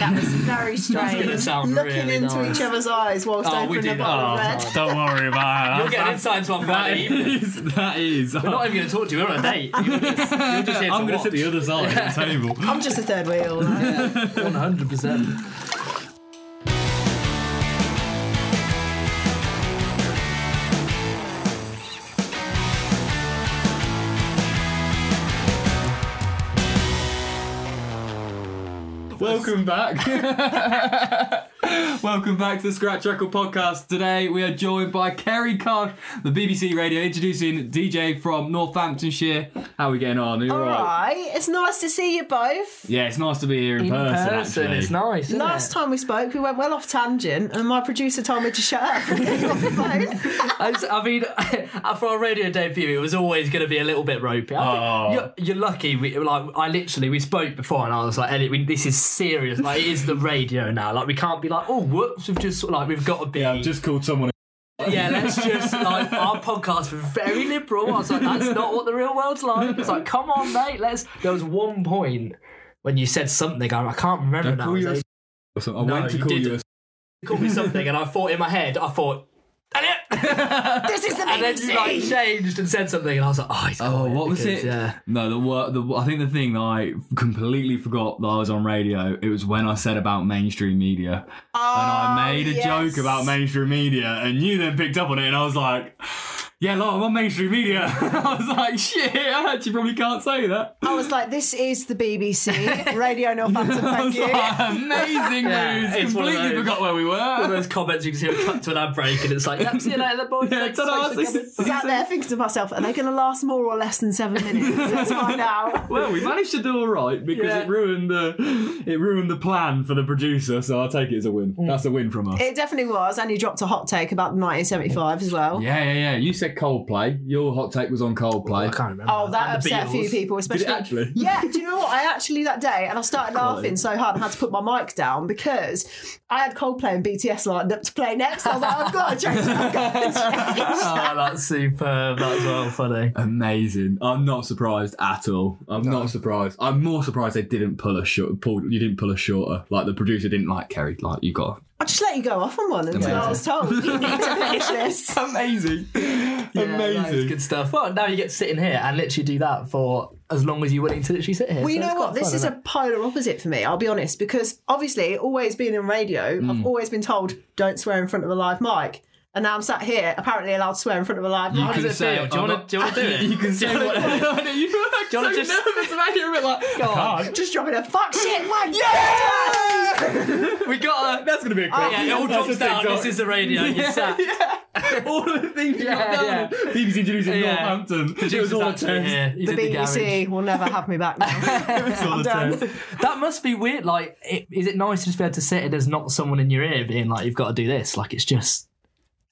That was very strange. gonna sound Looking really into nice. each other's eyes whilst Oh, opening a bottle all of the oh, red. time. Don't worry about it. You're getting insight into our That Friday evening. is. That is. We're not even going to talk to you. We're on a date. You're just, you're just here I'm to going to sit the other side of the table. I'm just a third wheel. One hundred percent. Welcome back. Welcome back to the Scratch Record Podcast. Today we are joined by Kerrie Cosh, the BBC Radio, introducing DJ from Northamptonshire. How are we getting on? Are you All alright? right, it's nice to see you both. Yeah, it's nice to be here in, In person, person, actually. it's nice. Isn't Last it? time we spoke, we went well off tangent, and my producer told me to shut up and get off the phone. I, s- I mean, for our radio debut, it was always going to be a little bit ropey. I think Oh. you're, you're lucky. We like, I literally we spoke before, and I was like, Elliot, we, this is serious. Like, it is the radio now. Like, we can't be like, oh, whoops. We've just like we've got to be. Yeah, I've just called someone. yeah, let's just like our podcast was very liberal. I was like, that's not what the real world's like. It's like, come on, mate. Let's. There was one point when you said something. I, I can't remember Don't now. call It you a was s- or something. I No, went to you call you a didn't. you me something, and I thought in my head, I thought, Elliot. This is the and then you like changed and said something, and I was like, oh, he's oh, got Oh, it what was because, it? Yeah. No, the, wor- the I think the thing that I completely forgot that I was on radio. It was when I said about mainstream media, and I oh, made a Oh, yes. joke about mainstream media, and you then picked up on it, and I was like, "Yeah, look, I'm on mainstream media." I was like, "Shit, I actually probably can't say that." I was like, this is the BBC, Radio Northampton, thank you. like, "Amazing Yeah, news!" it's one of Completely those- forgot where we All were. those comments you can see a cut to an ad break, and it's like, yep, see you later, boys. Yeah, Thanks, ta-da, thanks for see- coming. Sat there thinking to myself, are they going to last more or less than seven minutes? Let's find out. Well, we managed to do all right because Yeah. it ruined the it ruined the plan for the producer. So I'll take it as a win. Mm. That's a win from us. It definitely was, and you dropped a hot take about 1975 as well. Yeah, yeah, yeah. You said Coldplay. Your hot take was on Coldplay. I can't remember. Oh, that And upset a few people, especially. Did it actually? Yeah, do you know what? I actually that day, and I started laughing so hard I had to put my mic down because I had Coldplay and BTS lined up to play next. I was like, I've got to change. I've got to change. Oh, that's superb. That's well funny. Amazing. I'm not surprised at all. I'm not surprised. I'm more surprised they didn't pull a short. Pull, you didn't pull a shorter. Like the producer didn't like Kerry. Like you got I just let you go off on one until I was told you need to finish this. amazing, Yeah, that is good stuff. Well, now you get to sit in here and literally do that for as long as you're willing to literally sit here. Well, you So know what? quite This fun, is isn't a it? polar opposite for me. I'll be honest, because obviously, always being in radio, Mm. I've always been told don't swear in front of a live mic, and now I'm sat here, apparently allowed to swear in front of a live You mic. does it feel? Do you I'm wanna- not- do you wanna do it? you can say you what. I you Do you wanna so just- nervous about it. A bit like, Go oh, on. Just dropping a fuck shit one. We got a. That's gonna be a quick. Oh, Yeah, it all That's drops down. TikTok. This is the radio. You sat. all of the things you Yeah, got yeah. down. BBC introducing Yeah. Northampton. It was all a test. The in the BBC will never have me back now. It's all I'm a test. That must be weird. Like, is it nice to just be able to sit and there's not someone in your ear being like, "You've got to do this." Like, it's just.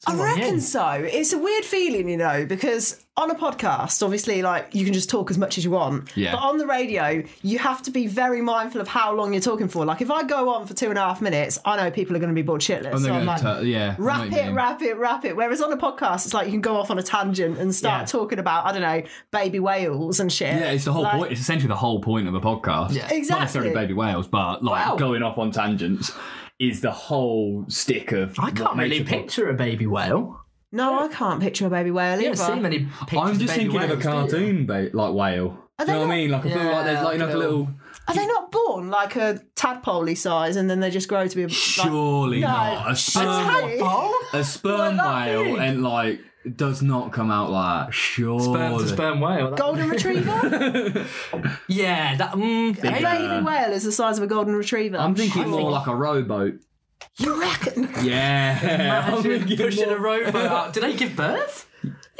I reckon so. It's a weird feeling, you know, because on a podcast, obviously, like you can just talk as much as you want. Yeah. But on the radio, you have to be very mindful of how long you're talking for. Like if I go on for two and a half minutes, I know people are going to be bored shitless. And So I'm like, tu- yeah, wrap it, wrap it, wrap it. Whereas on a podcast, it's like you can go off on a tangent and start Yeah. talking about I don't know baby whales and shit. Yeah, it's the whole Like, point. It's essentially the whole point of a podcast. Yeah. exactly. Not necessarily baby whales, but like Wow. going off on tangents is the whole stick of. I can't really picture a baby whale. No, I can't picture a baby whale You either. don't see many pictures I'm just of baby thinking of a whales, do you? cartoon, ba- like whale. Are Do you know they what I mean? Like I feel like there's Yeah, like, you know, like a little- little. Are they not born like a tadpole size and then they just grow to be a, like, Surely No. not. A sperm, tadpole? a sperm Not that whale big. and like does not come out like sure. Surely. Sperm to sperm whale. That- golden retriever? Yeah, that. Mm, A hey, baby whale is the size of a golden retriever. I'm thinking I more like a rowboat. You reckon? Yeah. I'm Imagine thinking pushing more- a rowboat out. Do they give birth?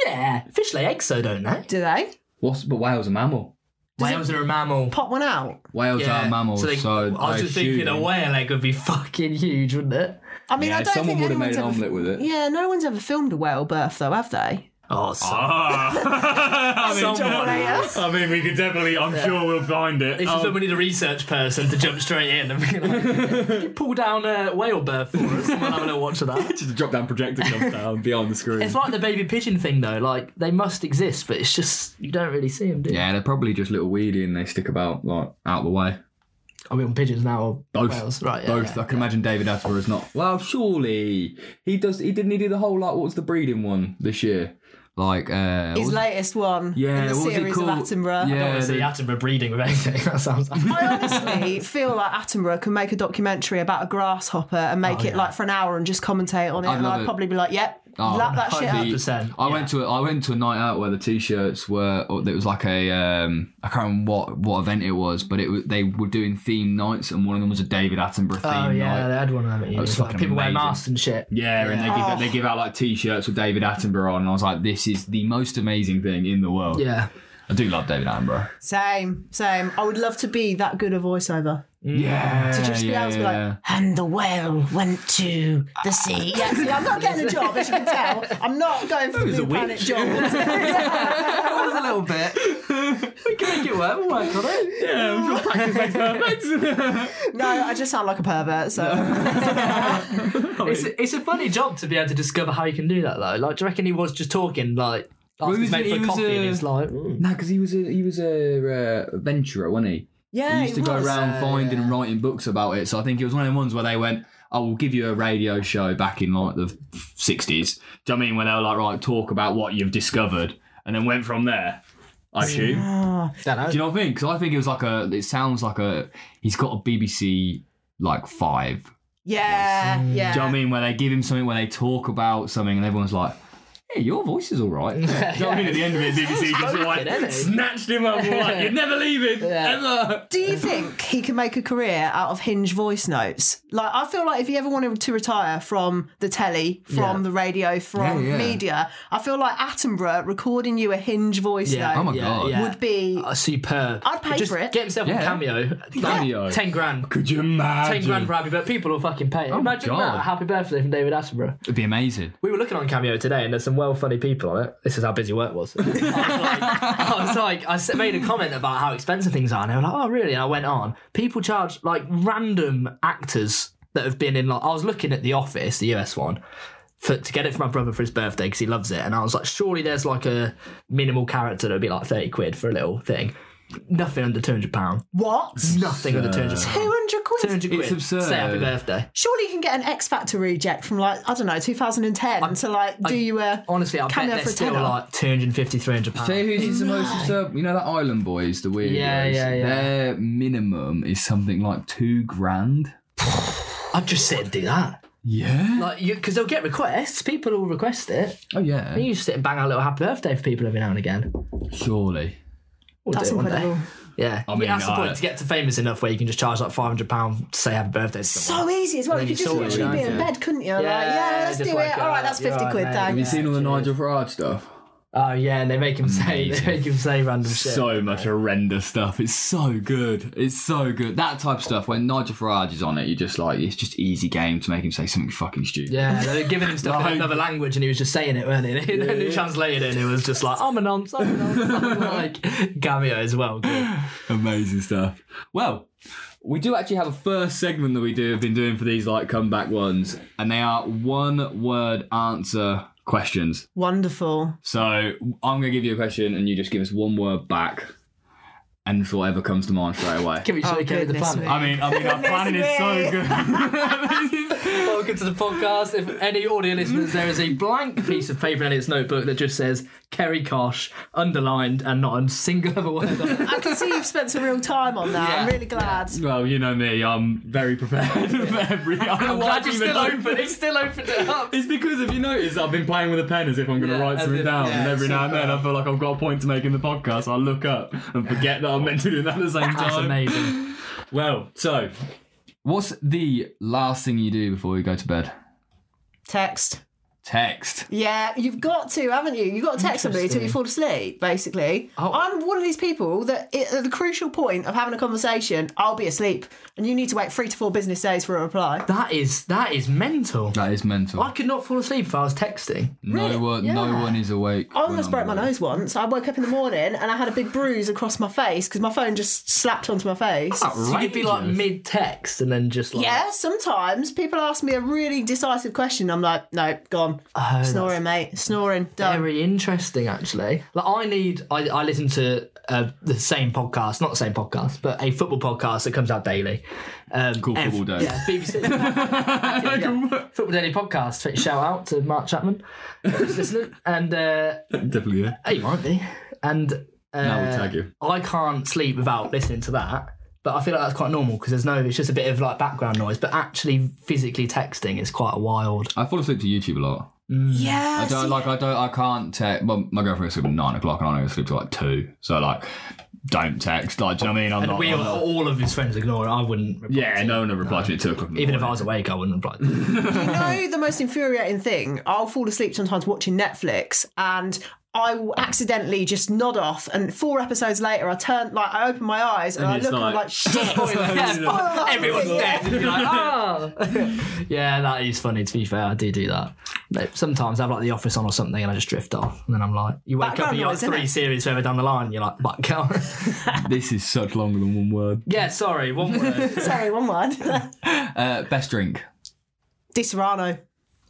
Yeah, fish lay eggs, so don't they? Do they What's but whale's a mammal. Whales are a mammal. pop one out? Whales Yeah. are mammals, so, they- I was just thinking a whale egg would be fucking huge, wouldn't it? I mean, Yeah, I don't someone think would have made anyone's an ever. omelette with it. Yeah, no one's ever filmed a whale birth though, have they? Oh, so Ah. I, mean, Someone else. I mean, we could definitely. I'm sure we'll find it. This is Um, when we need a research person to jump straight in and be like, "Can you pull down a whale birth for us and we'll have a little watch of that. just a drop down projector comes down behind the screen. It's like the baby pigeon thing though, like they must exist, but it's just you don't really see them, do you? yeah, they're probably just little weedy and they stick about like out of the way. Are we on pigeons now or Both. whales? Right, yeah, Both. yeah, I can imagine David Attenborough's not. Well, surely he does. He didn't. He do the whole like. What was the breeding one this year? Like uh, His was- latest one Yeah, in the what was it series of called? Attenborough. Yeah. I don't want to see the- Attenborough breeding with anything. That sounds like. I honestly feel like Attenborough can make a documentary about a grasshopper and make Oh, it yeah. like for an hour and just commentate on it, I'd and I'd it. probably be like, "Yep, Oh, lap that shit up." 100%, I yeah. went to a, I went to a night out where the t-shirts were. Or it was like a um, I can't remember what what event it was, but it was, they were doing theme nights, and one of them was a David Attenborough theme Oh yeah, night. they had one of them at uni. was like fucking people wear amazing. masks and shit. Yeah, and they Oh. give they give out like t-shirts with David Attenborough on, and I was like, this is the most amazing thing in the world. Yeah. I do love David Attenborough. Same, same. I would love to be that good a voiceover. Mm. Yeah, To just be yeah, able to be yeah. like, and the whale went to the sea. Yeah, see, I'm not getting a job, as you can tell. I'm not going for the was a Planet job. That was a little bit. we can make it work. We'll work on it. yeah, I'm sure practice makes perfect. no, I just sound like a pervert. So It's a, it's a funny job to be able to discover how you can do that though. Like, do you reckon he was just talking like? Well, Well, he was- made he for was, coffee, and uh, it's like, mm. no, because he was a he was a uh, adventurer, wasn't he? yeah, he used to it go was. around Uh, finding yeah. and writing books about it. So I think it was one of the ones where they went, "I will give you a radio show back in like the sixties." Do you know what I mean when they were like, "Right, talk about what you've discovered," and then went from there. I assume. Ah, don't know. Do you know what I think? Because I think it was like a. It sounds like a. He's got a BBC like five. yeah, yeah. Do you know what I mean? Where they give him something, where they talk about something, and everyone's like. Hey, your voice is all right. Do you I mean? At the end of it, BBC just Spoken, like innit? snatched him up. Like, You're never leaving, Yeah. ever. Do you think he can make a career out of Hinge voice notes? Like, I feel like if he ever wanted to retire from the telly, from Yeah. the radio, from Yeah, yeah. media, I feel like Attenborough recording you a Hinge voice Yeah. note Oh my God. would be. Uh, superb. I'd pay Just for it. Get himself Yeah. a cameo. Cameo. Like, Ten grand. Could you imagine? Ten grand for happy birthday. People will fucking pay. it. Oh my Imagine God. that. Happy birthday from David Attenborough. It'd be amazing. We were looking on Cameo today, and there's some well funny people on it. This is how busy work was. I was like, I, was like, I made a comment about how expensive things are, and they were like, "Oh, really?" And I went on. People charge like random actors that have been in. Like, I was looking at The Office, the US one. For, to get it for my brother for his birthday because he loves it, and I was like, surely there's like a minimal character that would be like thirty quid for a little thing. Nothing under two hundred pound. What? Nothing under two hundred pound. 200 quid? Two hundred quid. It's absurd. Say happy birthday. Surely you can get an X Factor reject from like, I don't know, 2010 to like do you a. Honestly, I bet Cameo they're for a still tenner. like 250, 300 pounds. Say who's the most absurd? You know that Island Boys, the weird Yeah, boys? yeah, yeah. Their minimum is something like two grand. I'd just sit and do that. Yeah. Like, because they'll get requests. People will request it. Oh yeah. And you just sit and bang out a little happy birthday for people every now and again. Surely. We'll That's do it one day. incredible. Yeah. I mean, that's the point to get to famous enough where you can just charge like £500 to say happy birthday to someone. So easy as well. You could just literally be in yeah. bed, couldn't you? like, Yeah, yeah, let's do it. All right, that's uh, 50 right, quid, mate. thanks. Have you seen all the. Nigel Farage stuff? Oh, yeah. And they make him say, they make him say random shit. So much horrendous stuff. It's so good. It's so good. That type of stuff. When Nigel Farage is on it, you're just like it's just easy game to make him say something fucking stupid. Yeah, they were giving him stuff Like- in another language and he was just saying it, weren't he? And then he translated it and it was just like, I'm a nonce, I'm a nonce. I'm like, cameo as well. Good. Amazing stuff. Well, we do actually have a first segment that we do have been doing for these like comeback ones, and they are one word answer questions. Wonderful. So I'm gonna give you a question, and you just give us one word back, and it's whatever comes to mind straight away. Can we show Oh, you the goodness planet? me. I mean, I mean, our planning is so good. Welcome to the podcast. If any audio listeners, there is a blank piece of paper in its notebook that just says Kerrie Cosh, underlined, and not a single other word on it. I can see you've spent some real time on that. I'm really glad. well, you know me, I'm very prepared for every. I don't know I'm why glad I've you even still opened open. It's still opened it up. It's because if you notice, I've been playing with a pen as if I'm going to Yeah, write something if- down, yeah, and every now and then I feel like I've got a point to make in the podcast. So I look up and forget that I'm meant to do that at the same That's time. amazing. Well, so what's the last thing you do before you go to bed? Text. Text. Yeah, you've got to, haven't you? You've got to text somebody till you fall asleep, basically. Oh. I'm one of these people that it, at the crucial point of having a conversation, I'll be asleep. And you need to wait three to four business days for a reply. That is that is mental. That is mental. I could not fall asleep if I was texting. no one, no one is awake. I almost broke my nose once. I woke up in the morning and I had a big bruise across my face because my phone just slapped onto my face. So you could be like mid text and then just like Yeah, sometimes people ask me a really decisive question. I'm like, no, gone. Done. Oh, Snoring, mate. Snoring. Done. Very interesting, actually. Like I need, I, I listen to uh, the same podcast, not the same podcast, but a football podcast that comes out daily. Um, Called ev- Football Day. Yeah, BBC. Yeah, yeah. Football Daily podcast. Shout out to Mark Chapman, who's listening, and uh, Definitely, yeah. he might be. And uh, Now we'll tag you. I can't sleep without listening to that. But I feel like that's quite normal because there's no, it's just a bit of like background noise. But actually, physically texting is quite a wild. I fall asleep to YouTube a lot. Mm. Yeah. I don't like. I don't. I can't text. Well, my girlfriend sleep at nine o'clock, and I only sleep till like two. So like, don't text. Like, do you know what I mean? I'm And not. we I'm all, not- all of his friends ignore it. I wouldn't. reply yeah, to no one will reply to me at two o'clock. in the Even if I was awake, I wouldn't reply. you know the most infuriating thing? I'll fall asleep sometimes watching Netflix and I will accidentally just nod off and four episodes later I turn like I open my eyes and, And I it's look and I'm like- like shit. yeah, Spoiler. everyone's Yeah. dead. And like, oh. yeah, that is funny. To be fair, I do do that. But sometimes I have like The Office on or something, and I just drift off, and then I'm like, you wake up and you're like noise, isn't three it? series further down the line, and you're like, but go. This is such longer than one word. yeah, sorry, one word. Sorry, one word. Uh, best drink. Desperado.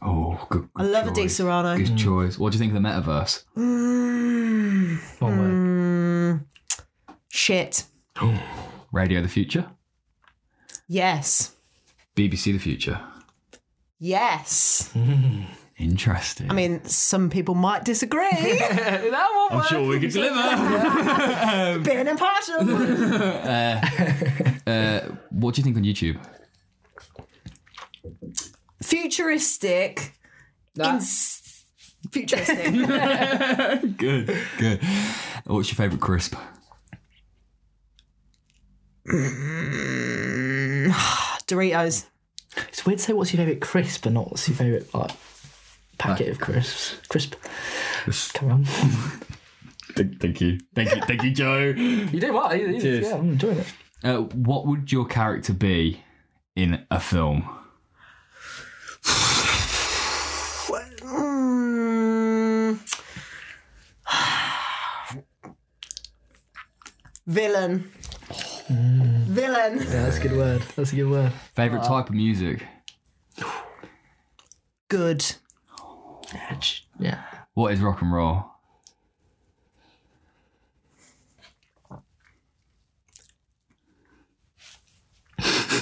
Oh, good. I love a Desperado. Good choice. What do you think of the metaverse? Mm, one word. mm, shit. Radio the future. Yes. BBC the future. Yes. Interesting. I mean, some people might disagree. that one I'm sure we could deliver. Being impartial. uh, what do you think on YouTube? Futuristic. Ins- futuristic. Good. Good. What's your favourite crisp? Doritos. It's weird to say what's your favourite crisp and not what's your favourite like packet of crisps. Crisp. Come on. Thank, thank you. Thank you. Thank you, Joe. You do what? You- you- Cheers. Yeah, I'm enjoying it. Uh, what would your character be in a film? Mm. Villain. Villain. Yeah, that's a good word. That's a good word. Favourite type of music? Good. Yeah. What is rock and roll?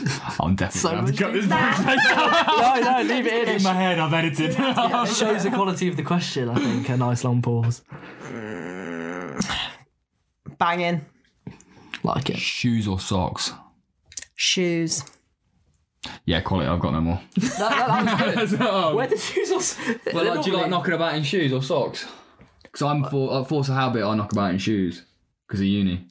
I'm definitely So going to much cut this no, no, leave it in. in my head. I've edited. It shows the quality of the question, I think. A nice long pause. Banging. Like it. Shoes or socks? Shoes. Yeah, quality. I've got no more. That, that, that was good. Where the shoes also. Well, like, do you like knocking about in shoes or socks? Because I'm for uh, force of habit. I knock about in shoes because of uni.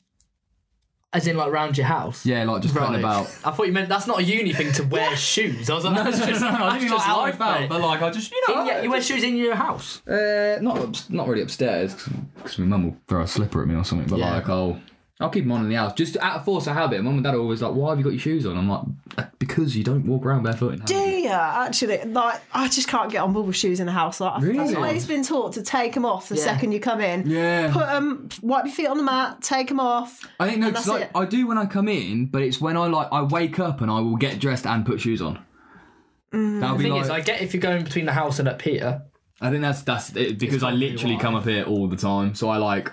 As in, like, round your house? Yeah, like just putting Right. about. I thought you meant that's not a uni thing to wear shoes. I was like, no, that's just, that's just life, But like I just you In your- you wear shoes in your house? Uh, not not really upstairs because my mum will throw a slipper at me or something. But Yeah. like I'll I'll keep them on in the house just out of force of habit. Mum and dad are always like, "Why have you got your shoes on?" I'm like, "Uh, "Because you don't walk around barefoot." In Do you actually? Like, I just can't get on board with shoes in the house. Like, I've- I've always been taught to take them off the Yeah. second you come in. Yeah. Put them, wipe your feet on the mat, take them off. I think no, And 'cause, that's like it. I do when I come in, but it's when I like I wake up and I will get dressed and put shoes on. Mm. That'll The thing like, is, I get if you're going between the house and up here. I think that's that's it, because I literally why. come up here all the time. So I like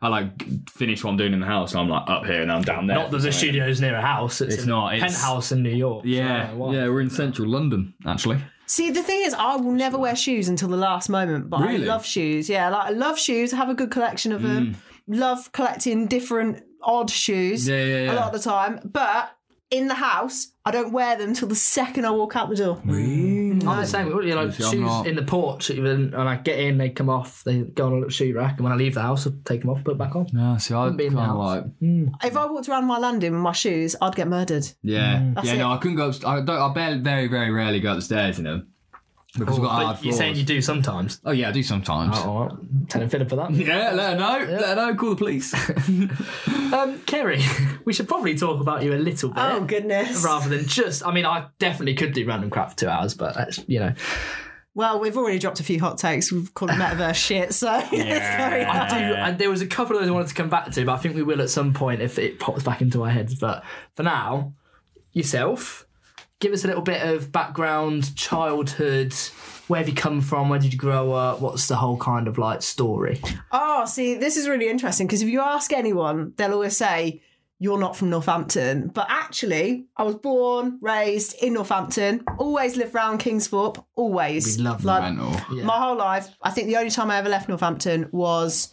I like finish what I'm doing in the house, and I'm like up here and I'm down there. Not that the studio's near a house. It's, It's a not, it's- penthouse in New York. so Yeah, why? yeah, we're in central London actually. See, the thing is, I will never wear shoes until the last moment, but Really? I love shoes. Yeah, like I love shoes. I have a good collection of them. Love collecting different odd shoes Mm. Yeah, yeah, yeah. a lot of the time. But in the house, I don't wear them till the second I walk out the door. Mm. I'm the same. You know, See, I'm shoes not- in the porch. Even when I get in, they come off. They go on a little shoe rack, and when I leave the house, I take them off, put them back on. No, see, I'd be in kind the house. like mm. If I walked around my landing with my shoes, I'd get murdered. Yeah, mm. That's yeah. it. No, I couldn't go. Up, I don't. I barely, very, very rarely go up the stairs in them because we've got hard But you're saying you do sometimes. Oh yeah, I do sometimes. Oh, well, telling Philip for that. Yeah, let her know. Let her know. Call the police. Um, Kerrie, we should probably talk about you a little bit. Oh goodness! Rather than just, I mean, I definitely could do random crap for two hours, but that's, you know, Well, we've already dropped a few hot takes. We've called it metaverse shit. So let's carry on. I do. And there was a couple of those I wanted to come back to, but I think we will at some point if it pops back into our heads. But for now, yourself, give us a little bit of background, childhood. Where have you come from? Where did you grow up? What's the whole kind of like story? Oh, see, this is really interesting because if you ask anyone, they'll always say, You're not from Northampton. But actually, I was born, raised in Northampton, always lived around Kingsthorpe, always. We love like, Mental. My whole life, I think the only time I ever left Northampton was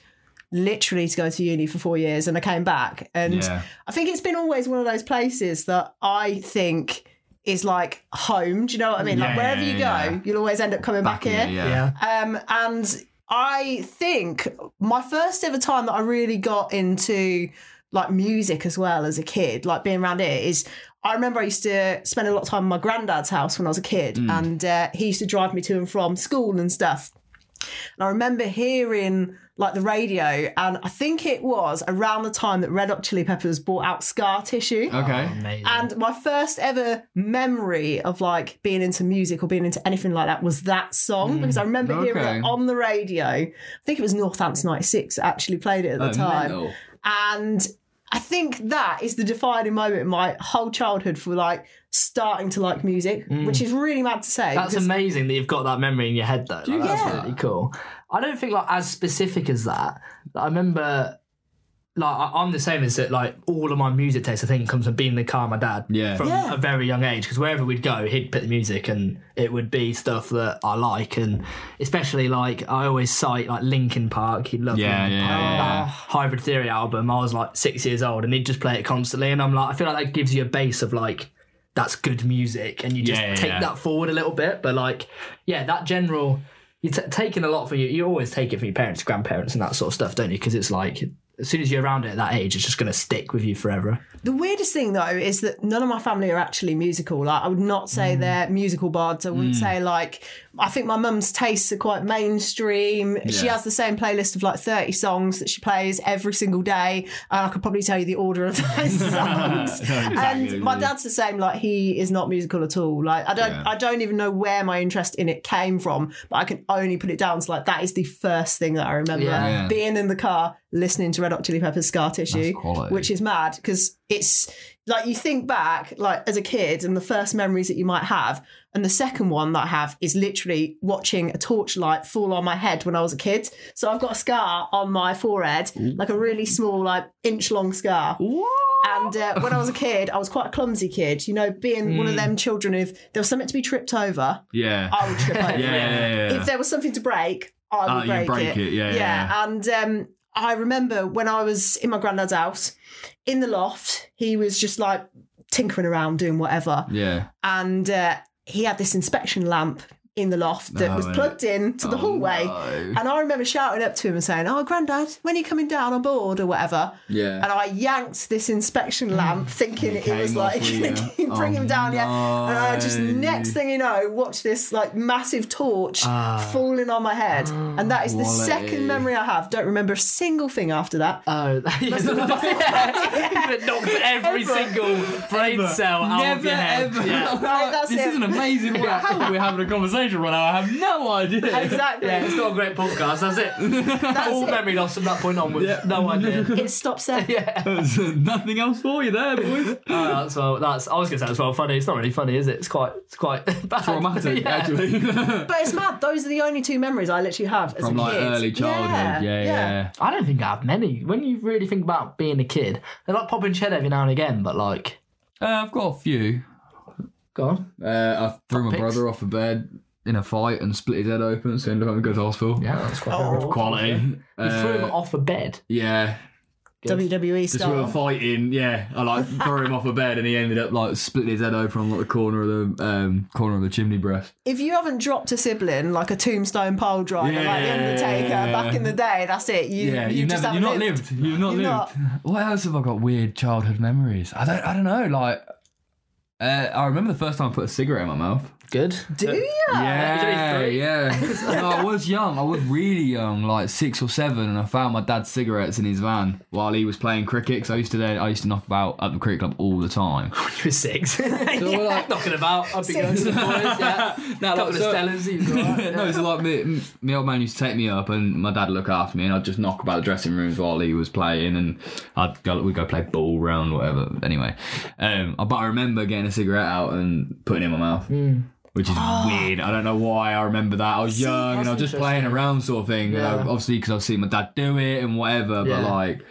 literally to go to uni for four years and I came back. And Yeah. I think it's been always one of those places that I think is like home. Do you know what I mean? like Yeah, wherever you go, yeah. you'll always end up coming back, here. Yeah. Um, and I think my first ever time that I really got into like music as well as a kid, like being around it, is I remember I used to spend a lot of time in my granddad's house when I was a kid, and uh, he used to drive me to and from school and stuff. And I remember hearing like the radio, and I think it was around the time that Red Hot Chili Peppers brought out Scar Tissue. Okay. Oh, amazing. And my first ever memory of like being into music or being into anything like that was that song mm. because I remember hearing it on the radio. I think it was Northampton 96 that actually played it at the Oh, time. mental. And I think that is the defining moment in my whole childhood for like starting to like music, mm. which is really mad to say. That's amazing that you've got that memory in your head though. Like, that's really cool. I don't think like as specific as that. I remember like I- I'm the same as that like all of my music taste I think comes from being in the car with my dad Yeah. from Yeah. a very young age because wherever we'd go he'd put the music and it would be stuff that I like and especially like I always cite like Linkin Park he loved Yeah, Linkin yeah, Park yeah. that Hybrid Theory album I was like six years old and he'd just play it constantly and I'm like I feel like that gives you a base of like that's good music and you just Yeah, yeah, take yeah. that forward a little bit but like yeah that general you're t- taking a lot from you you always take it from your parents grandparents and that sort of stuff don't you because it's like as soon as you're around it at that age it's just going to stick with you forever The weirdest thing though is that none of my family are actually musical. Like I would not say Mm. they're musical bards. I wouldn't say like I think my mum's tastes are quite mainstream. She has the same playlist of like 30 songs that she plays every single day. And I could probably tell you the order of those songs. Exactly, and my dad's the same, like he is not musical at all. Like I don't Yeah. I don't even know where my interest in it came from, but I can only put it down to like that is the first thing that I remember Yeah. Yeah. being in the car listening to Red Hot Chili Peppers Scar Tissue, which is mad because it's like you think back like as a kid and the first memories that you might have and the second one that I have is literally watching a torchlight fall on my head when I was a kid. So I've got a scar on my forehead, like a really small, like inch long scar. And uh, when I was a kid, I was quite a clumsy kid. You know, being one of them children. If there was something to be tripped over, Yeah. I would trip over Yeah, it. yeah, yeah. If there was something to break, I would you'd break, break it, yeah, yeah, And um, I remember when I was in my granddad's house in the loft, he was just like tinkering around doing whatever, Yeah. and uh, he had this inspection lamp in the loft that Oh, was plugged in to the Oh, hallway. no. And I remember shouting up to him and saying, "Oh, granddad, when are you coming down on board or whatever?" Yeah. And I yanked this inspection lamp, thinking it, came was like bring Oh, him down, yeah. And I just next thing you know, watch this like massive torch Ah. falling on my head, and that is the second memory I have. Don't remember a single thing after that. oh yeah, it knocked every single brain cell out of Never your head ever. yeah. That's this it. is an amazing. How are we having a conversation right now? I have no idea. Exactly. yeah it's not a great podcast that's it That's all it. memory loss from that point onwards Yeah. no idea It stops there. yeah There's nothing else for you there, boys. Oh, that's well. That's. I was gonna say that's well funny. It's not really funny, is it? It's quite. It's quite bad. Traumatic, Yeah. actually. But it's mad. Those are the only two memories I literally have as From a like kid. early childhood. Yeah, yeah. I don't think I have many. When you really think about being a kid, they like popping shed every now and again. But like, Uh, I've got a few. go on. Uh, I threw my Topics? brother off a bed in a fight and split his head open, so he ended up having to go to hospital. Yeah, that's quite Oh. Quality. You threw him Uh, off a bed. yeah. WWE Just we were style. fighting, yeah. I like threw him off a bed and he ended up like splitting his head open on like the corner of the um, corner of the chimney breast. If you haven't dropped a sibling like a tombstone pile driver, like the Yeah. Undertaker back in the day, that's it. You, Yeah, you you've just never, haven't you've not lived. You've not You've lived. not. What else have I got weird childhood memories? I don't. I don't know. Like, uh, I remember the first time I put a cigarette in my mouth. Good. Do you? Yeah, three? yeah. no, I was young. I was really young, like six or seven, and I found my dad's cigarettes in his van while he was playing cricket. Because I used to then I used to knock about at the cricket club all the time. When you were six. So we're like, Knocking about. I'd be going to the boys. Yeah. no, Couple of so- Stellas. He was alright. no, so like me, my old man used to take me up, and my dad would look after me, and I'd just knock about the dressing rooms while he was playing, and I'd go, we'd go play ball round, whatever. Anyway, um, but I remember getting a cigarette out and putting it in my mouth. Which is weird. I don't know why I remember that. I was young and I was just playing around, sort of thing. Yeah. obviously, because I've seen my dad do it and whatever. Yeah. But like,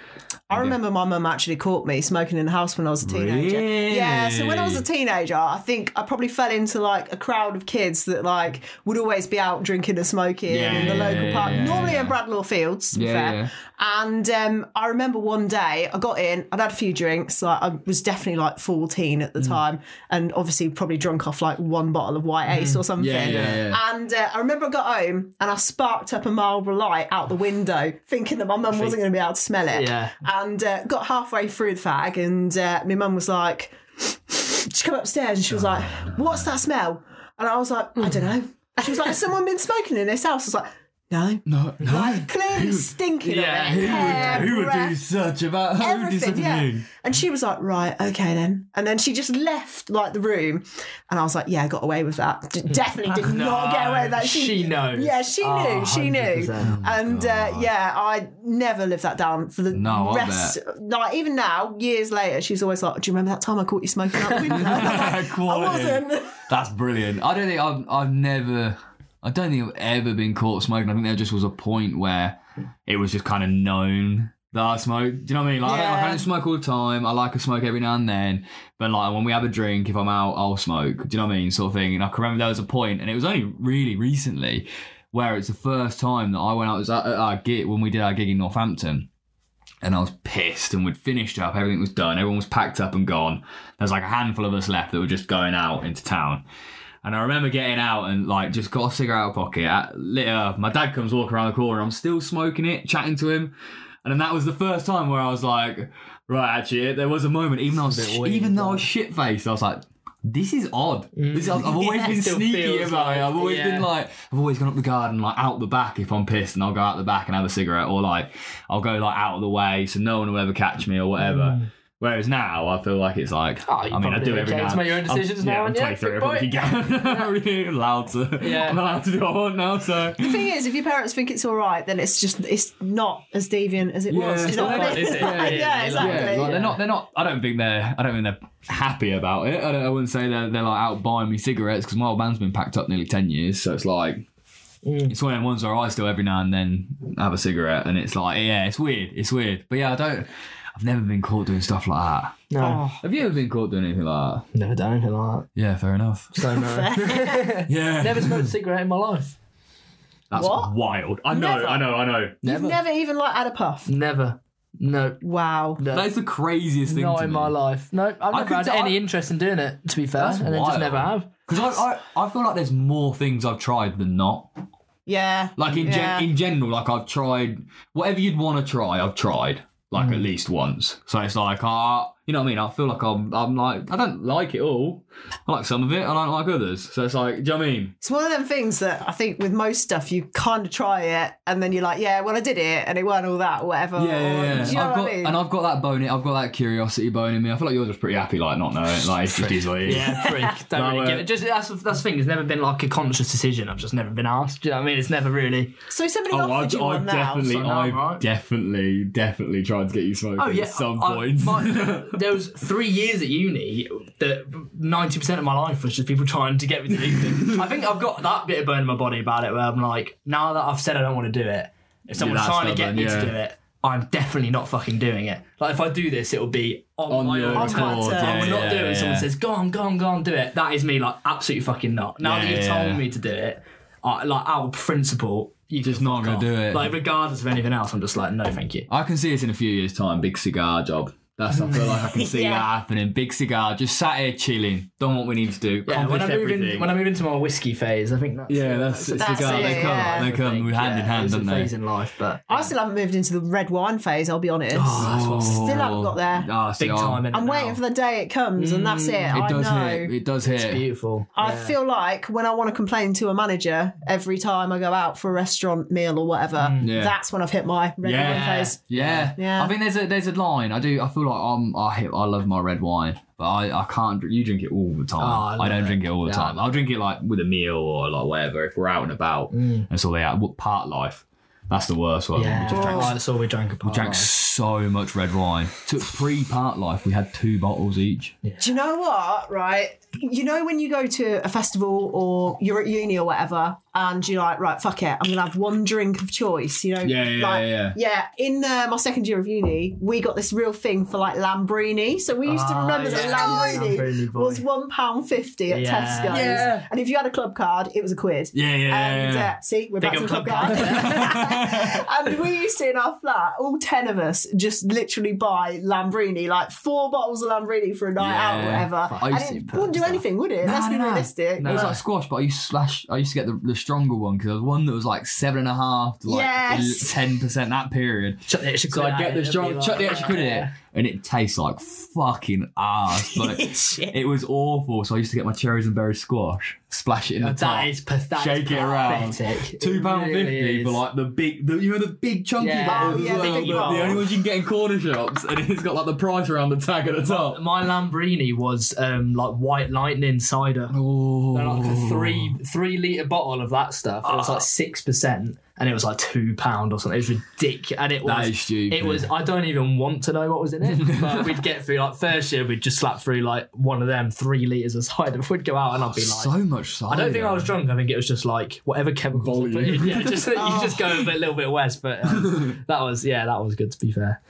I remember my mum actually caught me smoking in the house when I was a teenager. Really? Yeah, so when I was a teenager, I think I probably fell into like a crowd of kids that like would always be out drinking and smoking Yeah, in the yeah, local park, yeah, normally in Bradlaugh Fields, to be Yeah. And um, I remember one day I got in, I'd had a few drinks, like I was definitely like 14 at the Mm. time, and obviously probably drunk off like one bottle of White Ace or something. Yeah, yeah, yeah. And uh, I remember I got home and I sparked up a Marlboro light out the window, thinking that my mum wasn't going to be able to smell it. Yeah. And uh, got halfway through the fag, and uh, my mum was like, she come upstairs and she was like, "What's that smell?" And I was like, "I don't know." She was like, "Has someone been smoking in this house?" I was like, "No." no, no. Like clearly stinking Yeah, of it. who Hair, Who would do such about who would do everything, such a yeah. thing? And she was like, right, okay then. And then she just left like the room, and I was like, yeah, I got away with that. D- definitely did not get away with that. she knows. Yeah, she knew. Oh, she knew. 100%. And uh, yeah, I never lived that down for the No, rest. Like even now, years later, she's always like, "Do you remember that time I caught you smoking out the window?" I wasn't. That's brilliant. I don't think I've, I've never, I don't think I've ever been caught smoking. I think there just was a point where it was just kind of known that I smoke. Do you know what I mean? Like, I, don't, I don't smoke all the time. I like a smoke every now and then. But like when we have a drink, if I'm out, I'll smoke. Do you know what I mean? Sort of thing. And I can remember there was a point, and it was only really recently where it's the first time that I went out. It was at our gig when we did our gig in Northampton and I was pissed and we'd finished up, everything was done, everyone was packed up and gone. There's like a handful of us left that were just going out into town. And I remember getting out and like just got a cigarette out of pocket, lit up. My dad comes walking around the corner, I'm still smoking it, chatting to him. And then that was the first time where I was like, right, actually, there was a moment, even though I was, weird, even though I was shit faced, I was like, this is odd. This, I've, I've always Yeah, been sneaky about it. I've always yeah. been like, I've always gone up the garden, like out the back if I'm pissed, and I'll go out the back and have a cigarette, or like I'll go like out of the way so no one will ever catch me or whatever. Whereas now I feel like it's like, Mm. Oh, I mean, I do every now. to make your own I'm- decisions yeah, now, I'm yeah, 23. I probably can. I'm allowed to. Yeah. I'm allowed to do what I want now. So The thing is, if your parents think it's all right, then it's just it's not as deviant as it Yeah, was. It's not fun, is it? yeah, Yeah, exactly. Like they're not. They're not. I don't think they're. I don't think they're happy about it. I, don't, I wouldn't say they're, they're like out buying me cigarettes because my old man's been packed up nearly ten years. So it's like. It's one of them ones where I still every now and then have a cigarette, and it's like, yeah, it's weird, it's weird. But yeah, I don't. I've never been caught doing stuff like that. No, oh. Have you ever been caught doing anything like that? never done anything like that. Yeah, fair enough. So no. Yeah, never smoked a cigarette in my life. That's What? wild. I know, Never? I know, I know. You've Never. never even like had a puff. Never. No. Wow. no. That's the craziest thing. Not to in me. my life. No, I've never could had t- any I- interest in doing it. To be fair, That's and then wild. just never have. Because I, I, I feel like there's more things I've tried than not. Yeah. Like in Yeah. gen, in general, like I've tried whatever you'd want to try. I've tried like Hmm. at least once. So it's like, ah, you know what I mean? I feel like I'm, I'm like, I don't like it all. I like some of it. I don't like others. So it's like, do you know what I mean? It's one of them things that I think with most stuff you kind of try it and then you're like, yeah, well I did it and it weren't all that or whatever. Yeah, yeah, yeah. Do you know I've what got, I mean? and I've got that bone. I've got that curiosity bone in me. I feel like yours was pretty happy, like not knowing. Like it just is what it is. Yeah, freak. Don't No, really uh, give it. Just that's that's the thing. It's never been like a conscious decision. I've just never been asked. Do you know what I mean? It's never really. so somebody Oh, offered I've, you I've one now. definitely, So now, I've right? definitely, definitely tried to get you smoking Oh yeah. at some I- point. my- there was three years at uni that ninety percent of my life was just people trying to get me to do things. I think I've got that bit of burn in my body about it where I'm like, now that I've said I don't want to do it, if someone's trying to get stubborn, me yeah. to do it, I'm definitely not fucking doing it. Like if I do this, it'll be on, On my your own On time. my accord. I yeah, will not do it. when yeah. Someone says, "Go on, go on, go on, do it." That is me, like absolutely fucking not. Now that Yeah, you've yeah. told me to do it, I, like out of principle, you Just can not fuck gonna off. do it. Like regardless of anything else, I'm just like, no, thank you. I can see it in a few years' time. Big cigar job. That's I feel like I can see Yeah. that happening. Big cigar, just sat here chilling, done what we need to do. Yeah, when I move in, when I move into my whiskey phase, I think that's yeah, that's, That's cigar. it, they come, yeah. they come with hand in hand, don't they? phase in life, but I still haven't moved into the red wine phase. I'll be honest. Oh, that's Still haven't got there. See, big I- time in I'm it waiting now. for the day it comes, and that's it. It I does know. hit. It does hit. It's beautiful. I Yeah. feel like when I want to complain to a manager every time I go out for a restaurant meal or whatever, Mm. Yeah. that's when I've hit my red Yeah. wine phase. Yeah. Yeah. I think there's a there's a line. I do. I feel like I'm. I hit. I love my red wine, but I, I can't. You drink it all the time. Oh, I I, don't it. drink it all the Yeah. time. I'll drink it like with a meal or like whatever. If we're out and about, Mm. and so they out. What part life? That's the worst one. Yeah, We just drank, oh, that's all we drank apart. we drank so much red wine. Took pre part life. We had two bottles each. Do you know what? Right, you know when you go to a festival or you're at uni or whatever, and you're like, right, fuck it, I'm gonna have one drink of choice. You know, Yeah, yeah, like, yeah, yeah. In uh, my second year of uni, we got this real thing for like Lambrini. So we used to Ah, remember that yeah. Lambrini Lambrini was one pound fifty at Yeah. Tesco's, Yeah. and if you had a club card, it was a quid. Yeah, yeah, And yeah. uh, see, we're Big back to up the club club card. card. and we used to in our flat, all ten of us, just literally buy Lambrini, like four bottles of Lambrini for a night out, or whatever. I And to it wouldn't do stuff. anything, would it? Let's No, be no, no. It was No. like squash, but I used to slash. I used to get the, the stronger one because there was one that was like seven and a half to like Yes. ten percent that period. Chuck the extra So I'd get the strong, chuck the extra quid in it, Yeah. And it tastes like fucking ass. But it, was awful. So I used to get my cherries and berry squash, splash it in the top, That is pathetic. shake it around. Two pound fifty for like the big, the, you know, the big chunky Yeah. bottles Oh, as yeah, the well. the, the only ones you can get in corner shops, and it's got like the price around the tag at the top. My Lambrini was um, like white lightning cider. Oh, like a three three liter bottle of that stuff. It was like six percent, and it was like two pound or something. It was ridiculous, and it That was is stupid. It was. I don't even want to know what was in it. But we'd get through like first year, we'd just slap through like one of them three liters of cider. We'd go out, and I'd be like. so much cider. I don't think I was drunk. I think it was just like whatever chemicals. I put in. Yeah, just you just go a bit, little bit west. But um, that was yeah, that was good to be fair.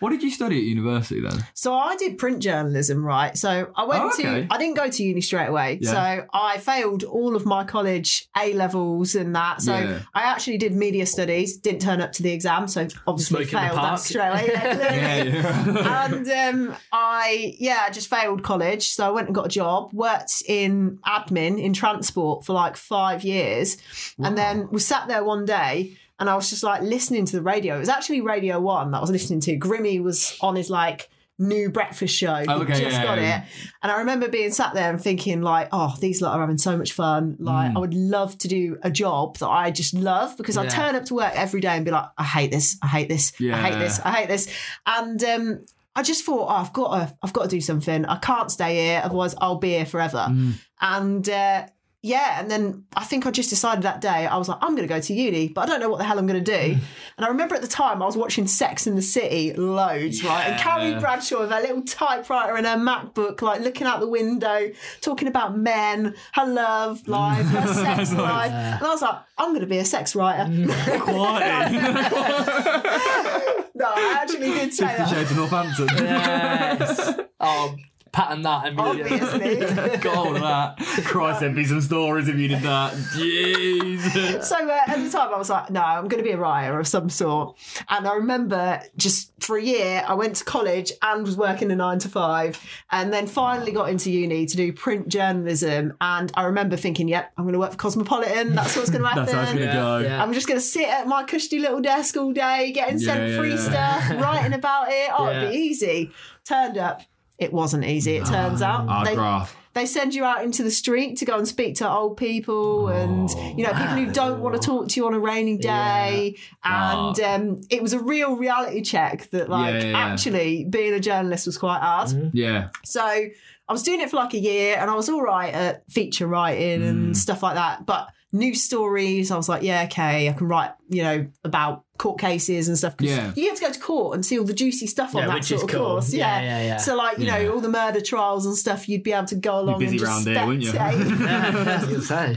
What did you study at university then? So I did print journalism, right? So I went Oh, okay. to, I didn't go to uni straight away. Yeah. So I failed all of my college A levels and that. So Yeah. I actually did media studies, didn't turn up to the exam. So obviously failed that straight away. Yeah, yeah. and um, I yeah, I just failed college, so I went and got a job. Worked in admin in transport for like five years, and then was sat there one day, and I was just like listening to the radio. It was actually Radio One that I was listening to. Grimmy was on his like new breakfast show. Oh, okay, just yeah, got yeah. it, and I remember being sat there and thinking like, oh, these lot are having so much fun. Like, Mm. I would love to do a job that I just love because I turn up to work every day and be like, I hate this, I hate this, I hate this, I hate this, and um, I just thought, oh, I've got to, I've got to do something. I can't stay here, otherwise I'll be here forever. Mm. And uh, yeah, and then I think I just decided that day I was like, I'm going to go to uni, but I don't know what the hell I'm going to do. and I remember at the time I was watching Sex in the City loads, right? And Carrie Bradshaw with her little typewriter and her MacBook, like looking out the window, talking about men, her love life, her sex life, and I was like, I'm going to be a sex writer. Mm, Quality. no, I actually did say Fifty that. Shades of Northampton. Yes. oh, pattern that immediately. Obviously. Got all of that. Christ, there'd be some stories if you did that. Jeez. So uh, at the time, I was like, no, I'm going to be a writer of some sort. And I remember just for a year, I went to college and was working a nine to five, and then finally got into uni to do print journalism. And I remember thinking, yep, I'm going to work for Cosmopolitan. That's what's going to happen. That's how it's gonna go. Yeah. I'm just going to sit at my cushy little desk all day, getting sent Yeah, free yeah. stuff, writing about it. Oh, it'd be easy. Turned up. It wasn't easy, it turns out. Our They- graph. they send you out into the street to go and speak to old people and you know people who don't want to talk to you on a rainy day and um, it was a real reality check that like Yeah, yeah, yeah. actually being a journalist was quite hard Yeah. so I was doing it for like a year and I was all right at feature writing Mm. and stuff like that but news stories I was like yeah okay I can write you know about court cases and stuff 'cause Yeah. you have to go to court and see all the juicy stuff on Yeah, that which sort is of cool. course Yeah, yeah, yeah. so like you Yeah. know all the murder trials and stuff you'd be able to go along busy and just round here, wouldn't you? spectate. Yeah, I was gonna say.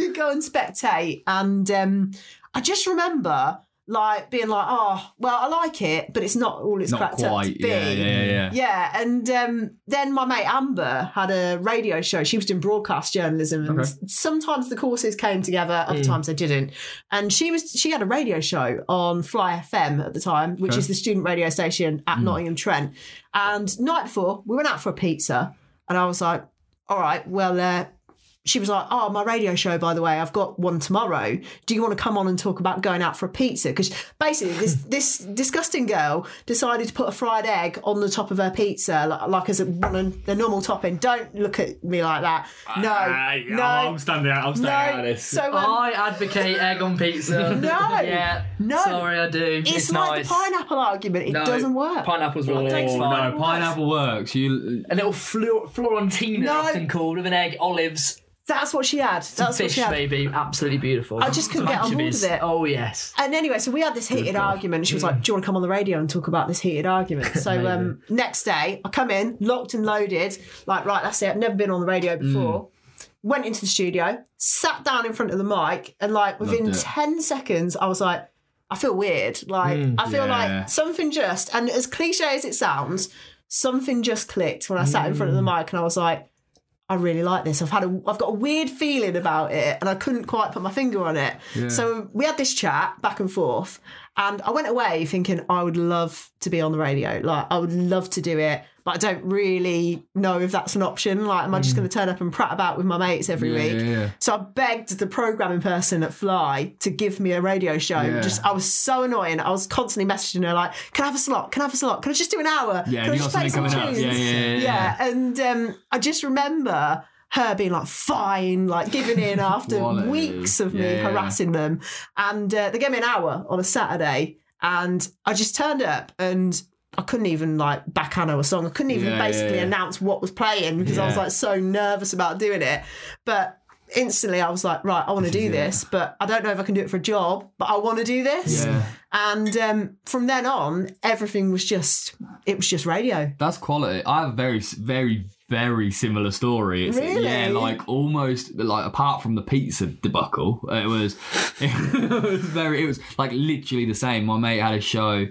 you go and spectate and um, I just remember like being like, oh, well, I like it, but it's not all it's Not cracked up to be. Yeah, yeah, yeah, yeah. Yeah, and um, then my mate Amber had a radio show. She was doing broadcast journalism, and Okay. sometimes the courses came together, other times they didn't. And she was she had a radio show on Fly FM at the time, which Okay. is the student radio station at Nottingham Trent. And night before, we went out for a pizza, and I was like, "All right, well." Uh, she was like, "Oh, my radio show, by the way, I've got one tomorrow. Do you want to come on and talk about going out for a pizza?" Because basically, this this disgusting girl decided to put a fried egg on the top of her pizza, like, like as a one of the normal topping. Don't look at me like that. No, Ah, no, I'm standing out. I'm standing out of this. So um, I advocate egg on pizza. No. Yeah. No. Sorry, I do. it's, It's, like nice. the pineapple argument. It No, doesn't work. Pineapple's oh, wrong. Fine. no, pineapple works. You A little Flor- Florentina, No. often called, with an egg, olives, That's what she had. That's what fish, she had. maybe. Absolutely beautiful. I just couldn't get on board with it. Oh, yes. And anyway, so we had this heated argument. She was like, "Do you want to come on the radio and talk about this heated argument?" So um, next day, I come in, locked and loaded, like, right, that's it. I've never been on the radio mm. before. Went into the studio, sat down in front of the mic, and like within ten seconds, I was like, I feel weird. Like mm. I feel yeah. like something just, and as cliche as it sounds, something just clicked when I sat in front of the mm. mic, and I was like. I really like this. I've had a, I've got a weird feeling about it, and I couldn't quite put my finger on it. So we had this chat back and forth, and I went away thinking I would love to be on the radio. Like I would love to do it, but I don't really know if that's an option. Like, am I just going to turn up and prat about with my mates every Yeah, week? yeah, yeah. So I begged the programming person at Fly to give me a radio show. Just I was so annoying. I was constantly messaging her like, "Can I have a slot? Can I have a slot? Can I just do an hour? Yeah, Can I just play some tunes?" Yeah, yeah, yeah, yeah. And um, I just remember her being like, "Fine," like giving in after weeks of me Yeah, harassing them. And uh, they gave me an hour on a Saturday, and I just turned up and. I couldn't even like backhand a song. I couldn't even Yeah, basically yeah. announce what was playing because I was like so nervous about doing it. But instantly I was like, right, I want to do is this, but I don't know if I can do it for a job, but I want to do this. Yeah. And um, from then on, everything was just, it was just radio. That's quality. I have very, very, very similar story. It's, Really? Yeah, like almost like apart from the pizza debacle, it was, it was very. It was like literally the same. My mate had a show.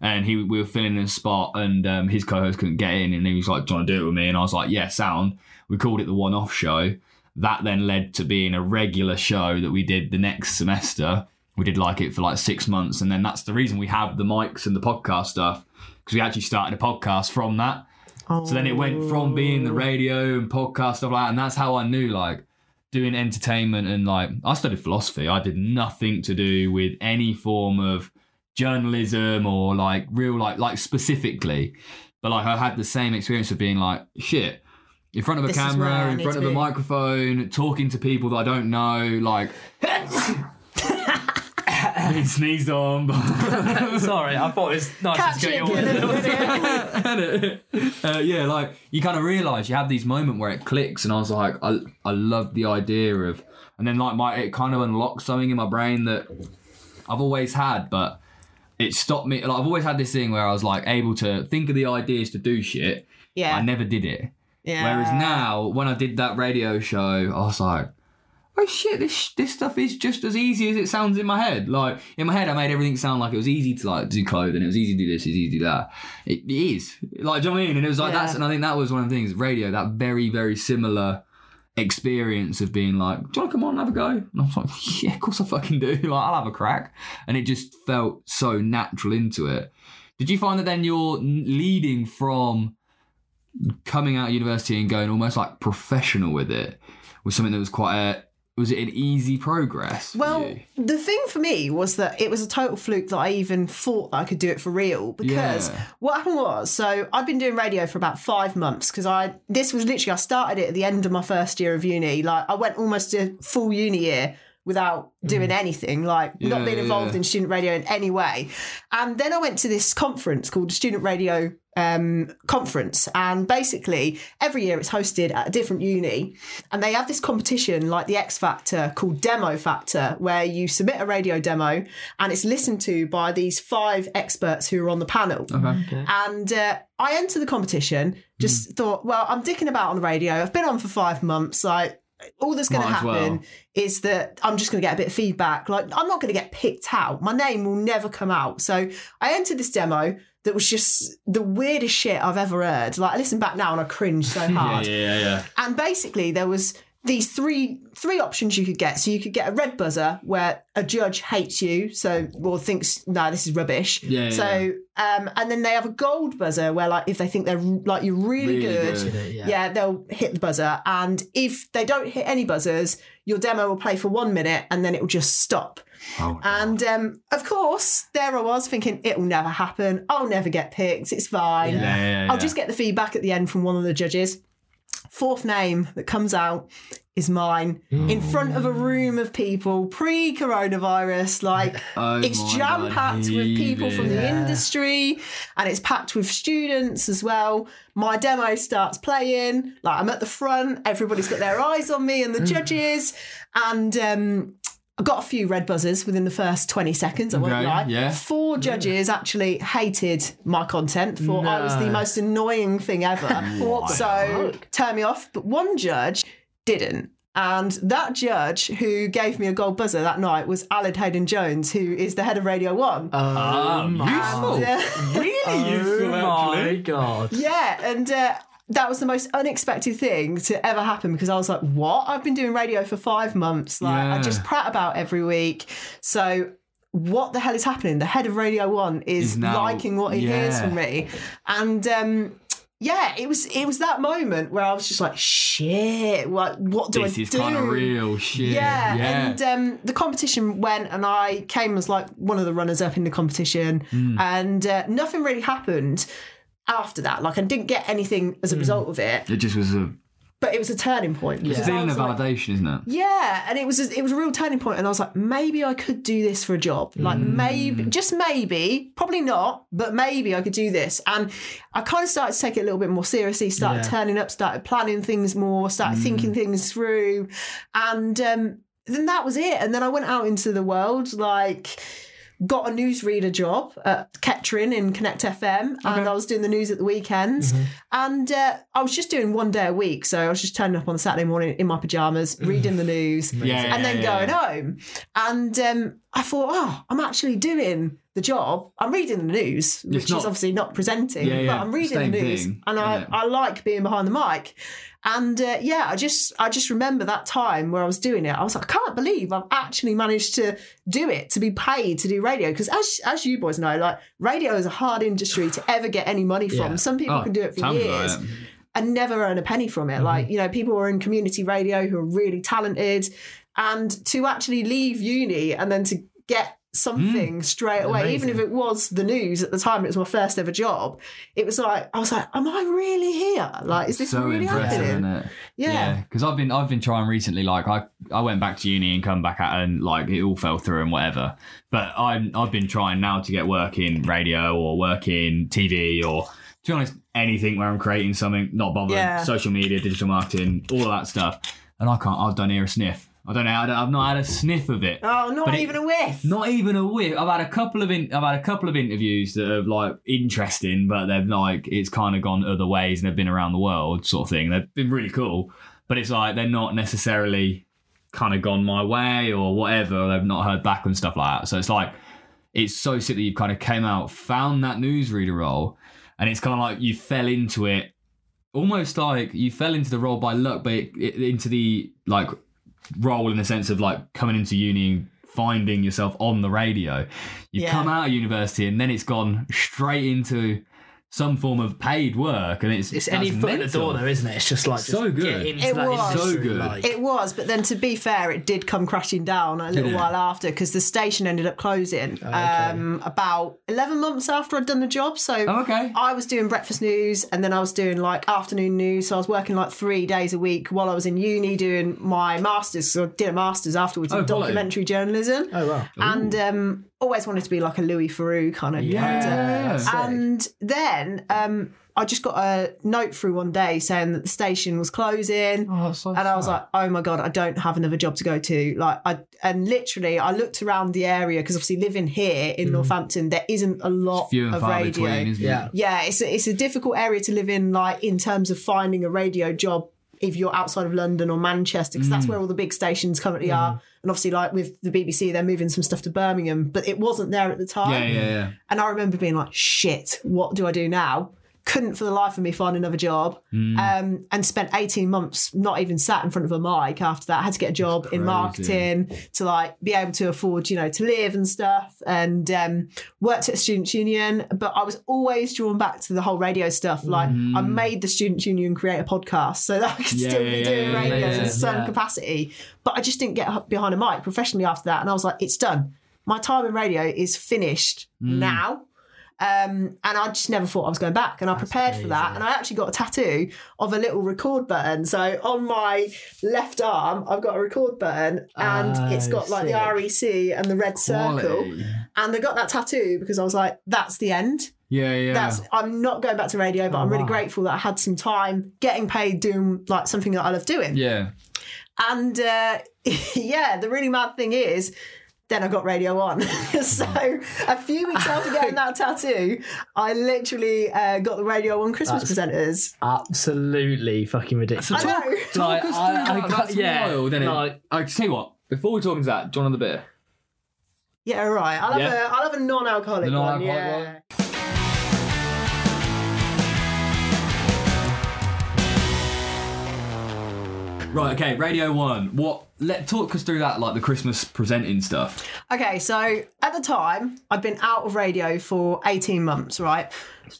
And he, we were filling in a spot, and um, his co-host couldn't get in, and he was like, "Do you want to do it with me?" And I was like, "Yeah, sound." We called it the one-off show. That then led to being a regular show that we did the next semester. We did like it for like six months, and then that's the reason we have the mics and the podcast stuff because we actually started a podcast from that. So then it went from being the radio and podcast stuff like that, and that's how I knew like doing entertainment and like I studied philosophy. I did nothing to do with any form of journalism or like real like like specifically, but like I had the same experience of being like shit in front of a This is where I camera, in front of a microphone, talking to people that I don't know, like. He sneezed on, but Sorry, I thought it was nice Catch to it, get you get on. it, get it. uh, yeah, like you kind of realize you have these moments where it clicks, and I was like, I, I love the idea of, and then like my it kind of unlocked something in my brain that I've always had, but it stopped me. Like I've always had this thing where I was like able to think of the ideas to do shit. Yeah. I never did it. yeah. Whereas now, when I did that radio show, I was like, oh shit, this this stuff is just as easy as it sounds in my head. Like in my head, I made everything sound like it was easy to like do clothing. It was easy to do this. It's easy to do that. It, it is. Like, do you know what I mean? And it was like Yeah. that's, and I think that was one of the things. Radio, that very very similar experience of being like, do you want to come on and have a go? And I was like, yeah, of course I fucking do. Like, I'll have a crack. And it just felt so natural into it. Did you find that then you're leading from coming out of university and going almost like professional with it was something that was quite a was it an easy progress Well, the thing for me was that it was a total fluke that I even thought that I could do it for real because Yeah. what happened was so I'd been doing radio for about five months because I this was literally I started it at the end of my first year of uni. Like I went almost a full uni year without doing anything, like Yeah, not being involved yeah. in student radio in any way. And then I went to this conference called Student Radio um, Conference, and basically every year it's hosted at a different uni, and they have this competition like the X Factor called Demo Factor, where you submit a radio demo and it's listened to by these five experts who are on the panel. Okay. And uh, I entered the competition, just thought, well, I'm dicking about on the radio. I've been on for five months. Like, all that's going to Might happen well. is that I'm just going to get a bit of feedback. Like I'm not going to get picked out. My name will never come out. So I entered this demo that was just the weirdest shit I've ever heard. Like I listen back now and I cringe so hard. yeah, yeah, yeah. And basically, there was these three three options you could get. So you could get a red buzzer where a judge hates you, so or thinks no, this is rubbish. Yeah, yeah, So um, and then they have a gold buzzer where like if they think they're like you're really, Really good, good. Yeah. yeah. they'll hit the buzzer. And if they don't hit any buzzers, your demo will play for one minute and then it will just stop. Oh, And um, of course, there I was thinking it will never happen. I'll never get picked. It's fine. yeah, yeah, yeah. I'll just get the feedback at the end from one of the judges. Fourth name that comes out is mine in front of a room of people pre coronavirus. Like, Oh it's jam packed with people from the Yeah. industry and it's packed with students as well. My demo starts playing. Like, I'm at the front, everybody's got their eyes on me and the judges. And, um, I got a few red buzzers within the first 20 seconds, I won't Okay, lie. yeah. Four judges actually hated my content, thought I was the most annoying thing ever. What so fuck? turn me off. But one judge didn't. And that judge who gave me a gold buzzer that night was Aled Haydn Jones, who is the head of Radio One. Ah, Oh my- useful. And, uh, Really useful, Oh my god. yeah, and uh, that was the most unexpected thing to ever happen because I was like, "What? I've been doing radio for five months. Like, I just prat about every week. So." What the hell is happening? The head of Radio One is now- liking what he hears from me, and um, yeah, it was it was that moment where I was just like, "Shit! What what do This I do? This is do?" kind of real shit. Yeah, Yeah. and um, the competition went, and I came as like one of the runners up in the competition, Hmm. and uh, nothing really happened after that. Like I didn't get anything as a hmm. result of it, it just was a but it was a turning point. because I feeling was of like- validation, isn't it? yeah, and it was a, it was a real turning point, and I was like, maybe I could do this for a job. Like hmm. maybe, just maybe, probably not, but maybe I could do this. And I kind of started to take it a little bit more seriously. Started Yeah. turning up, started planning things more, started thinking hmm. things through, and um, then that was it. And then I went out into the world, like. Got a newsreader job at Kettering in Connect FM, and I was doing the news at the weekends. And uh, I was just doing one day a week, so I was just turning up on Saturday morning in my pajamas, reading the news, Yeah, and then yeah, going yeah. home. And um, I thought, oh, I'm actually doing the job. I'm reading the news, which not- is obviously not presenting, Yeah, yeah, but I'm reading the news, thing, and I. I like being behind the mic. And uh, yeah, I just I just remember that time where I was doing it. I was like, I can't believe I've actually managed to do it, to be paid to do radio. Because as as you boys know, like radio is a hard industry to ever get any money from. Yeah. Some people Oh, can do it for like years it. and never earn a penny from it. Like, you know, people who are in community radio who are really talented and to actually leave uni and then to get something mm. straight away, even if it was the news at the time, it was my first ever job. It was like, I was like, am I really here? Like, is this so really happening? Yeah. because I've been I've been trying recently. Like I I went back to uni and come back out and like it all fell through and whatever. But I'm I've been trying now to get work in radio or work in TV or to be honest anything where I'm creating something. Not bothered. Yeah. Social media, digital marketing, all of that stuff. And I can't. I don't hear a sniff. I don't know. I I've not had a sniff of it. Oh, not But it- even a whiff. Not even a whiff. I've had a couple of in, I've had a couple of interviews that are like interesting, but they've like it's kind of gone other ways and they've been around the world sort of thing. They've been really cool, but it's like they're not necessarily kind of gone my way or whatever. They've not heard back and stuff like that. So it's like it's so sick that you kind of came out, found that newsreader role, and it's kind of like you fell into it. Almost like you fell into the role by luck, but it, it, into the like role in the sense of like coming into uni and finding yourself on the radio. You've Yeah. come out of university and then it's gone straight into some form of paid work and it's It's any that's foot in the door, though, isn't it? It's just like So just good. Get into It that was. industry, So good. Like, It was, but then to be fair, it did come crashing down a little it? while after because the station ended up closing um, about 11 months after I'd done the job. So Oh, okay. I was doing breakfast news and then I was doing like afternoon news. So I was working like three days a week while I was in uni doing my master's. So I did a master's afterwards in Oh, quality. documentary journalism. oh wow. And um, always wanted to be like a Louis Theroux kind of character. Yeah. And then um, I just got a note through one day saying that the station was closing. Oh, so and I was like, "Oh my god, I don't have another job to go to." Like, I and literally, I looked around the area because obviously living here in Northampton, there isn't a lot few and of far radio. between, isn't Yeah. it? yeah, it's a, it's a difficult area to live in, like in terms of finding a radio job if you're outside of London or Manchester, because that's Mm. where all the big stations currently are. And obviously, like with the BBC, they're moving some stuff to Birmingham, but it wasn't there at the time. Yeah, yeah, yeah. And I remember being like, shit, what do I do now? Couldn't for the life of me find another job. Mm. Um, and spent 18 months not even sat in front of a mic after that. I had to get a job in marketing to like be able to afford, you know, to live and stuff. And um, worked at a students' union. But I was always drawn back to the whole radio stuff. Like I made the students' union create a podcast so that I could Mm. Yeah, still be yeah, doing yeah, radio yeah, in some yeah. capacity. But I just didn't get behind a mic professionally after that. And I was like, it's done. My time in radio is finished Mm. now. Um, and I just never thought I was going back. And I prepared for that. And I actually got a tattoo of a little record button. So on my left arm, I've got a record button and Oh, it's got like the REC and the red circle. And I got that tattoo because I was like, that's the end. Yeah, yeah. That's I'm not going back to radio, but Oh, I'm really wow. grateful that I had some time getting paid doing like something that I love doing. yeah. And uh, yeah, the really mad thing is, then I got Radio One. so a few weeks after getting that tattoo, I literally uh, got the Radio One Christmas presenters. Absolutely fucking ridiculous. I know. Talk us through that. That's yeah, wild, isn't it? like- I tell you what. Before we talk into that, do you want another beer? Yeah, all right. I'll have Yeah. a I'll have a non-alcoholic, The one. non-alcoholic Yeah. Right. Okay. Radio One. What? Let talk us through that, like the Christmas presenting stuff. Okay, so at the time, I'd been out of radio for 18 months, right?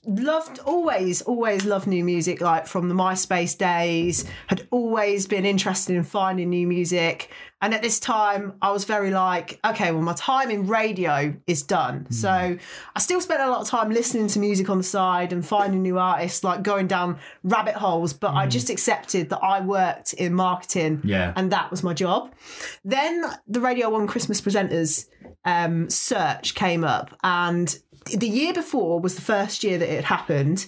Loved, always, always loved new music, like from the MySpace days, had always been interested in finding new music. And at this time, I was very like, okay, well, my time in radio is done. So I still spent a lot of time listening to music on the side and finding new artists, like going down rabbit holes. But I just accepted that I worked in marketing Yeah. and that was my job. Then the Radio One Christmas presenters um, search came up, and the year before was the first year that it happened.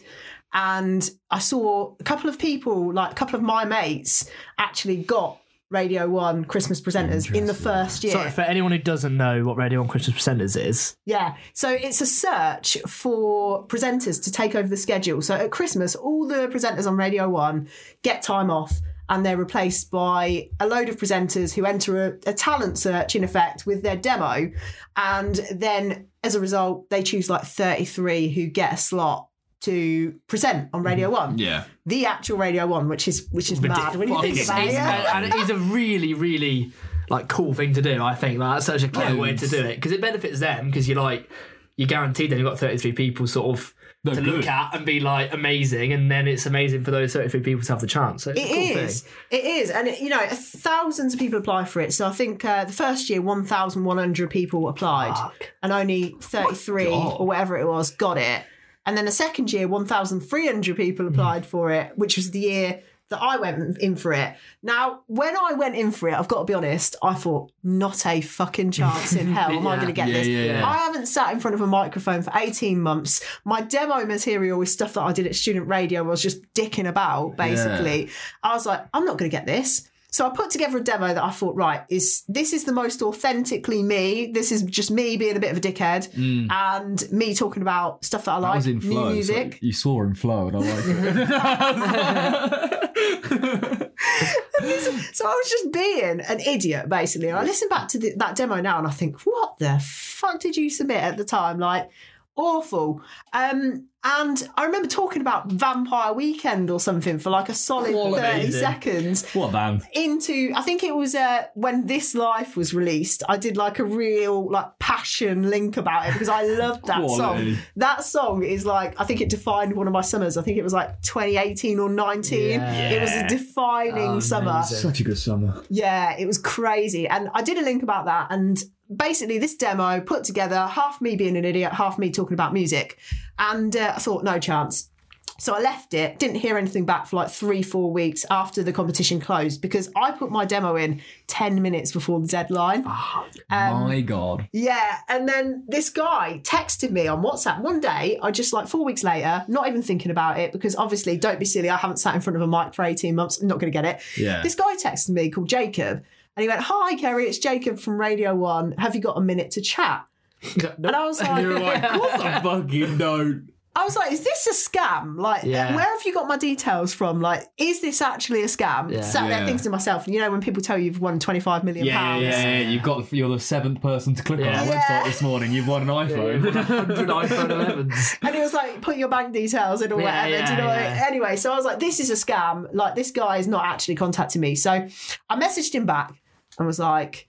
And I saw a couple of people, like a couple of my mates, actually got Radio One Christmas presenters in the first year. Sorry, for anyone who doesn't know what Radio One Christmas Presenters is, Yeah. So it's a search for presenters to take over the schedule. So at Christmas, all the presenters on Radio 1 get time off and they're replaced by a load of presenters who enter a, a talent search, in effect, with their demo. And then as a result, they choose like 33 who get a slot to present on Radio mm-hmm. 1. Yeah. The actual Radio 1, which is which is mad when you think about it. it's- and it is a really, really like cool thing to do. I think like, that's such a clever way to do it because it benefits them because you're like you're guaranteed. Then you've got 33 people sort of They're to look at and be like amazing, and then it's amazing for those 33 people to have the chance. So it's it cool is, thing. it is, and it, you know, thousands of people apply for it. So I think uh, the first year, one thousand one hundred people applied, Fuck. and only thirty-three God. or whatever it was got it. And then the second year, one thousand three hundred people applied for it, which was the year that I went in for it. Now, when I went in for it, I've got to be honest, I thought, not a fucking chance in hell am I going to get Yeah, this. yeah, yeah. I haven't sat in front of a microphone for 18 months. My demo material is stuff that I did at student radio. I was just dicking about, basically. I was like, I'm not going to get this. So I put together a demo that I thought, right, is this is the most authentically me. This is just me being a bit of a dickhead and me talking about stuff that I Mm. That like, in new flow. music. So you saw in flow, and I like it. So I was just being an idiot, basically. And I listen back to the, that demo now and I think, what the fuck did you submit at the time? Like, awful. Um, and I remember talking about Vampire Weekend or something for like a solid Quality. 30 seconds what a band. into I think it was uh, when This Life was released. I did like a real like passion link about it because I loved that Quality. song. That song is like I think it defined one of my summers. I think it was like 2018 or 19. Yeah. It was a defining Oh, summer. Such a good summer. Yeah, it was crazy. And I did a link about that. And basically, this demo put together half me being an idiot, half me talking about music. And uh, I thought, no chance. So I left it, didn't hear anything back for like three, four weeks after the competition closed because I put my demo in 10 minutes before the deadline. Um, My God. Yeah, and then this guy texted me on WhatsApp one day. I just like four weeks later, not even thinking about it because obviously, don't be silly. I haven't sat in front of a mic for 18 months. I'm not going to get it. Yeah. This guy texted me called Jacob and he went, Hi, Kerrie, it's Jacob from Radio One. Have you got a minute to chat? And I was like, like, what the fucking don't? I was like, is this a scam? Like, Yeah. where have you got my details from? Like, is this actually a scam? Yeah. Sat there Yeah. thinking to myself, you know, when people tell you you've won 25 million Yeah, pounds. yeah, yeah, You've got you're the seventh person to click on Yeah. our Yeah. website this morning. You've won an iPhone. 100 iPhone 11s. And it was like, put your bank details in or Yeah, whatever. do you yeah, know what yeah. Anyway, so I was like, this is a scam. Like, this guy is not actually contacting me. So I messaged him back and was like,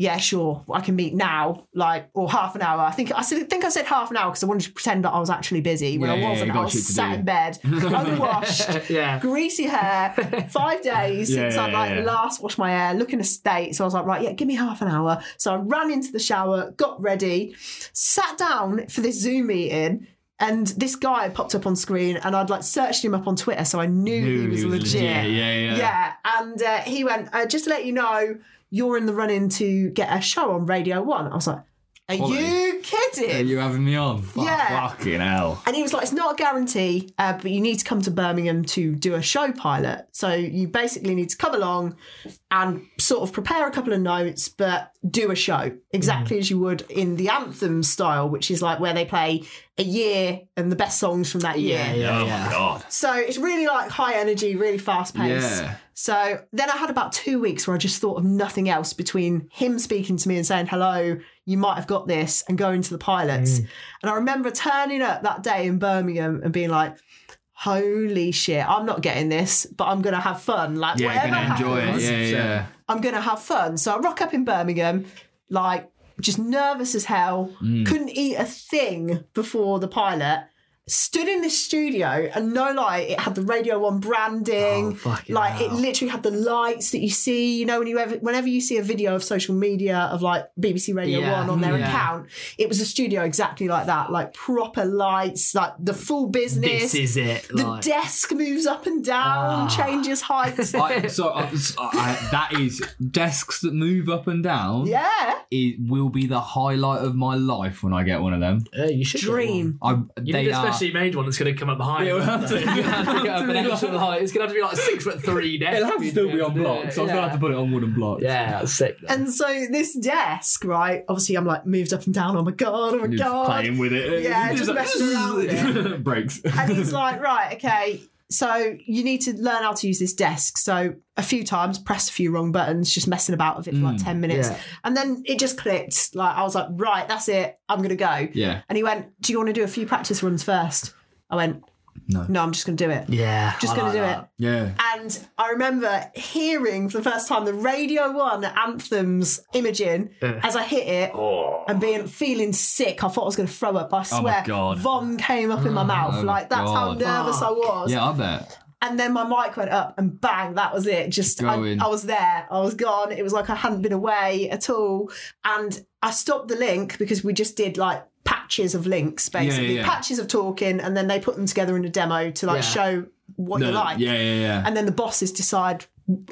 yeah, sure, I can meet now, like, or half an hour. I think I said, think I said half an hour because I wanted to pretend that I was actually busy when Yeah, I wasn't. got I was sat in bed, unwashed, yeah. greasy hair, five days Yeah, since I yeah, like yeah. last washed my hair, looking a state. So I was like, right, yeah, give me half an hour. So I ran into the shower, got ready, sat down for this Zoom meeting. And this guy popped up on screen, and I'd like searched him up on Twitter, so I knew, Knew he was legit. Yeah, yeah, yeah. Yeah, and uh, he went, uh, just to let you know, you're in the running to get a show on Radio One. I was like, are Quality. you kidding? Are you having me on? Fuck, Yeah. Fucking hell. And he was like, it's not a guarantee, uh, but you need to come to Birmingham to do a show pilot. So you basically need to come along and sort of prepare a couple of notes, but do a show exactly as you would in the anthem style, which is like where they play a year and the best songs from that year. Yeah, yeah, oh yeah. my god. So it's really like high energy, really fast paced. Yeah. So then I had about two weeks where I just thought of nothing else between him speaking to me and saying, hello, you might have got this, and going to the pilots. And I remember turning up that day in Birmingham and being like, holy shit, I'm not getting this, but I'm going to have fun. Like, Yeah, whatever gonna enjoy it. happens, Yeah, yeah. I'm going to have fun. So I rock up in Birmingham, like, just nervous as hell, Mm. couldn't eat a thing before the pilot. Stood in this studio and no lie, it had the Radio One branding. Oh, fucking like it literally had the lights that you see. You know, when you ever, whenever you see a video of social media of like BBC Radio Yeah, One on their yeah. account, it was a studio exactly like that, like proper lights, like the full business. This is it. the like- desk moves up and down, Ah. changes height. I, so I, I, that is desks that move up and down. yeah, It will be the highlight of my life when I get one of them. Yeah, you should get dream. I. You they need are- specially made one that's going to come up behind. Yeah, we'll have to- you have to get up an extra height. It's going to have to be like six foot three. desk. It'll have to still be on blocks. So I'm gonna have to put it on wooden blocks. Yeah, that's sick. though. And so this desk, right? Obviously, I'm like moved up and down. Oh my god! Oh my Just god! playing with it. Yeah, just messing around with it. Breaks. and he's like, right, okay. So you need to learn how to use this desk. So a few times, press a few wrong buttons, just messing about with it for like Mm, ten minutes, yeah. and then it just clicked. Like I was like, right, that's it. I'm gonna go. Yeah. And he went, do you want to do a few practice runs first? I went, No. no, I'm just gonna do it. Yeah, Just I gonna do that. it. Yeah. And I remember hearing for the first time the Radio One anthems imaging Yeah. as I hit it Oh. and being feeling sick. I thought I was going to throw up. I oh swear, God. vom came up in my oh mouth. Oh like that's how God. nervous I was. Yeah, I bet. And then my mic went up and bang, that was it. Just I, I was there. I was gone. It was like I hadn't been away at all. And I stopped the link because we just did like patches of links, basically yeah. patches of talking, and then they put them together in a demo to like Yeah. show what you like Yeah, yeah, yeah. and then the bosses decide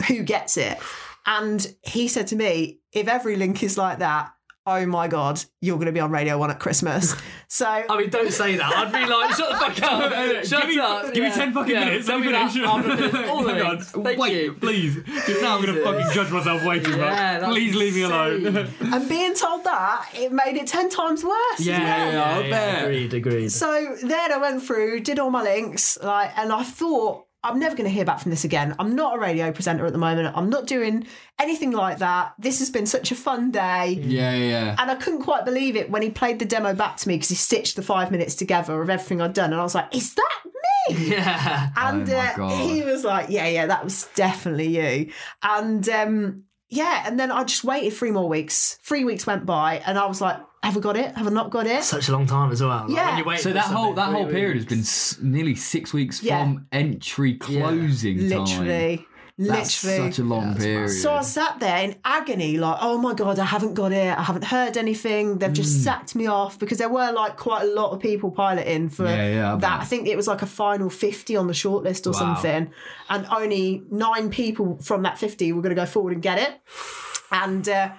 who gets it. And he said to me, if every link is like that, oh my god, you're going to be on Radio One at Christmas. So I mean, don't say that. I'd be like, shut the fuck up. Shut give me, up. Give me 10 fucking Yeah, minutes. tell Let me me that. finish. I'm gonna all the Hang on. Thank Wait, you. please. Because now I'm going to fucking judge myself way too Yeah, much. that's Please leave me alone. and being told that, it made it ten times worse. as Yeah, well. yeah, I Yeah, bet. agreed, agreed. So then I went through, did all my links, like, and I thought I'm never going to hear back from this again. I'm not a radio presenter at the moment. I'm not doing anything like that. This has been such a fun day. Yeah, yeah. And I couldn't quite believe it when he played the demo back to me because he stitched the five minutes together of everything I'd done. And I was like, is that me? yeah. And Oh uh, he was like, yeah, yeah, that was definitely you. And um, yeah, and then I just waited three more weeks. Three weeks went by, and I was like, have I got it? Have I not got it? Such a long time as well. Like, Yeah. When you wait So that whole that whole three period has been s- nearly six weeks Yeah. from entry closing time. Literally. That's literally. such a long that's period. So I sat there in agony, like, oh my God, I haven't got it. I haven't heard anything. They've just sacked me off because there were like quite a lot of people piloting for Yeah, yeah, that. bet. I think it was like a final 50 on the shortlist or Wow. something. And only nine people from that 50 were going to go forward and get it. And uh,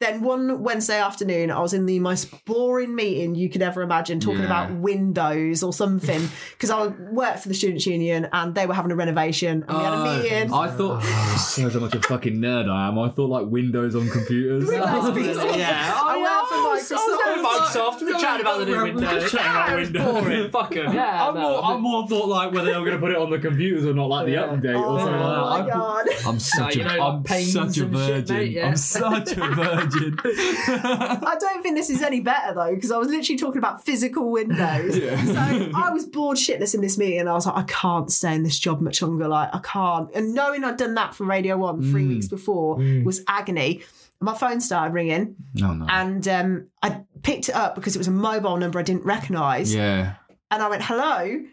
then one Wednesday afternoon, I was in the most boring meeting you could ever imagine, talking Yeah. about windows or something. Because I worked for the Students' Union and they were having a renovation and we had a Oh, meeting. I thought ah. so much a fucking nerd I am. I thought like Windows on computers. Yeah. Oh, yeah. Microsoft. We're chatting about the new We're Windows. just chatting about Yeah, it's Windows. boring. Fuck 'em. Yeah, I'm no, more, I'm more thought like whether they were going to put it on the computers or not, like the Yeah. update or something Oh like that. god. I'm such you a, know, I'm such a and shit, virgin. mate, yeah. I'm such a virgin. I don't think this is any better though, because I was literally talking about physical windows. Yeah. So I was bored shitless in this meeting, and I was like, I can't stay in this job much longer. Like, I can't. And knowing I'd done that for Radio One three Mm. weeks before was agony. My phone started ringing, no, no. and um, I picked it up because it was a mobile number I didn't recognise. yeah. And I went, hello.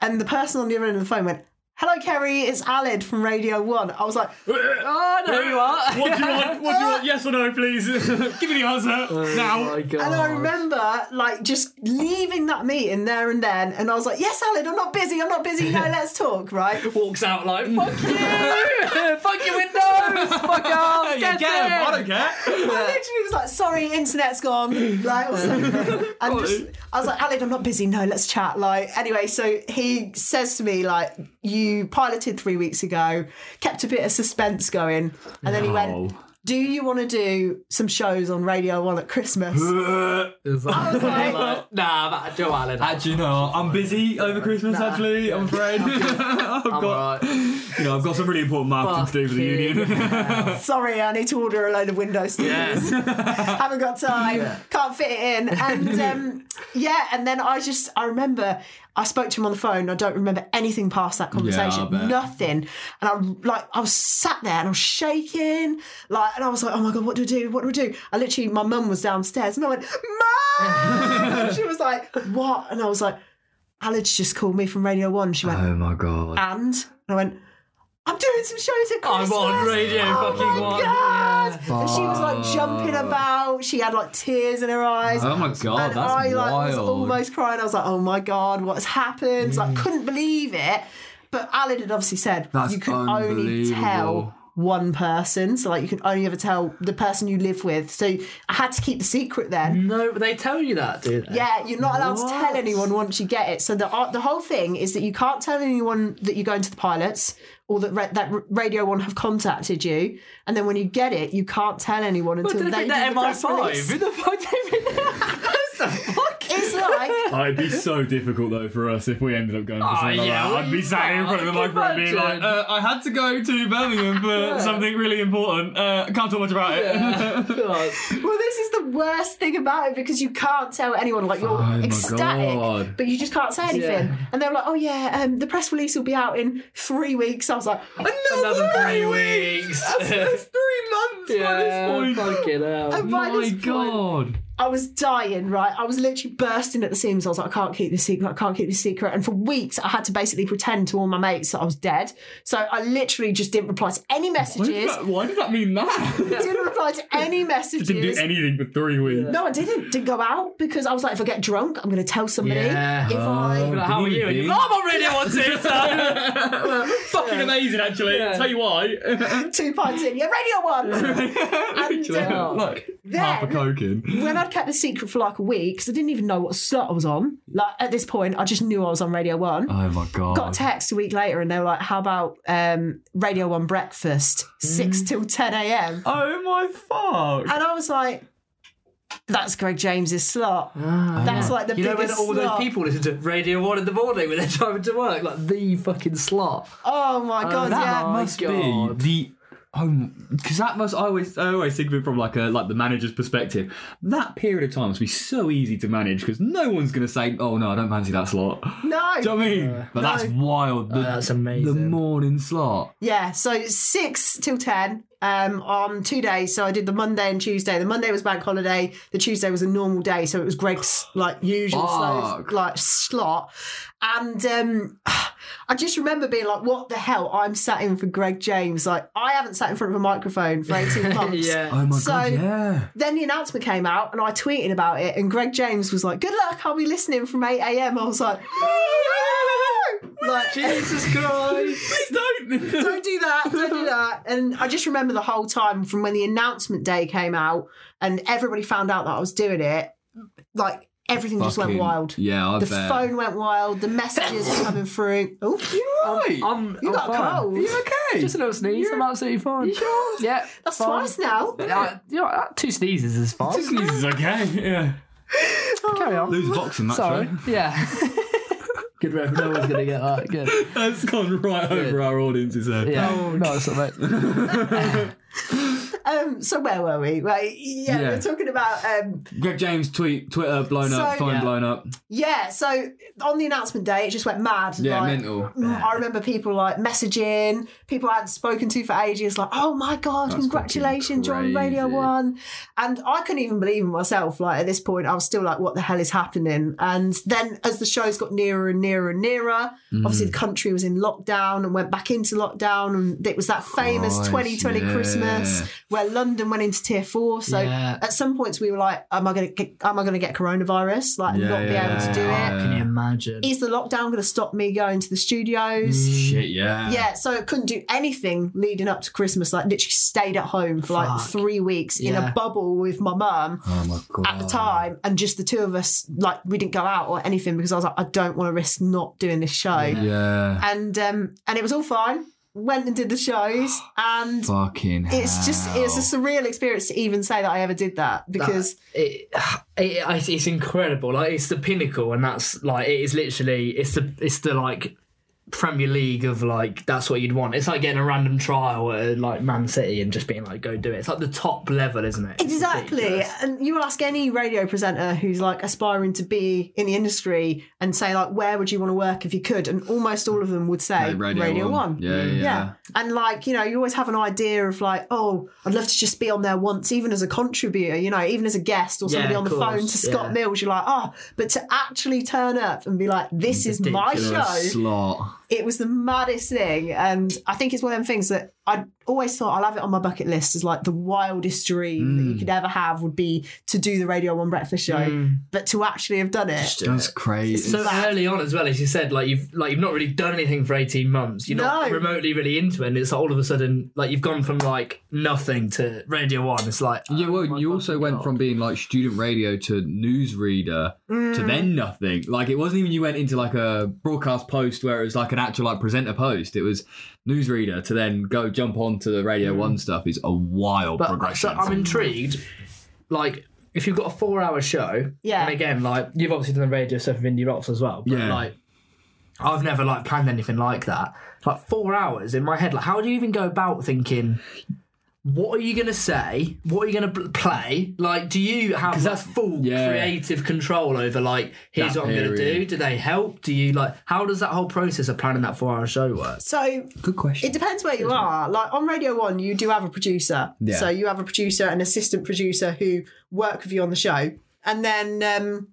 And the person on the other end of the phone went, hello, Kerrie, it's Aled from Radio One. I was like, Oh, I know who you are. What do you want? What do you want? Yes or no, please. Give me the answer Oh now. my. And I remember like just leaving that meeting there and then, and I was like, "Yes, Alan, I'm not busy. I'm not busy. No, let's talk." Right? walks out like mm. fuck you, fuck your windows, fuck off, Hey, get, get 'em, I don't care. I literally was like, "Sorry, internet's gone." Like, or something. and just, I was like, "Alan, I'm not busy. No, let's chat." Like, anyway, so he says to me like, "You piloted three weeks ago, kept a bit of suspense going, and then he went." Do you want to do some shows on Radio One at Christmas? It's like, I was like- like, nah, but Joe Allen. Actually, no. I'm busy over Christmas. Actually, I'm afraid. I've I'm got, alright. you know, I've got some really important marketing to do for the union. hell. Sorry, I need to order a load of window stickers. Haven't got time. Can't fit it in. And um, yeah, and then I just I remember I spoke to him on the phone. I don't remember anything past that conversation. bet. Nothing. And I like I was sat there and I was shaking, like, and I was like, oh my god, what do I do? What do I do? I literally, my mum was downstairs, and I went, mum. she was like, what? And I was like, Alex just called me from Radio One. She went, oh my god. and and I went, I'm doing some shows at I'm Christmas. on Radio oh fucking my One. God. Yeah. And she was like jumping about. She had like tears in her eyes. Oh my god, and that's I like was almost crying. I was like, "Oh my god, what's happened?" Mm. Like, couldn't believe it. But Alan had obviously said That's you can only tell one person, so like you can only ever tell the person you live with. So I had to keep the secret then. No, but they tell you that, do they? Yeah, you're not allowed to tell anyone once you get it. So the uh, the whole thing is that you can't tell anyone that you're going to the pilots or that ra- that r- Radio One have contacted you. And then when you get it, you can't tell anyone until did they they think do the press MI5? release. Who the fuck did they What the fuck? It's like Oh, it'd be so difficult though for us if we ended up going to Oh, something like yeah, that. I'd be sat in front of the I can being like, uh, "I had to go to Birmingham for something really important. Uh, can't talk much about it." God. Well, this is the worst thing about it because you can't tell anyone. Like you're Oh my ecstatic, God. but you just can't say anything. Yeah. And they're like, "Oh yeah, um, the press release will be out in three weeks." I was like, Another three weeks. That's three months yeah, by this point. fucking hell. And by My this point, god. I was dying, right? I was literally bursting at the seams. I was like, I can't keep this secret. I can't keep this secret. And for weeks, I had to basically pretend to all my mates that I was dead. So I literally just didn't reply to any Why messages. did, that, why did that mean that? didn't reply to any messages. Didn't do anything for three weeks. No, I didn't. Didn't go out because I was like, if I get drunk, I'm going to tell somebody. Yeah. If I Oh. Like, how are you? And you you're like, I'm on Radio 1 too, so. Fucking amazing, actually. Yeah. Tell you why. two pints in, yeah, radio one. Actually, um, like then- half a coke in. when I'd kept the secret for like a week, because I didn't even know what slot I was on. Like at this point, I just knew I was on Radio One. Oh my god. Got a text a week later, and they were like, "How about um, Radio One breakfast, six till ten a.m." Oh my fuck. And I was like, "That's Greg James's slot." That's like the You know when all slot. those people listen to Radio 1 in the morning when they're driving to work? Like, the fucking slot. Oh my god! that yeah. must God. be the oh because that must I always I always think of it from like a like the manager's perspective. That period of time must be so easy to manage because no one's gonna say, "Oh no, I don't fancy that slot." Do no. you know what I mean? but that's wild. The, Oh, that's amazing. The morning slot. Yeah, so six till ten um, on two days. So I did the Monday and Tuesday. The Monday was bank holiday. The Tuesday was a normal day, so it was Greg's like usual slow, like slot. And um, I just remember being like, "What the hell? I'm sat in for Greg James. Like I haven't sat in front of a microphone for eighteen months." yeah. Oh my So- god, yeah. Then the announcement came out, and I tweeted about it. And Greg James was like, "Good luck. I'll be listening from eight a.m." I was like, like Jesus Christ. Please don't. don't do that, don't do that. And I just remember the whole time from when the announcement day came out and everybody found out that I was doing it. Like everything just went Fucking- wild. Yeah, I The bet. phone went wild. The messages were coming through. Oh, Right. I'm, you I'm got a fine. cold. you okay? Just a little sneeze. I'm absolutely fine. Sure. Yeah, That's fine. twice now. Uh, you know, uh, two sneezes is fine. This is okay. Yeah. Carry on. Lose a boxing match. Sorry. right? Yeah. Good ref. No one's gonna get that. Good. That's gone right over our audience's head. Yeah. Oh, no, it's not mate. Um, so where were we? Right, yeah, we Yeah. were talking about um, Greg James tweet Twitter blown up, So- phone Yeah. blown up. yeah. So on the announcement day, it just went mad. Yeah, like, mental. mm, I remember people like messaging, people I hadn't spoken to for ages, like, "Oh my god, That's congratulations, you're on fucking Radio crazy. One!" And I couldn't even believe in myself. Like at this point, I was still like, "What the hell is happening?" And then as the shows got nearer and nearer and nearer, Mm. obviously the country was in lockdown and went back into lockdown, and it was that famous Christ, 2020 yeah. Christmas where London went into tier four. So Yeah. at some points we were like, "Am I going to get? Am I going to get coronavirus? Like Yeah, not be able to do yeah. it? Can you imagine? Is the lockdown going to stop me going to the studios?" Shit, yeah. Yeah, so I couldn't do anything leading up to Christmas. Like literally stayed at home for like three weeks in a bubble with my mum Oh at the time, and just the two of us. Like we didn't go out or anything because I was like, I don't want to risk not doing this show. Yeah. And um, and it was all fine. Went and did the shows, and Fucking it's just it's a surreal experience to even say that I ever did that because it, it, it's- it's incredible. Like it's the pinnacle, and that's like it is literally it's the it's the like Premier League of like that's what you'd want. It's like getting a random trial at like Man City and just being like go do it. It's like the top level, isn't it? It's Exactly. And you will ask any radio presenter who's like aspiring to be in the industry and say, like, where would you want to work if you could? And almost all of them would say Like Radio, One. Yeah, yeah. Yeah. And like, you know, you always have an idea of like, oh, I'd love to just be on there once, even as a contributor, you know, even as a guest or somebody Yeah, on the course, phone to Scott yeah. Mills, you're like, oh, but to actually turn up and be like, this is my show Slot. It was the maddest thing and i think it's one of them things that i always thought i'll have it on my bucket list as like the wildest dream that Mm. you could ever have would be to do the radio one breakfast show Mm. but to actually have done it. That's it. crazy. so early on as well as you said like you've like you've not really done anything for 18 months you're not remotely really into it and it's like all of a sudden like you've gone from like nothing to radio one it's like Yeah, oh well, my you also fucking went God. from being like student radio to newsreader to Mm. then nothing. Like it wasn't even you went into like a broadcast post where it was like an actual like presenter post. It was newsreader to then go jump onto the Radio hmm. One stuff is a wild But progression. so I'm intrigued. Like, if you've got a four-hour show, Yeah. and again, like you've obviously done the radio stuff with Indie Rocks as well. But Yeah. like, I've never like planned anything like that. Like four hours in my head. Like, how do you even go about thinking? What are you gonna say? What are you gonna play? Like, do you have like, that's- full yeah. creative control over like, here's That what I'm gonna do? Do they help? Do you like? How does that whole process of planning that four-hour show work? so Good question. it depends where you are like on radio one you do have a producer Yeah. so you have a producer an assistant producer who work with you on the show and then um,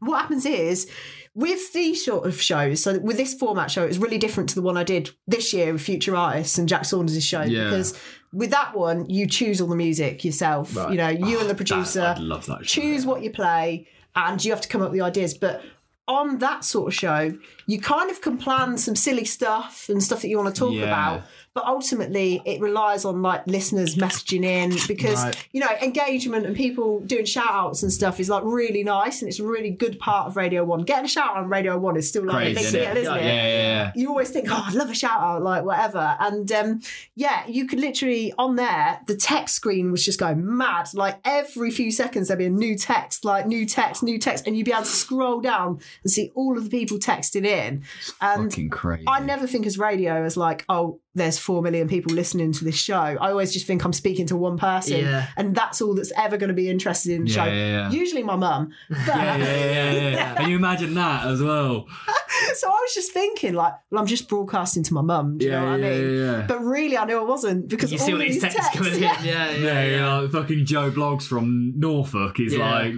what happens is with these sort of shows, so with this format show, it's really different to the one I did this year with Future Artists and Jack Saunders' show Yeah. because with that one, you choose all the music yourself. Right. You know, you ah, and the producer I'd love that. show. choose what you play and you have to come up with the ideas. But on that sort of show, you kind of can plan some silly stuff and stuff that you want to talk Yeah. about. But ultimately, it relies on like listeners messaging in because Right. you know engagement and people doing shout outs and stuff is like really nice and it's a really good part of Radio One. Getting a shout out on Radio One is still like a Crazy, big isn't deal, isn't yeah, it? yeah, yeah. you always think, oh, I'd love a shout out, like whatever. And um, yeah, you could literally on there, the text screen was just going mad. Like every few seconds, there'd be a new text, like new text, new text, and you'd be able to scroll down and see all of the people texting in. And Fucking crazy. I never think as radio as like, oh, there's four million people listening to this show. I always just think I'm speaking to one person, Yeah. and that's all that's ever going to be interested in the Yeah, show. yeah, yeah. Usually my mum. But Yeah, yeah, yeah, yeah, yeah. Can you imagine that as well? so I was just thinking, like, well, I'm just broadcasting to my mum. Do you Yeah, know what yeah, I mean? yeah, yeah. But really, I knew I wasn't because You all see all these these texts coming in. yeah, Yeah, yeah, Yeah, yeah, like fucking Joe Bloggs from Norfolk is Yeah. like,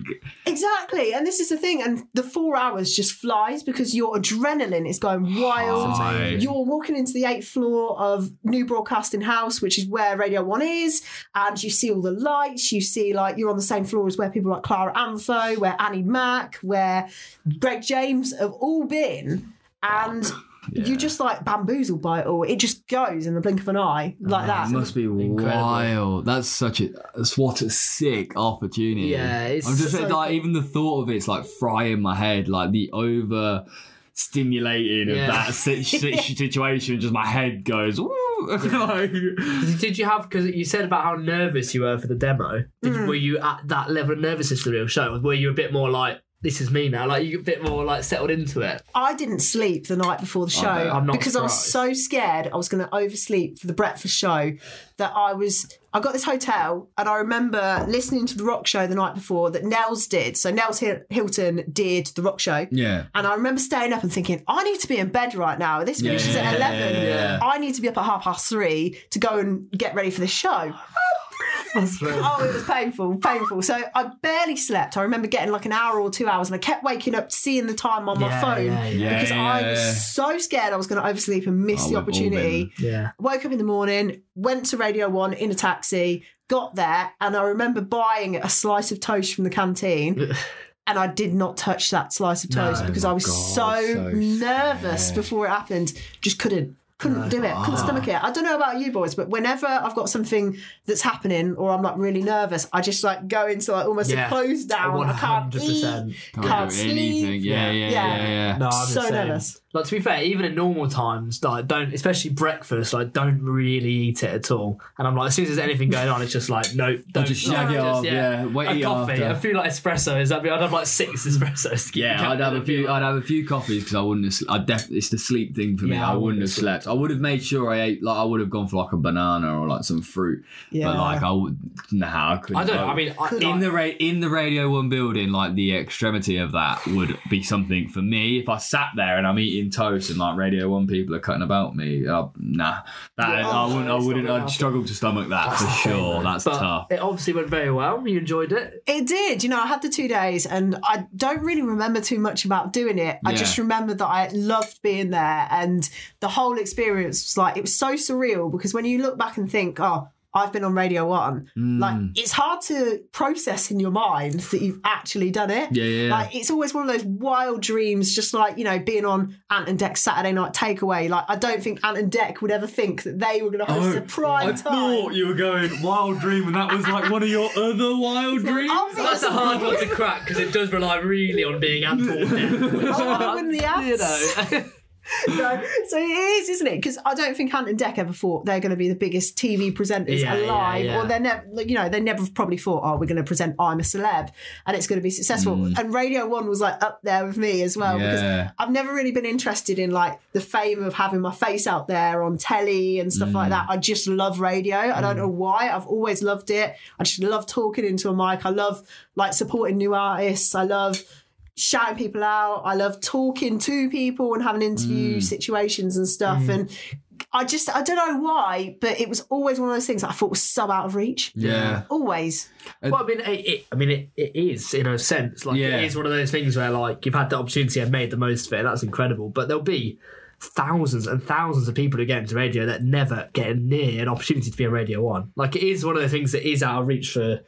exactly. And this is the thing, and the four hours just flies because your adrenaline is going wild. High. You're walking into the eighth floor of New Broadcasting House, which is where Radio One is, and you see all the lights. You see like you're on the same floor as where people like Clara Amfo, where Annie Mac, where Greg James have all been, and you just like bamboozled by it all. It just goes in the blink of an eye like that. It must be Incredible. wild. That's such a that's what a sick opportunity. Yeah, it's I'm just so like cool. even the thought of it's like frying my head, like the over stimulating Yeah. of that si- si- situation. Just my head goes. Like, Did you have because you said about how nervous you were for the demo? Did, Mm. Were you at that level of nervousness for the real show? Were you a bit more like this is me now? Like you get a bit more like settled into it? I didn't sleep the night before the show. I'm not because I was so scared I was going to oversleep for the breakfast show that I was. I got this hotel and I remember listening to the rock show the night before that Nels did. So Nels Hilton did the rock show. yeah. And I remember staying up and thinking, I need to be in bed right now. This finishes Yeah, at 11. yeah. I need to be up at half past three to go and get ready for the show. Oh, Oh, it was painful, painful. So I barely slept. I remember getting like an hour or two hours, and I kept waking up, seeing the time on my Yeah, phone yeah, yeah. because Yeah, I was yeah. so scared I was going to oversleep and miss Oh, the opportunity. Yeah. Woke up in the morning, went to Radio One in a taxi, got there, and I remember buying a slice of toast from the canteen. And I did not touch that slice of toast No. because I was God, so, so nervous sad. before it happened. Just couldn't, couldn't do it, couldn't Ah. stomach it. I don't know about you boys, but whenever I've got something that's happening or I'm like really nervous, I just like go into like almost Yeah. a close down. One I can't hundred eat. Can't, can't do anything. sleep. Yeah, yeah, yeah, Yeah. yeah. No, I'm So nervous. Like to be fair, even at normal times, like don't, especially breakfast, like don't really eat it at all. And I'm like, as soon as there's anything going on, it's just like, no, don't. just shag like, it off, yeah. Wait, a eat coffee, after. a few like espressos. I mean, I'd have like six espressos. Yeah, I'd have a few. I'd have a few coffees because I wouldn't. Have, sl- I def- It's the sleep thing for me. Yeah, I, I wouldn't wouldn't have have slept. I would have made sure I ate. Like I would have gone for like a banana or like some fruit. Yeah. But like I would. Nah, I couldn't. I don't know. I mean, I, Could- in like, the ra- in the Radio One building, like the extremity of that would be something for me. If I sat there and I'm eating toast and like Radio One people are cutting about me, uh, nah, that Yeah, I oh, wouldn't. I wouldn't. I'd struggle to stomach that for sure. That's but tough. it obviously went very well. You enjoyed it. It did. You know, I had the two days and I don't really remember too much about doing it. I Yeah. just remember that I loved being there and the whole experience was like, it was so surreal because when you look back and think, oh, I've been on Radio One, Mm. like it's hard to process in your mind that you've actually done it. Yeah, yeah, yeah. Like it's always one of those wild dreams, just like, you know, being on Ant and Dec's Saturday night takeaway. Like I don't think Ant and Dec would ever think that they were gonna host a prime Oh, I time. thought you were going wild dream, and that was like one of your other wild dreams. Obviously. That's a hard one to crack because it does rely really on being at all. Oh, I wouldn't the you ants. know. no. So it is, isn't it? Because I don't think Hunt and Dec ever thought they're going to be the biggest TV presenters Yeah, yeah, alive, yeah. or they're never, you know, they never probably thought, oh, we're going to present I'm a Celeb, and it's going to be successful. Mm. And Radio One was like up there with me as well Yeah. because I've never really been interested in like the fame of having my face out there on telly and stuff like mm. that. I just love radio. I don't mm. know why. I've always loved it. I just love talking into a mic. I love like supporting new artists. I love shouting people out. I love talking to people and having interview mm. situations and stuff. Mm. And I just I don't know why, but it was always one of those things that I thought was so out of reach. Yeah. Always. Well, I mean, it, it, I mean, it, it is in a sense. Like, Yeah. it is one of those things where, like, you've had the opportunity and made the most of it. That's incredible. But there'll be thousands and thousands of people who get into radio that never get near an opportunity to be on Radio One. Like, it is one of the things that is out of reach for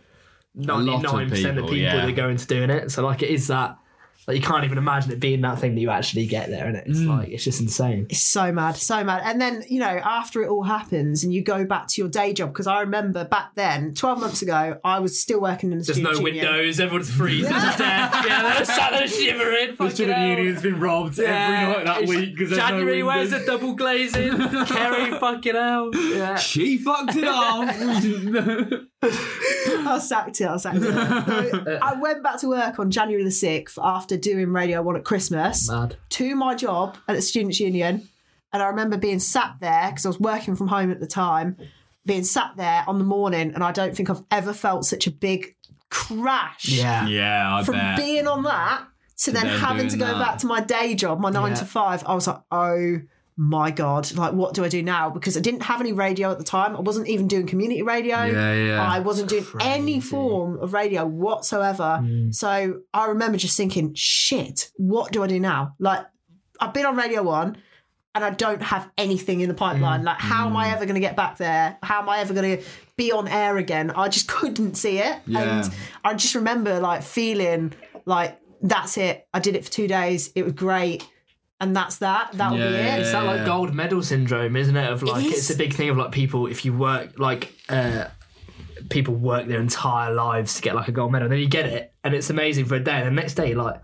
lot of ninety-nine percent of people, people yeah. that go into doing it. So, like, it is that. Like, you can't even imagine it being that thing that you actually get there, and it's Mm. like it's just insane. It's so mad, so mad. And then, you know, after it all happens and you go back to your day job, because I remember back then, 12 months ago, I was still working in the There's no union. windows. Everyone's freezing to death. Yeah, they're sat there shivering. The fucking student hell. union's been robbed every night that it's week because January no wears windows. a double glazing. Kerrie fucking hell. Yeah. She fucked it off. I sacked it. I sacked it. I went back to work on January the 6th after doing Radio 1 at Christmas Mad. to my job at the Students' Union. And I remember being sat there because I was working from home at the time, being sat there on the morning. And I don't think I've ever felt such a big crash Yeah. yeah, I from bet. being on that to then then having to go that. back to my day job, my nine Yeah. to five. I was like, oh my God, like, what do I do now? Because I didn't have any radio at the time. I wasn't even doing community radio. Yeah, yeah. I wasn't doing any form of radio whatsoever. Mm. So I remember just thinking, shit, what do I do now? Like, I've been on Radio One and I don't have anything in the Mm. pipeline. Like, how am I ever going to get back there? How am I ever going to be on air again? I just couldn't see it. Yeah. And I just remember like feeling like, that's it. I did it for two days. It was great. And that's that. That'll be Yeah. it. It's that like Yeah. gold medal syndrome, isn't it? Of like, is. it's a big thing of like people if you work like uh, people work their entire lives to get like a gold medal, and then you get it, and it's amazing for a day, and the next day, like,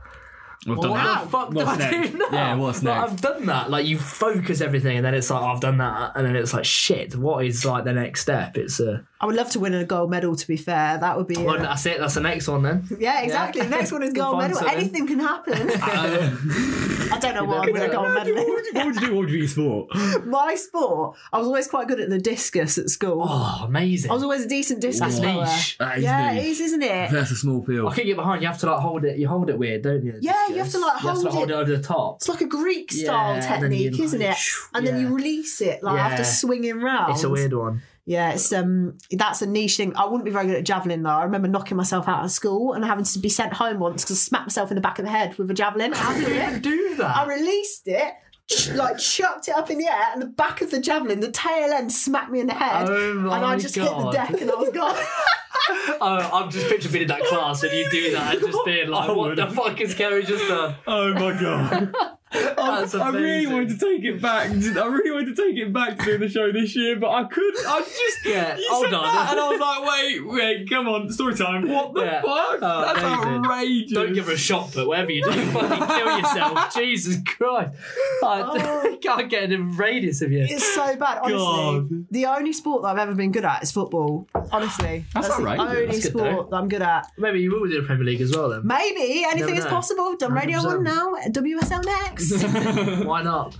We've done what that. the fuck did What's I next? do now? Yeah, what's Like, next? I've done that. Like you focus everything, and then it's like oh, I've done that, and then it's like shit. What is like the next step? It's uh, I would love to win a gold medal. To be fair, that would be. well, uh, that's it. That's the next one then. yeah, exactly. The next one is gold medal. something. Anything can happen. I don't know why I win a gold medal. what would you do? What would you do in sport? My sport, I was always quite good at the discus at school. Oh, amazing. I was always a decent discus That's thrower. niche. That is Yeah, niche. it is, isn't it? That's a small field. I can't get behind. You have to like hold it. You hold it weird, don't you? Yeah, you have to, like, You have to, hold hold it. it over the top. It's like a Greek style Yeah, and then technique, isn't like, it? And then you release it like after Yeah. swinging round. It's a weird one. Yeah, it's um that's a niche thing. I wouldn't be very good at javelin though. I remember knocking myself out of school and having to be sent home once because I smacked myself in the back of the head with a javelin. How did you even do that? I released it, like chucked it up in the air, and the back of the javelin, the tail end smacked me in the head, Oh my and I just hit the deck and I was gone. Oh, I'm just picturing being in that class and you do that and just being like, I what the would've. fuck is Kerrie just done? Oh my god. That's I really wanted to take it back. I really wanted to take it back to doing the show this year, but I couldn't. I just Yeah, You hold said on. that, and I was like, wait, wait, come on, story time. What the Yeah. fuck? Oh, That's amazing. outrageous. Don't give her a shot, but whatever you do, fucking kill yourself. Jesus Christ. I Oh. can't get in the radius of you. It's so bad, honestly. God. The only sport that I've ever been good at is football. Honestly, That's the outrageous. only That's good, sport though. that I'm good at. Maybe you will do the Premier League as well then. Maybe anything is know. possible. Done Radio 100%. One now. WSL next. Why not?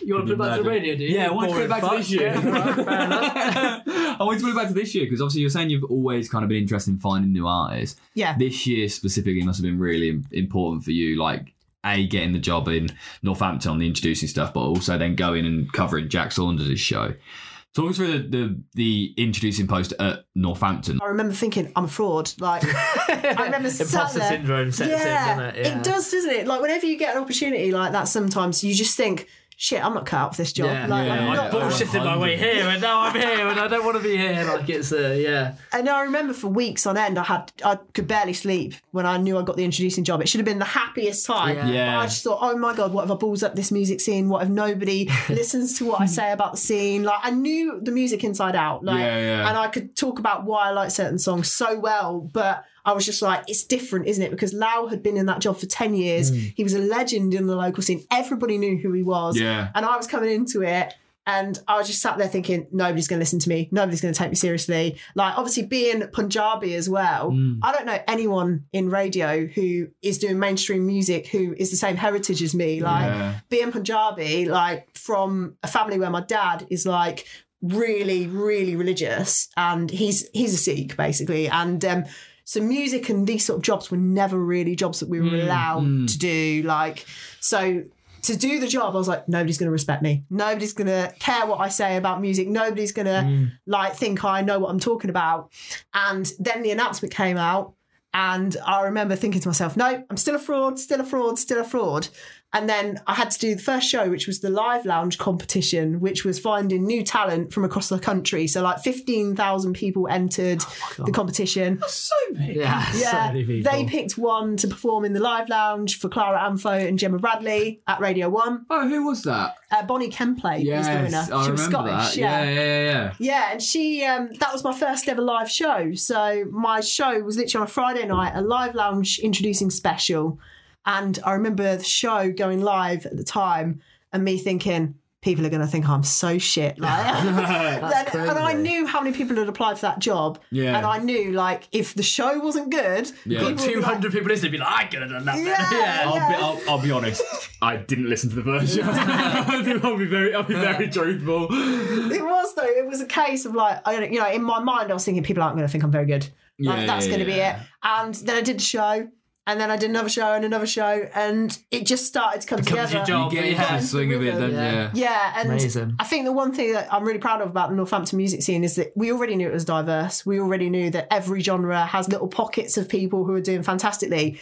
You want to put it back to the radio, do you? Yeah, I want to put it back to fuck. this year. Yeah, right, fair enough. I want to put it back to this year because obviously you're saying you've always kind of been interested in finding new artists. yeah. This year specifically must have been really important for you, like a getting the job in Northampton on the introducing stuff, but also then going and covering Jack Saunders' show. Talk us through the, the the introducing post at Northampton. I remember thinking I'm a fraud. Like I remember sat Imposter there. syndrome sets in, doesn't it? Yeah. does, doesn't it? Like whenever you get an opportunity like that, sometimes you just think, "Shit, I'm not cut out for this job." Yeah, like, yeah, I'm yeah. not- I bullshitted my way here, and now I'm here, and I don't want to be here. Like it's uh, yeah. And I remember for weeks on end, I had I could barely sleep when I knew I got the introducing job. It should have been the happiest time. Yeah. Yeah. I just thought, oh my god, what if I balls up this music scene? What if nobody listens to what I say about the scene? Like I knew the music inside out. Like, Yeah, yeah. And I could talk about why I like certain songs so well, but. I was just like, it's different, isn't it? Because Lau had been in that job for 10 years. He was a legend in the local scene. Everybody knew who he was. Yeah. And I was coming into it and I was just sat there thinking, nobody's going to listen to me. Nobody's going to take me seriously. Like, obviously, being Punjabi as well, I don't know anyone in radio who is doing mainstream music who is the same heritage as me. Like, Yeah. being Punjabi, like, from a family where my dad is like, really really religious and he's he's a sikh basically and um so music and these sort of jobs were never really jobs that we were hmm, allowed hmm. to do like so to do the job, I was like, nobody's going to respect me. Nobody's going to care what I say about music. Nobody's going to hmm. like think I know what I'm talking about. And then the announcement came out, and I remember thinking to myself, no, I'm still a fraud, still a fraud, still a fraud. And then I had to do the first show, which was the live lounge competition, which was finding new talent from across the country. So like 15,000 people entered the competition. So big. Yeah, so Yeah, many people. they picked one to perform in the live lounge for Clara Amfo and Gemma Bradley at Radio One. Oh, who was that? Uh, Bonnie Kemplay Yes, was the winner. I she was remember Scottish. that. Yeah. Yeah, yeah, yeah, yeah. Yeah, and she um that was my first ever live show. So my show was literally on a Friday night, a live lounge introducing special. And I remember the show going live at the time and me thinking, people are gonna think I'm so shit. Like That's and, and I knew how many people had applied for that job. Yeah. And I knew like if the show wasn't good, Yeah. people would be Two like, people listening, be like, I could have done that. Yeah. better." I'll, Yeah. be, I'll, I'll be honest. I didn't listen to the first show. I'll be very, I'll be very truthful. It was though. It was a case of like, I don't- you know, in my mind, I was thinking people aren't going to think I'm very good. Like, Yeah, that's yeah, going to be it. And then I did the show, and then I did another show and another show, and it just started to come Becomes together. your job. You get Yeah. the swing of it, don't Yeah. Yeah, and Amazing. I think the one thing that I'm really proud of about the Northampton music scene is that we already knew it was diverse. We already knew that every genre has little pockets of people who are doing fantastically.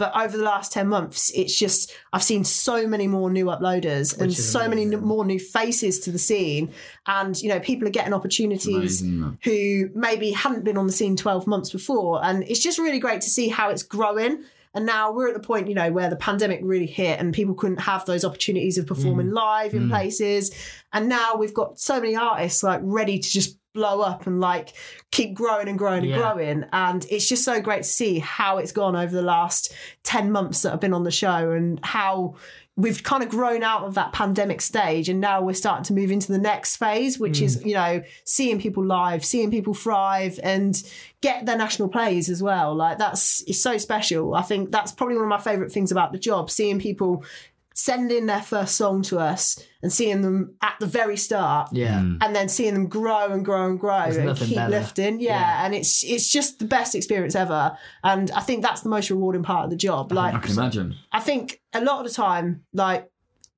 But over the last 10 months, it's just, I've seen so many more new uploaders and Which is so many amazing. n- more new faces to the scene. And, you know, people are getting opportunities Amazing, who maybe hadn't been on the scene 12 months before. And it's just really great to see how it's growing. And now we're at the point, you know, where the pandemic really hit and people couldn't have those opportunities of performing mm. live in mm. places. And now we've got so many artists like ready to just blow up and like keep growing and growing and Yeah. growing. And it's just so great to see how it's gone over the last 10 months that I've been on the show and how we've kind of grown out of that pandemic stage and now we're starting to move into the next phase which is mm. you know seeing people live seeing people thrive and get their national plays as well like that's it's so special i think that's probably one of my favorite things about the job seeing people send in their first song to us and seeing them at the very start Yeah. Mm. and then seeing them grow and grow and grow There's and keep better. lifting yeah, Yeah. and it's it's just the best experience ever and i think that's the most rewarding part of the job like I can imagine. I think a lot of the time, like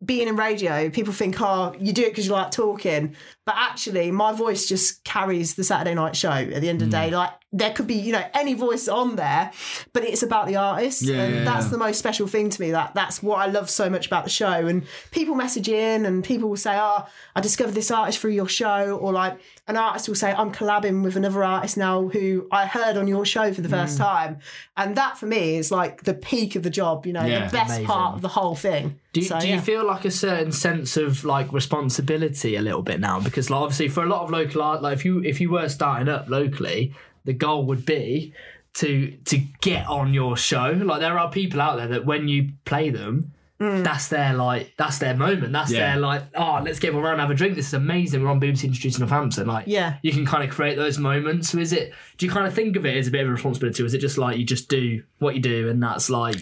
being in radio, people think, oh, you do it because you like talking. But actually, my voice just carries the Saturday night show at the end of the Mm. day. Like, there could be, you know, any voice on there, but it's about the artist. Yeah, and yeah, that's yeah. the most special thing to me. That That's what I love so much about the show. And people message in and people will say, oh, I discovered this artist through your show. Or like an artist will say, I'm collabing with another artist now who I heard on your show for the first Mm. time. And that for me is like the peak of the job, you know, Yeah. the best Amazing. part of the whole thing. Do, So, do yeah. you feel like a certain sense of like responsibility a little bit now? Because like, obviously for a lot of local art, like if you if you were starting up locally, the goal would be to to get on your show. Like there are people out there that when you play them, Mm. that's their like that's their moment. That's Yeah. their like oh let's get around and have a drink. This is amazing. We're on BBC Introducing Northampton. Like Yeah. you can kind of create those moments. So is it? Do you kind of think of it as a bit of a responsibility, or is it just like you just do what you do and that's like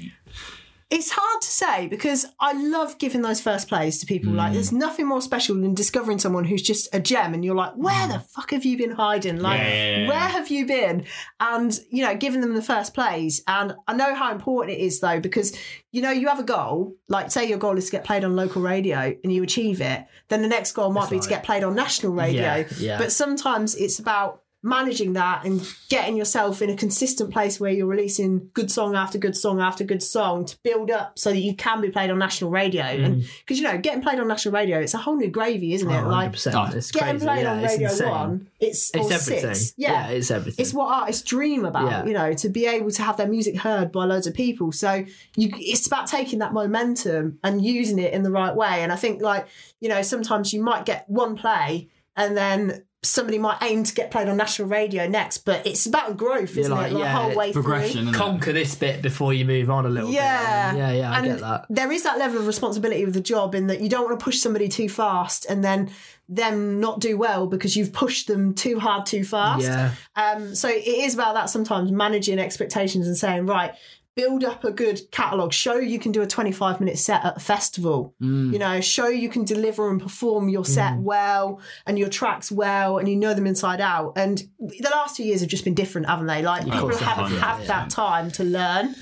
It's hard to say because I love giving those first plays to people. Mm. Like, there's nothing more special than discovering someone who's just a gem, and you're like, where the fuck have you been hiding? Like, Mm. Yeah, where have you been? And you know, giving them the first plays. And I know how important it is though, because you know, you have a goal. Like, say your goal is to get played on local radio, and you achieve it. Then the next goal might be to get played on national radio. Yeah, yeah. But sometimes it's about managing that and getting yourself in a consistent place where you're releasing good song after good song after good song to build up so that you can be played on national radio and Mm. because you know getting played on national radio it's a whole new gravy isn't it Oh, like 100%. Oh, it's getting crazy. played yeah, on it's radio insane. one it's, It's everything. six Yeah. yeah it's everything. it's what artists dream about, Yeah. you know, to be able to have their music heard by loads of people. So you, it's about taking that momentum and using it in the right way. And I think, like, you know, sometimes you might get one play and then somebody might aim to get played on national radio next, but it's about growth, isn't like, it? The yeah, whole way Progression. through. conquer this bit before you move on a little Yeah, bit. Yeah, yeah, I and get that. There is that level of responsibility with the job in that you don't want to push somebody too fast and then them not do well because you've pushed them too hard too fast. Yeah, Um, so it is about that sometimes managing expectations and saying, right, build up a good catalogue, show you can do a 25 minute set at a festival, Mm. you know, show you can deliver and perform your set well and your tracks well and you know them inside out. And the last two years have just been different, haven't they? Like people haven't have, had yeah. that time to learn.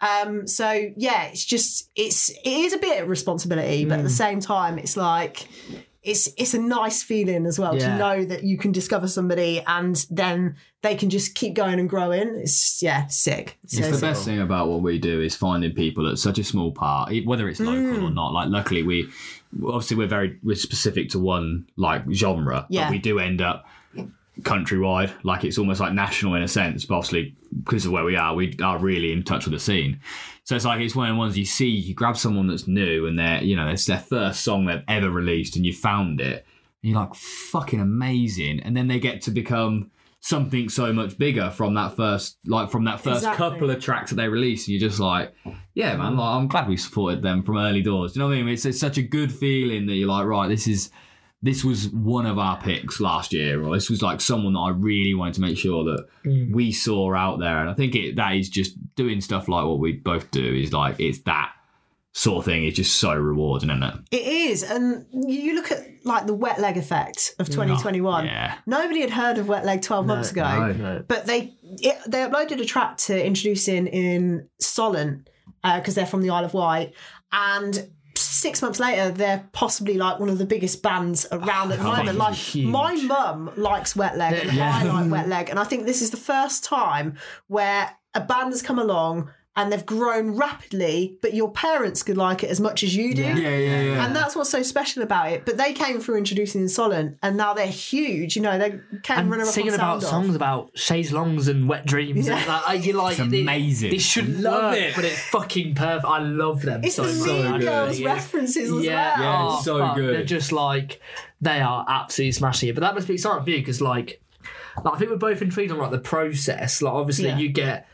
Um, so yeah, it's just it's it is a bit of responsibility, but at the Mm. same time, it's like it's it's a nice feeling as well to know that you can discover somebody and then they can just keep going and growing. It's yeah, sick. So It's the sick. best thing about what we do is finding people at such a small part, whether it's local Mm. or not. Like, luckily, we obviously we're very we're specific to one like genre, Yeah. but we do end up countrywide. Like, it's almost like national in a sense. But obviously, because of where we are, we are really in touch with the scene. So it's like it's one of the ones you see. You grab someone that's new, and they're you know it's their first song they've ever released, and you found it. And you're like fucking amazing, and then they get to become something so much bigger from that first like from that first Exactly. couple of tracks that they released and you're just like yeah man like, i'm glad we supported them from early doors Do you know what i mean it's, it's such a good feeling that you're like right this is this was one of our picks last year or this was like someone that i really wanted to make sure that mm. we saw out there and i think it that is just doing stuff like what we both do is like it's that sort of thing is just so rewarding isn't it It is, and you look at like the wet leg effect of mm. 2021. yeah Nobody had heard of wet leg 12 months ago. no. no. But they it, they uploaded a track to introduce in in Solent uh, because they're from the Isle of Wight, and six months later they're possibly like one of the biggest bands around at the Oh, moment. Like huge. my mum likes Wet Leg, and Yeah. I like Wet Leg, and I think this is the first time where a band has come along. And they've grown rapidly, but your parents could like it as much as you do. Yeah. Yeah, yeah, yeah. And that's what's so special about it. But they came through introducing in Solent, and now they're huge. You know, they came and running up singing on about sound songs about chaise longs and wet dreams. Yeah. And like, you're like, It's amazing. They, shouldn't Love work, it. but it's fucking perfect. I love them It's so the much. Mean good. Girls Yeah. references as Yeah, well. Yeah, oh, so good. They're just like they are absolutely smashing it. But that must be exciting for you because like, like I think we're both intrigued on like the process. Like obviously Yeah. you get f-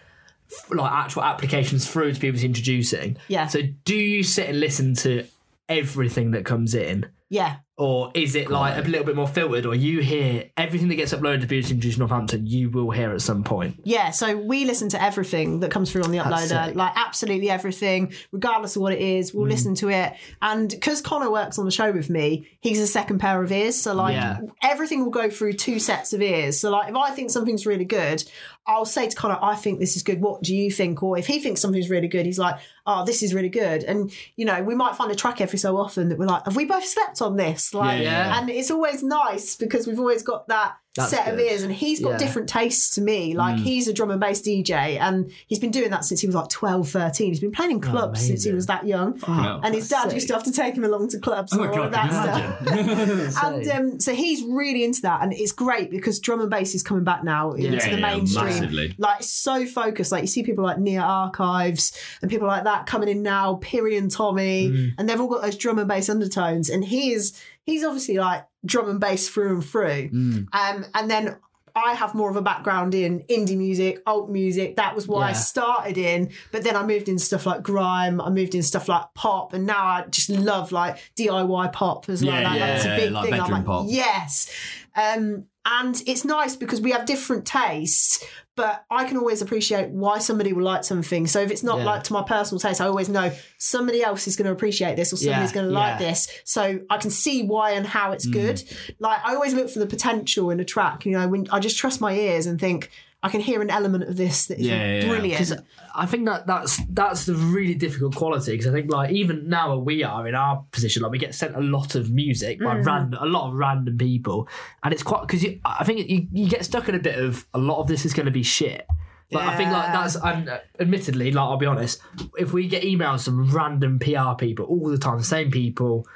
like actual applications through to people introducing. Yeah. So do you sit and listen to everything that comes in? Yeah. Or is it like a little bit more filtered, or you hear everything that gets uploaded to Beauty Introduced Northampton, you will hear at some point? Yeah, so we listen to everything that comes through on the That's uploader, sick. like absolutely everything, regardless of what it is. Mm. We'll listen to it, and because Connor works on the show with me, he's a second pair of ears. So like Yeah. everything will go through two sets of ears. So like if I think something's really good, I'll say to Connor, "I think this is good. What do you think?" Or if he thinks something's really good, he's like, "Oh, this is really good." And you know, we might find a track every so often that we're like, "Have we both slept on this?" Like, Yeah, yeah. and it's always nice because we've always got that That's set of ears, and he's got Yeah. different tastes to me. Like Mm. he's a drum and bass DJ, and he's been doing that since he was like 12, 13. He's been playing in clubs since he was that young. hell. And his dad That's used to have to take him along to clubs Oh and my all of that stuff. And um, so he's really into that, and it's great because drum and bass is coming back now into the yeah, mainstream. massively. Like so focused. Like you see people like Nia Archives and people like that coming in now, Piri and Tommy, Mm. and they've all got those drum and bass undertones. And he is he's obviously like drum and bass through and through. Mm. Um, and then I have more of a background in indie music, alt music. That was what I started in. But then I moved in stuff like grime. I moved in stuff like pop, and now I just love like DIY pop as well. Yeah, That- that's a big like thing. I'm like, pop. yes. Um, and it's nice because we have different tastes, but I can always appreciate why somebody will like something. So if it's not Yeah. like to my personal taste, I always know somebody else is going to appreciate this or somebody's Yeah, going to like this. So I can see why and how it's mm. good. Like I always look for the potential in a track. You know, when I just trust my ears and think I can hear an element of this that is Yeah, yeah, yeah. brilliant. Because I think that that's that's the really difficult quality. Because I think like even now where we are in our position, like we get sent a lot of music by random, a lot of random people, and it's quite because I think you, you get stuck in a bit of a lot of this is going to be shit. Like I think like that's and uh, admittedly, like I'll be honest, if we get emails from random PR people all the time, the same people,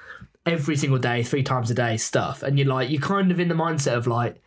every single day, three times a day, stuff, and you're like you're kind of in the mindset of like.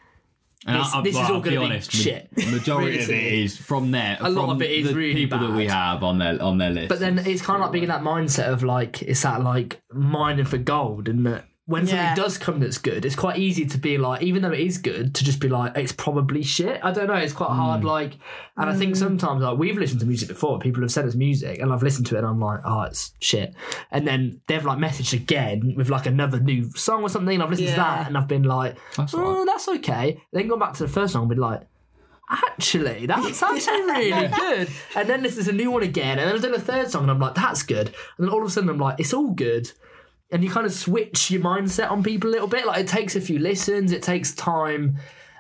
And This- I- I- this is all gonna be honest, ma- shit. Majority of it is from there. A lot from of it is the really people that we have on their on their list. But then it's kind of like being in that mindset of like it's that like mining for gold, and that when Yeah. something does come that's good, it's quite easy to be like, even though it is good, to just be like, it's probably shit. I don't know. It's quite hard. Hmm. Like, and I think hmm. sometimes like we've listened to music before. People have sent us music, and I've listened to it, and I'm like, oh, it's shit. And then they've like messaged again with like another new song or something. And I've listened to that, and I've been like, That's oh, all right. that's okay. Then gone back to the first song, and been like. Actually, that's actually really good. And then this is a new one again, and then I've done a third song, and I'm like, that's good. And then all of a sudden, I'm like, it's all good. And you kind of switch your mindset on people a little bit. Like it takes a few listens, it takes time.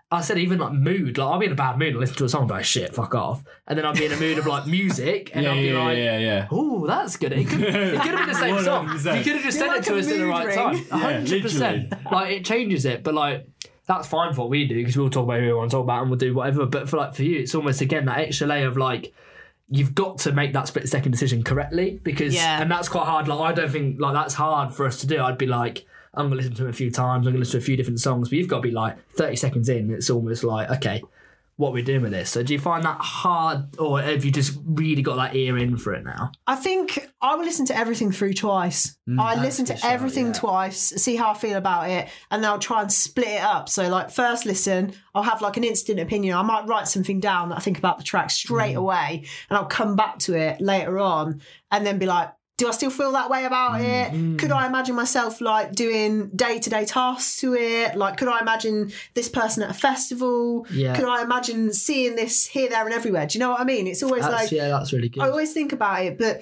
I said even like mood. Like I'll be in a bad mood and listen to a song and be like shit, fuck off. And then I'll be in a mood of like music, and yeah, I'll be yeah, like, yeah, yeah. Oh, that's good. It could, it could have been the same song. You could have just You're sent like it to us at the right ring. time. Yeah, hundred percent. Like it changes it, but like that's fine for what we do because we'll talk about who we want to talk about and we'll do whatever. But for like for you, it's almost again that extra layer of like you've got to make that split second decision correctly because Yeah. and that's quite hard. Like I don't think like that's hard for us to do. I'd be like. I'm gonna listen to him a few times. I'm gonna listen to a few different songs, but you've got to be like 30 seconds in. It's almost like, okay, what we're doing with this? So do you find that hard, or have you just really got that ear in for it now? I think I will listen to everything through twice. Mm, I listen to sure, everything yeah. twice, see how I feel about it, and then I'll try and split it up. So, like, first listen, I'll have like an instant opinion. I might write something down that I think about the track straight mm. away, and I'll come back to it later on, and then be like, do I still feel that way about it? Mm-hmm. Could I imagine myself like doing day to day tasks to it? Like, could I imagine this person at a festival? Yeah. Could I imagine seeing this here, there, and everywhere? Do you know what I mean? It's always That's, like, yeah, that's really good. I always think about it, but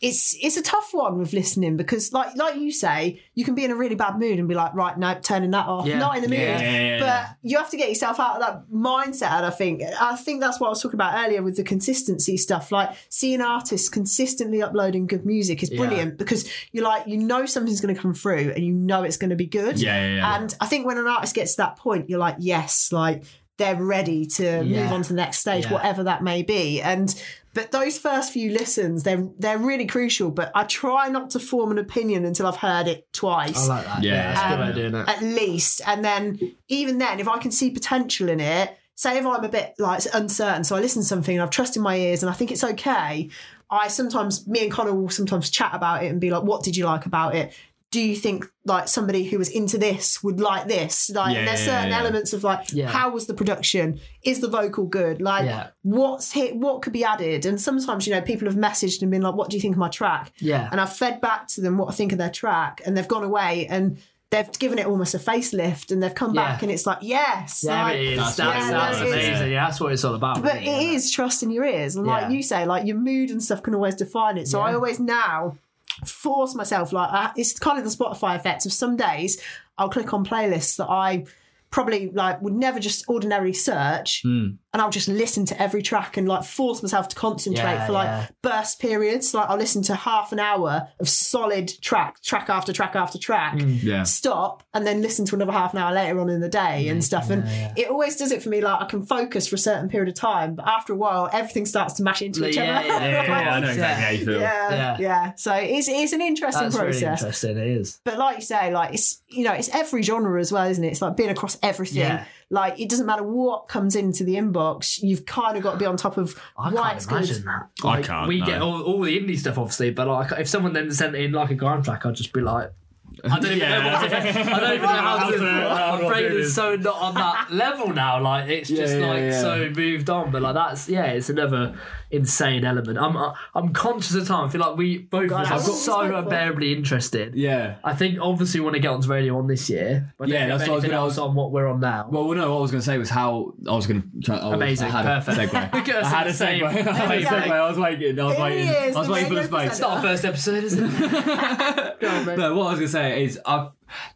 it's it's a tough one with listening because, like like you say, you can be in a really bad mood and be like, right, no, turning that off, Yeah. not in the mood. Yeah, yeah, but you have to get yourself out of that mindset. And I think I think that's what I was talking about earlier with the consistency stuff. Like seeing artists consistently uploading good music is brilliant because you're like you know something's going to come through and you know it's going to be good. Yeah, yeah. And I think when an artist gets to that point, you're like, yes, like they're ready to move on to the next stage, Yeah. whatever that may be. And but those first few listens, they're they're really crucial. But I try not to form an opinion until I've heard it twice I like that. Yeah. Yeah, that's a good Um, way of doing it. at least. And then even then, if I can see potential in it, say if I'm a bit like uncertain, so I listen to something and I've trusted my ears and I think it's okay. I sometimes, me and Connor will sometimes chat about it and be like, "What did you like about it? Do you think like somebody who was into this would like this? Like, Yeah, there's certain yeah. elements of like, Yeah. how was the production? Is the vocal good? Like, Yeah. what's hit? What could be added? And sometimes, you know, people have messaged and been like, "What do you think of my track?" Yeah. and I've fed back to them what I think of their track, and they've gone away and they've given it almost a facelift, and they've come Yeah. back, and it's like, yes, Yeah, like- it is. That's That's, what it is. that's Yeah, it is. amazing. Yeah, that's what it's all about. but really, it isn't is trusting your ears, and like Yeah. you say, like your mood and stuff can always define it. So I always now force myself, like I, it's kind of the Spotify effect of some days I'll click on playlists that I probably like would never just ordinarily search Hmm. And I'll just listen to every track and like force myself to concentrate Yeah, for like yeah. burst periods like I'll listen to half an hour of solid track track after track after track Hmm. Yeah. stop and then listen to another half an hour later on in the day and stuff and it always does it for me like I can focus for a certain period of time but after a while everything starts to mash into each other yeah, Yeah, yeah, I know exactly how you feel. yeah, Yeah. yeah. So it's it's an interesting That's really process. interesting. It is. But like you say, like it's you know, it's every genre as well, isn't it? It's like being across everything. Yeah. Like it doesn't matter what comes into the inbox, you've kind of got to be on top of I why can't it's imagine good. that. I can't, We no. get all, all the indie stuff, obviously, but like if someone then sent in like a grime track, I'd just be like, I don't even know what to, I don't even know how How to. to- how My to brain is so not on that level now. Like it's just yeah, like yeah. so moved on. But like that's yeah, it's another insane element. I'm uh, I'm conscious of time. I feel like we both God, of how us are so this for? unbearably interested. Yeah. I think obviously we want to get onto radio on this year. But Yeah, yeah, that's that's what I was gonna- else on what we're on now. Well, no, what I was going to say was how I was going to try. I was, Amazing, I had perfect. A segue. We could have I had a segue. I had a segue. I was waiting. I was Here waiting. is, I was waiting for the space. it's not our first episode, is it? No, what I was gonna say is, I've,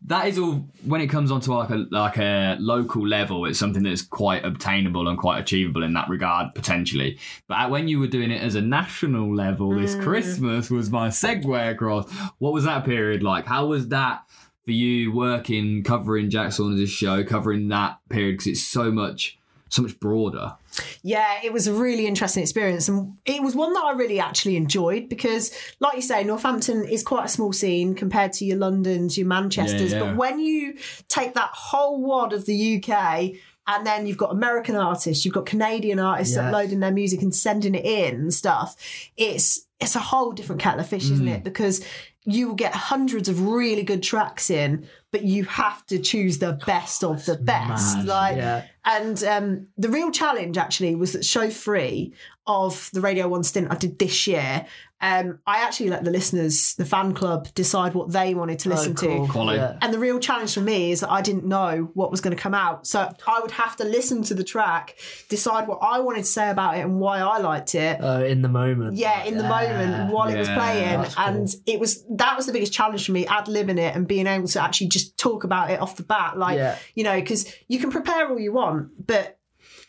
that is all. When it comes onto like a like a local level, it's something that's quite obtainable and quite achievable in that regard potentially. But when you were doing it as a national level, this mm. Christmas was my segue across. What was that period like? How was that for you working covering Jack Saunders' show, covering that period because it's so much so much broader. Yeah, it was a really interesting experience. And it was one that I really actually enjoyed because, like you say, Northampton is quite a small scene compared to your Londons, your Manchesters. Yeah, yeah. But when you take that whole wad of the UK and then you've got American artists, you've got Canadian artists Yeah. uploading their music and sending it in and stuff, it's it's a whole different kettle of fish, isn't Mm. it? Because you will get hundreds of really good tracks in, but you have to choose the best of the best. mad, Like yeah. And um, the real challenge actually was that show three of the Radio One stint I did this year. Um, I actually let the listeners, the fan club, decide what they wanted to listen Oh, cool. to. Quality. Yeah. And the real challenge for me is that I didn't know what was going to come out. So I would have to listen to the track, decide what I wanted to say about it and why I liked it. Uh, in the moment. Yeah, in the moment while it was playing, cool. and it was that was the biggest challenge for me, ad libbing it and being able to actually just talk about it off the bat, like Yeah. you know, because you can prepare all you want, but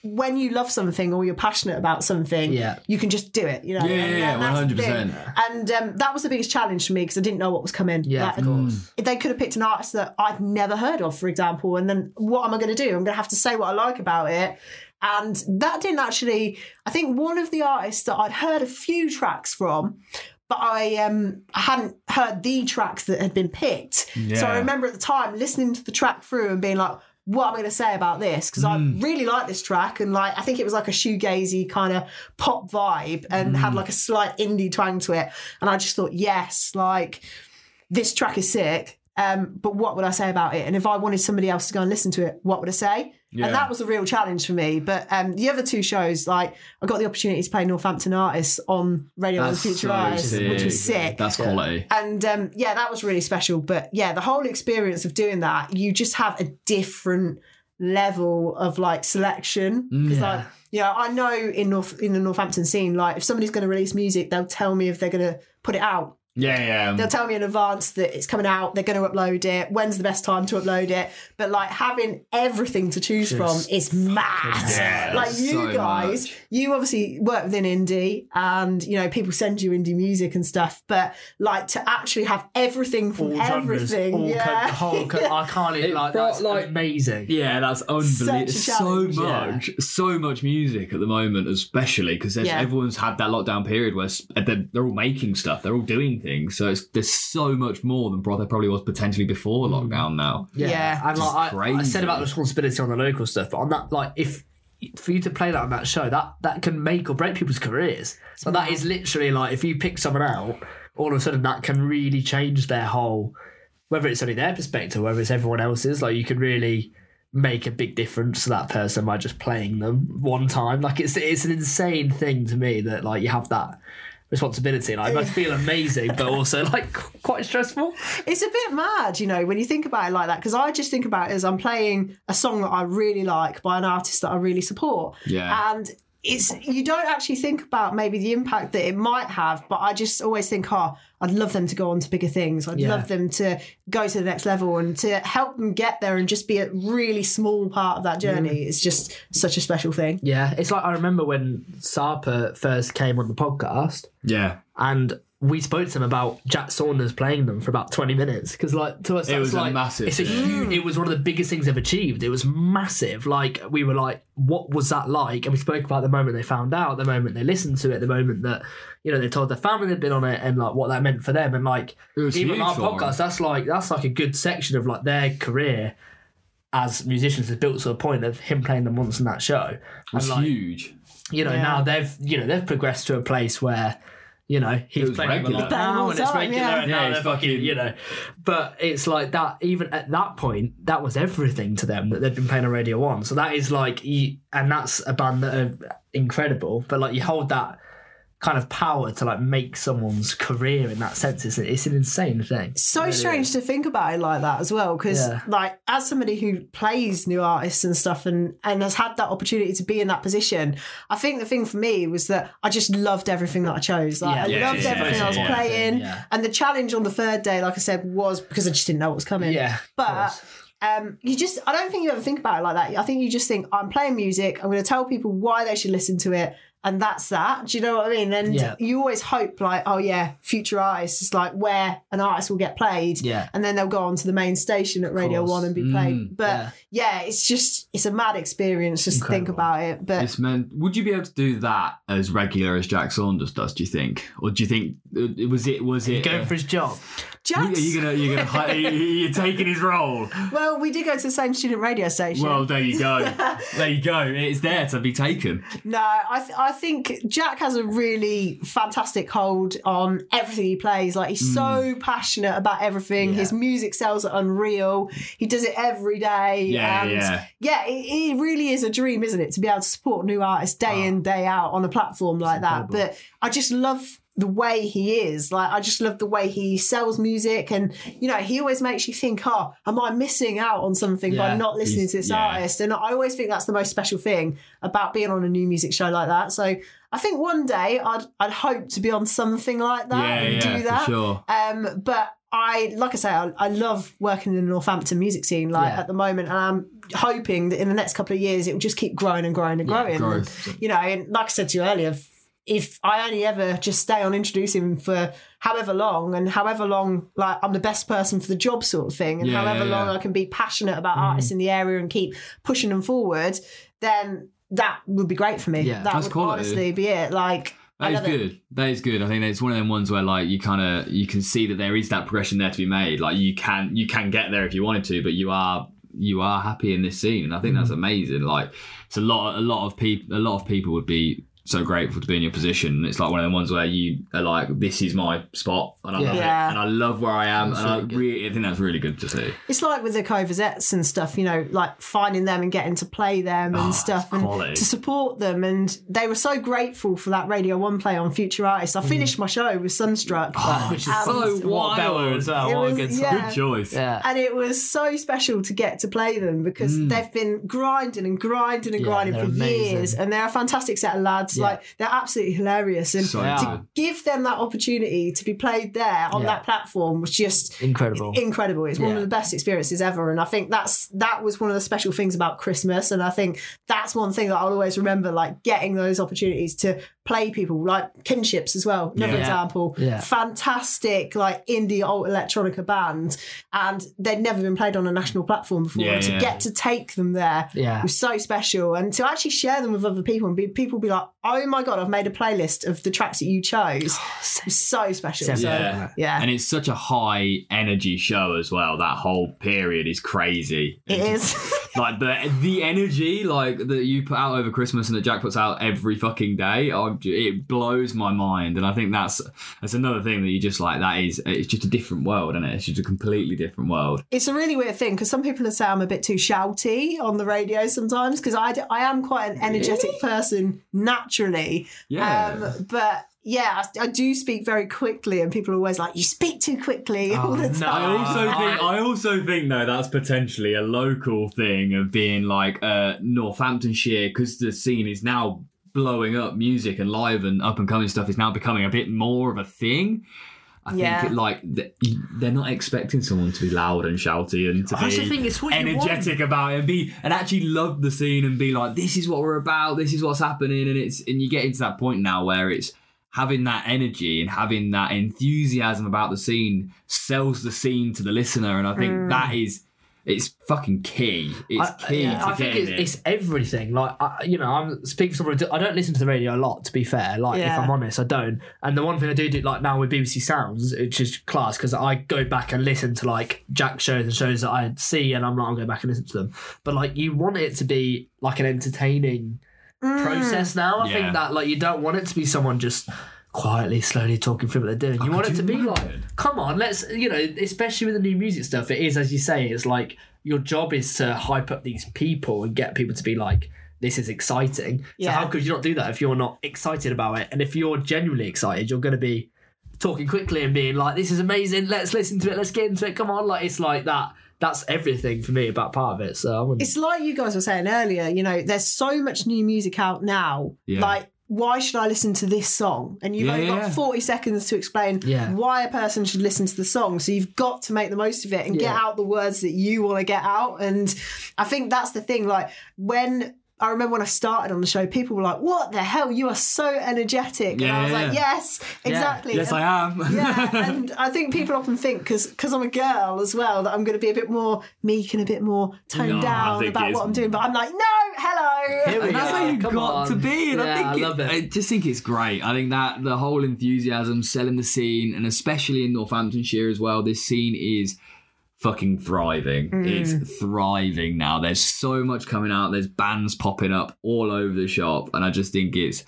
when you love something or you're passionate about something, Yeah. you can just do it. You know, Yeah, yeah, that's the 100%. And um, that was the biggest challenge for me because I didn't know what was coming. Yeah, Like, of course. they could have picked an artist that I'd never heard of, for example, and then what am I going to do? I'm going to have to say what I like about it. And that didn't actually, I think one of the artists that I'd heard a few tracks from, but I um I hadn't heard the tracks that had been picked. Yeah. So I remember at the time listening to the track through and being like, what am I going to say about this? Because I really like this track, and like I think it was like a shoegazy kind of pop vibe, and had like a slight indie twang to it. And I just thought, yes, like this track is sick. Um, but what would I say about it? And if I wanted somebody else to go and listen to it, what would I say? Yeah. And that was a real challenge for me. But um, the other two shows, like I got the opportunity to play Northampton artists on Radio One Future so Eyes, which was sick. sick. That's quality. And um, yeah, that was really special. But yeah, the whole experience of doing that, you just have a different level of like selection. Because Yeah. like, know, I know in North in the Northampton scene, like if somebody's going to release music, they'll tell me if they're going to put it out Yeah, yeah. Um, They'll tell me in advance that it's coming out, they're going to upload it, when's the best time to upload it. But like having everything to choose from is mad. Yeah, like you so guys, much. You obviously work within indie and you know, people send you indie music and stuff, but like to actually have everything from all genres, everything. all co- whole co- I can't even like that's like- amazing. Yeah, that's unbelievable. So challenge, yeah. much, so much music at the moment, especially because Yeah. everyone's had that lockdown period where they're, they're all making stuff, they're all doing things. So it's, there's so much more than pro- there probably was potentially before mm. lockdown now. Yeah. and like I, I said about the responsibility on the local stuff, but on that, like if for you to play that on that show, that that can make or break people's careers. So that is literally like if you pick someone out, all of a sudden that can really change their whole, whether it's only their perspective, whether it's everyone else's. Like you can really make a big difference to that person by just playing them one time. Like it's it's an insane thing to me that like you have that responsibility. Like it must feel amazing, but also like quite stressful. It's a bit mad, you know, when you think about it like that. Because I just think about it as I'm playing a song that I really like by an artist that I really support. Yeah. And it's you don't actually think about maybe the impact that it might have, but I just always think, oh, I'd love them to go on to bigger things. I'd Yeah. love them to go to the next level and to help them get there and just be a really small part of that journey. It's just such a special thing. Yeah, it's like I remember when Sarpa first came on the podcast, Yeah. and we spoke to them about Jack Saunders playing them for about twenty minutes because, like, to us, It that's was a like, massive It's a huge. It was one of the biggest things they've achieved. It was massive. Like we were like, what was that like? And we spoke about the moment they found out, the moment they listened to it, the moment that you know they told their family they'd been on it, and like what that meant for them. And like even huge our for 'em. podcast, that's like that's like a good section of like their career. As musicians, has built to a point of him playing them once in that show, It's and like, huge. you know Yeah. now they've you know they've progressed to a place where you know he's was playing them a regular. lot now and it's regular yeah. and Yeah, now it's they're fucking fucking- you know but it's like that even at that point that was everything to them that they'd been playing on radio one so that is like you, and that's a band that are incredible but like you hold that kind of power to like make someone's career in that sense. It's, it's an insane thing. So really strange is. to think about it like that as well because Yeah. like as somebody who plays new artists and stuff and and has had that opportunity to be in that position i think the thing for me was that i just loved everything that i chose. Like i Yeah, yeah, loved yeah, everything i was playing. yeah. and the challenge on the third day like i said was because i just didn't know what was coming. Yeah but um, you just i don't think you ever think about it like that. I think you just think i'm playing music. I'm going to tell people why they should listen to it and that's that. Do you know what I mean? And Yeah. you always hope, like, oh yeah, future artists is like where an artist will get played, Yeah. and then they'll go on to the main station at Radio course. One and be played. Mm, but yeah. yeah. it's just it's a mad experience just to think about it. But It's meant. Would you be able to do that as regular as Jack Saunders does? Do you think, or do you think Uh, was it was it? going uh, for his job are Jax, you gonna you're gonna hi- you're taking his role? well, we did go to the same student radio station. Well, there you go. there you go. It's there to be taken. No, I th- I think Jack has a really fantastic hold on everything he plays. Like he's so hmm. passionate about everything. Yeah. His music sales are unreal. He does it every day. Yeah, and yeah. yeah, it, it really is a dream, isn't it, to be able to support new artists day ah. in day out on a platform like that. incredible. But I just love the way he is. Like I just love the way he sells music, and you know he always makes you think, oh, am I missing out on something by not listening to this yeah. artist? And I always think that's the most special thing about being on a new music show like that. So I think one day I'd I'd hope to be on something like that yeah, and yeah, do that. sure. Um, but I, like I say, I, I love working in the Northampton music scene like Yeah. at the moment, and I'm hoping that in the next couple of years it will just keep growing and growing and growing. growth. And, you know, and like I said to you earlier, if, I only ever just stay on introducing for however long and however long, like I'm the best person for the job sort of thing, and Yeah, however yeah, long yeah. I can be passionate about Mm. artists in the area and keep pushing them forward, then that would be great for me. Yeah. that That's would quality. honestly be it. Like That is love it. good. That is good. I think it's one of them ones where like you kind of you can see that there is that progression there to be made. Like you can you can get there if you wanted to, but you are you are happy in this scene, and I think Mm. that's amazing. Like it's a lot a lot of people a lot of people would be so grateful to be in your position. It's like one of the ones where you are like, this is my spot, and I love Yeah. it, and I love where I am, That's and I really good. really I think that's really good to see. It's like with the Covasettes and stuff, you know, like finding them and getting to play them and Oh, stuff and to support them. And they were so grateful for that Radio 1 play on Future Artists. I mm. finished my show with Sunstruck. Ah, which is so what Bella wild. as well It what was- a good yeah. Good choice. yeah And it was so special to get to play them because mm. they've been grinding and grinding and Yeah, grinding for amazing. years. And they're a fantastic set of lads. Bands. Like they're absolutely hilarious, and So Yeah. to give them that opportunity to be played there on Yeah. that platform was just Incredible. incredible. It's one Yeah. of the best experiences ever, and I think that's that was one of the special things about Christmas. And I think that's one thing that I'll always remember, like getting those opportunities to play people, like Kinships as well. Another Yeah. example, Yeah. fantastic, like indie alt electronica band, and they'd never been played on a national platform before. Yeah, to yeah. get to take them there Yeah. was so special, and to actually share them with other people and be, people be like, "Oh my god, I've made a playlist of the tracks that you chose." Oh, it's so special. So, Yeah. yeah. And it's such a high energy show as well. That whole period is crazy. It is. like the the energy like that you put out over Christmas and that Jack puts out every fucking day. I'm, it blows my mind, and I think that's that's another thing that you just like. That is it's just a different world, and it? it's just a completely different world. it's a really weird thing because some people say I'm a bit too shouty on the radio sometimes because I, I am quite an energetic person naturally. Yeah. Um, but yeah, I, do speak very quickly, and people are always like, "You speak too quickly all the no. time." I also think I also think though that's potentially a local thing of being like uh, Northamptonshire because the scene is now blowing up. Music and live and up and coming stuff is now becoming a bit more of a thing. I Yeah. think it, like they're not expecting someone to be loud and shouty and to That's be thing, it's what you energetic about it and be and actually love the scene and be like this is what we're about this is what's happening and it's and you get into that point now where it's having that energy and having that enthusiasm about the scene sells the scene to the listener and I think Mm. that is it's fucking key it's I, key yeah, to I think it's, it. it's everything. Like, I, you know, I'm speaking to someone. do- I don't listen to the radio a lot, to be fair. Like, if I'm honest, I don't. And the one thing I do do, like now with BBC Sounds, which is class, because I go back and listen to like Jack shows and shows that I see, and I'm like, I'll go back and listen to them. But like, you want it to be like an entertaining Mm. process now. I Yeah. think that like you don't want it to be someone just quietly, slowly talking through what they're doing. You oh, want it to you be like, come on, let's you know, especially with the new music stuff. It is as you say, it's like your job is to hype up these people and get people to be like. This is exciting. So Yeah. how could you not do that if you're not excited about it? And if you're genuinely excited, you're going to be talking quickly and being like, "This is amazing. Let's listen to it. Let's get into it. Come on!" Like it's like that. That's everything for me about part of it. So I wouldn't. It's like you guys were saying earlier, you know, there's so much new music out now. Yeah. Like, why should I listen to this song? And you've Yeah, only got yeah. 40 seconds to explain Yeah. why a person should listen to the song. So you've got to make the most of it and get out the words that you want to get out. And I think that's the thing. Like, when I remember when I started on the show, people were like, What the hell? You are so energetic. and I was yeah, like. Yes, exactly. yes And- I am yeah, and I think people often think because because I'm a girl as well that I'm going to be a bit more meek and a bit more toned No, down about what I'm doing. But I'm like, no, hello. Here we And that's how you Come got on. to be, and Yeah, I think I it- love it. I just think it's great. I think that the whole enthusiasm, selling the scene, and especially in Northamptonshire as well, this scene is fucking thriving. It's mm. thriving now. There's so much coming out. There's bands popping up all over the shop, and I just think it's.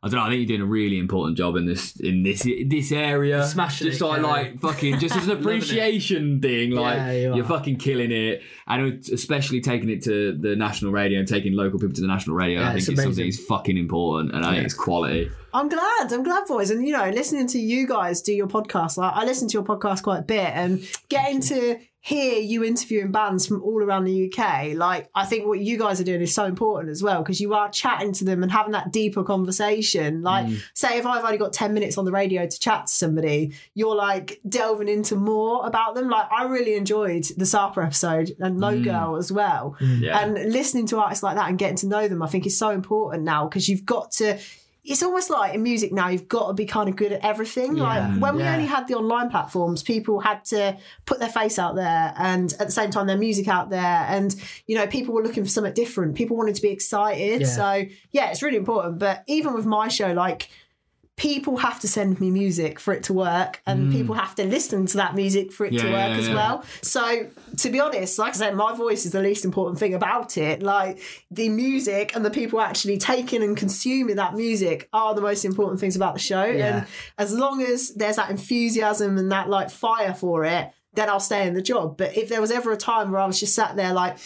I don't know. I think you're doing a really important job in this in this this area. Smashing just it, like Kerrie. like fucking just as an appreciation thing. Like Yeah, you you're fucking killing it, and especially taking it to the national radio and taking local people to the national radio. Yeah, I think it's it's, something that's fucking important, and I think it's quality. I'm glad. I'm glad, boys. And you know, listening to you guys do your podcast, like I listen to your podcast quite a bit, and getting to hear you interviewing bands from all around the UK, like I think what you guys are doing is so important as well because you are chatting to them and having that deeper conversation. Like, mm. say if I've only got ten minutes on the radio to chat to somebody, you're like delving into more about them. Like, I really enjoyed the Sarpa episode and No mm. Girl as well. Mm. Yeah. And listening to artists like that and getting to know them, I think is so important now because you've got to. It's almost like in music now, you've got to be kind of good at everything. Yeah, like when we yeah. only had the online platforms, people had to put their face out there and at the same time their music out there. And, you know, people were looking for something different. People wanted to be excited. Yeah. So, yeah, it's really important. But even with my show, like, people have to send me music for it to work and people have to listen to that music for it to Mm. Yeah, work yeah, as yeah. well so to be honest like i said my voice is the least important thing about it like the music and the people actually taking and consuming that music are the most important things about the show and as long as there's that enthusiasm and that like fire for it then I'll stay in the job. But if there was ever a time where I was just sat there like,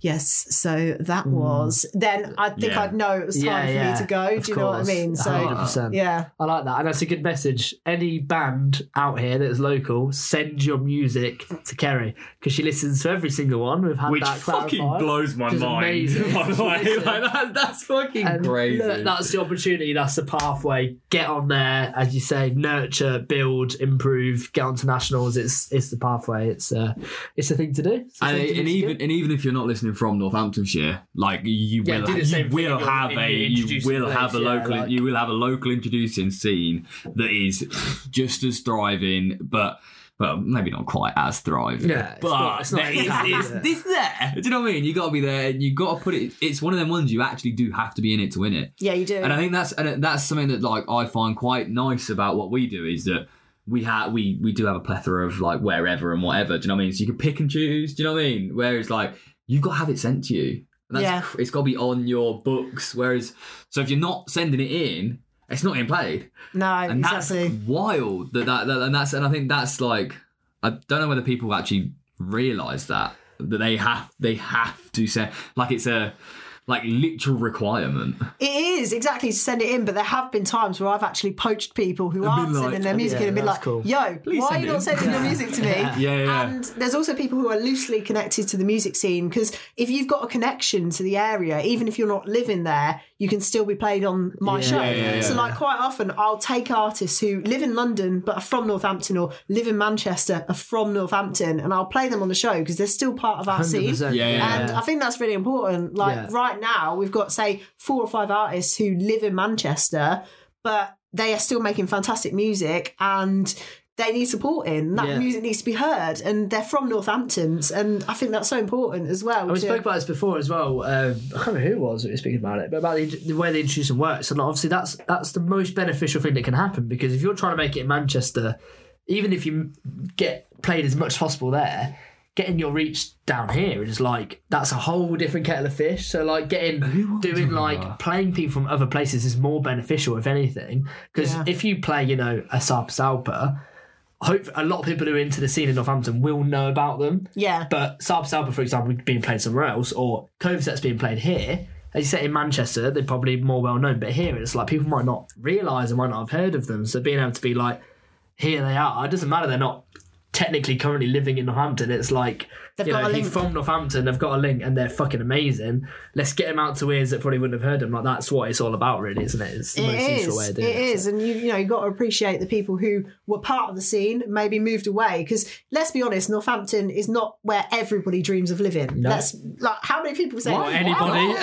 Yes, so that was. Then I think Yeah. I'd know it was time Yeah, for yeah, me to go. of Do you know what I mean? So 100%. yeah, I like that, and that's a good message. Any band out here that's local, send your music to Kerrie because she listens to every single one. We've had Which that fucking clarified. blows my mind. amazing. By the way, like that, that's fucking And crazy. look, that's the opportunity. That's the pathway. Get on there, as you say, nurture, build, improve. Get onto nationals. It's it's the pathway. It's uh, it's the thing to do. And, thing to and even do. and even if you're not listening from Northamptonshire, like you Yeah, will, do the you will have a you introducing will have a place, yeah, local like- you will have a local introducing scene that is just as thriving, but. Well, maybe not quite as thriving. Yeah, it's but not- it's not there- it's, it's, it's there. Do you know what I mean? You got to be there, and you got to put it. It's one of them ones you actually do have to be in it to win it. yeah, you do. And I think that's and that's something that like I find quite nice about what we do is that we have we we do have a plethora of like wherever and whatever. Do you know what I mean? So you can pick and choose. Do you know what I mean? Whereas like you've got to have it sent to you. And that's, Yeah. It's got to be on your books. Whereas so if you're not sending it in, it's not getting played. no, And exactly. that's wild. That, that that and that's and I think that's like I don't know whether people actually realise that that they have they have to say like it's a like literal requirement. It is exactly to send it in, but there have been times where I've actually poached people who been aren't like- sending their music Yeah, in and been like, cool. "Yo, Please why are you not in." sending your music to me?" Yeah, yeah. And there's also people who are loosely connected to the music scene because if you've got a connection to the area, even if you're not living there, you can still be played on my Yeah, show. yeah, yeah, so, yeah. like, quite often I'll take artists who live in London but are from Northampton or live in Manchester, are from Northampton, and I'll play them on the show because they're still part of our scene. 100%, Yeah, yeah, And I think that's really important. Like Yeah. right now, we've got say four or five artists who live in Manchester, but they are still making fantastic music and they need support in. That Yeah. music needs to be heard, and they're from Northamptons, and I think that's so important as well. And we to- spoke about this before as well. Um, I can't remember who it was that was speaking about it, but about the, the way the introduction works. And obviously, that's that's the most beneficial thing that can happen because if you're trying to make it in Manchester, even if you get played as much as possible there, getting your reach down here is like that's a whole different kettle of fish. So like getting doing like playing people from other places is more beneficial if anything because Yeah. if you play you know a Sarpa Salpa. Hope a lot of people who are into the scene in Northampton will know about them. yeah, But Sarpa Salpa, for example, being played somewhere else, or Covasettes being played here, as you said in Manchester, they're probably more well known. But here, it's like people might not realise and might not have heard of them. So being able to be like, here they are, it doesn't matter they're not technically currently living in Northampton. It's like, They've you got know, a he's from Northampton, they've got a link and they're fucking amazing. Let's get them out to ears that probably wouldn't have heard them. Like, that's what it's all about, really, isn't it? It's the most It useful is. way of It doing it. is, so. and you you know you got to appreciate the people who were part of the scene, maybe moved away. Because let's be honest, Northampton is not where everybody dreams of living. No. Let's like how many people say Or anybody.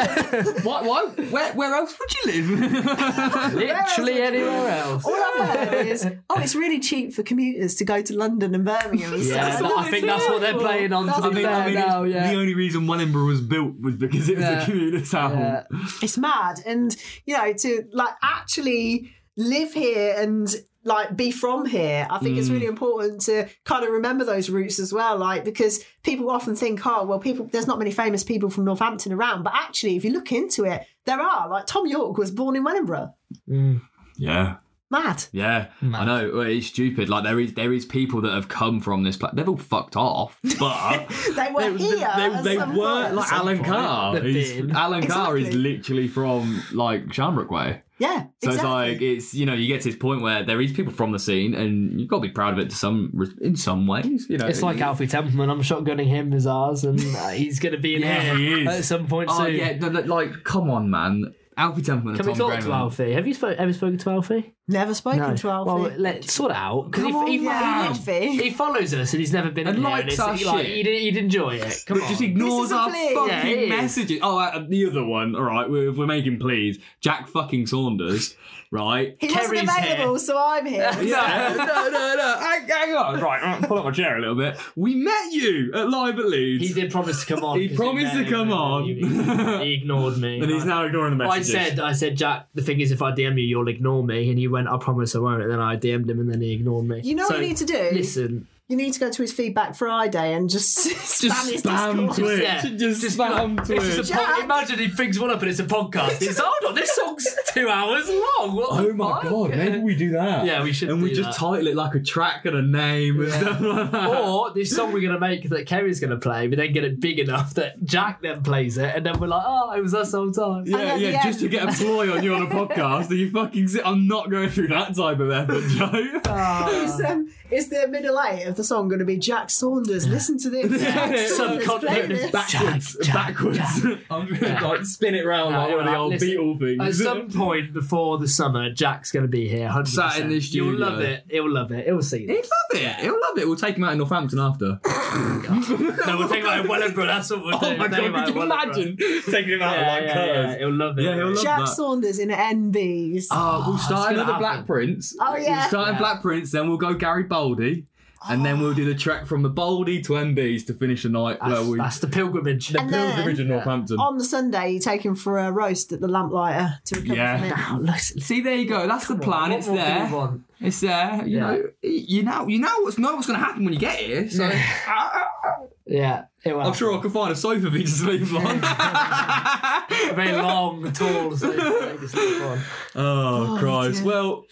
why? Why? Where? Where else would you live? Literally anywhere else. All I've heard is, oh, it's really cheap for commuters to go to London and Birmingham. Yeah, stuff. I think that's what they're playing on. That's I mean, fair I mean, now, it's- yeah. the only reason Wellingborough was built was because it was Yeah. a commuter town. Yeah. It's mad, and you know, to like actually live here and like be from here, I think it's mm. really important to kind of remember those roots as well. Like because people often think, oh, well, people there's not many famous people from Northampton around, but actually, if you look into it, there are. Like Thom Yorke was born in Wellingborough. Mm. Yeah. Mad. Yeah, I know. Well, it's stupid. Like there is, there is people that have come from this place. They've all fucked off, but They were they, here. they, at they were point. like Alan point. Carr. They've Alan Carr is literally from like Shamrock Way. Yeah, So exactly. it's like it's you know you get to this point where there is people from the scene and you've got to be proud of it to some in some ways. You know, It's like Alfie Templeman. I'm shotgunning him as ours, and uh, he's going to be in Yeah, here he at some point Oh soon. yeah, no, no, like come on, man. Alfie Templeman and Can we Tom talk to Alfie? Have you spo- ever spoken to Alfie? Never spoken to Alfie. Well, let's sort it out because Come he, on, he, yeah, he- Alfie. he follows us and he's never been And in here. likes and it's, our he, like, shit. he'd, he'd enjoy it. Come But on. just ignores This is a our plea. fucking Yeah, messages. Oh, uh, the other one. All right, we're, we're making pleas. Jack fucking Saunders, right? he wasn't available, here. so I'm here. Yeah, no, no, no. Hang, hang on. Right, right, pull up my chair a little bit. We met you at Live at Leeds. He did promise to come on. he promised met to come him, on. He, he ignored me. and he's now ignoring the messages. I said, I said, Jack. The thing is, if I DM you, you'll ignore me. And he went, I promise I won't. And then I DM'd him, and then he ignored me. You know what So, you need to do? Listen, you need to go to his feedback Friday and just spam Just his spam Discord. Twitch. Yeah. Just, Just be spam like, Twitch. It's just a Jack. pod- Imagine he brings one up and it's a podcast. He's hold on, this song's two hours long. What Oh my fuck? god, maybe we do that. Yeah, we should And we do just that. title it like a track and a name and stuff like that. Or this song we're gonna make that Kerrie's gonna play, we then get it big enough that Jack then plays it, and then we're like, oh, it was us the time. yeah, yeah, the just to get a ploy on you on a podcast. Are you fucking? si- I'm not going through that type of effort, Joe. Is, um, is the middle eight of the song going to be Jack Saunders? Listen to this. Jack Saunders Subcontinent playlist. backwards, Jack, Jack, backwards. Jack. I'm gonna like spin it round No, like one of the old right, Beatle At some point before the summer, Jack's gonna be here. 100%. Sat in this You'll love it. He'll love it. He'll see it. He'll love it. He'll love it. We'll take him out in Northampton after. No, we'll take him out in Wellingborough. That's what we'll do. Oh my We'll god, could you imagine taking him out Yeah, like yeah, yeah, He'll love it. Yeah, he'll love Jack that. Saunders in NBs. Uh, we'll start gonna another Black. Prince. Oh, yeah. We'll start in Black Prince, then we'll go Garibaldi. And then we'll do the trek from the Baldy to MBs to finish the night. That's, where we that's the pilgrimage. the And then- pilgrimage in Northampton. On the Sunday, you take him for a roast at the Lamplighter to recover Yeah. from it. Oh, listen, See, there you go. That's the plan. what It's there. It's there. You Yeah. know. You know. You know what's know what's going to happen when you get here. So Yeah, ah, ah, ah. it will. I'm sure I can find a sofa for you to sleep on. a very long, tall. So it's really fun. oh, Oh, Christ. dear. Well,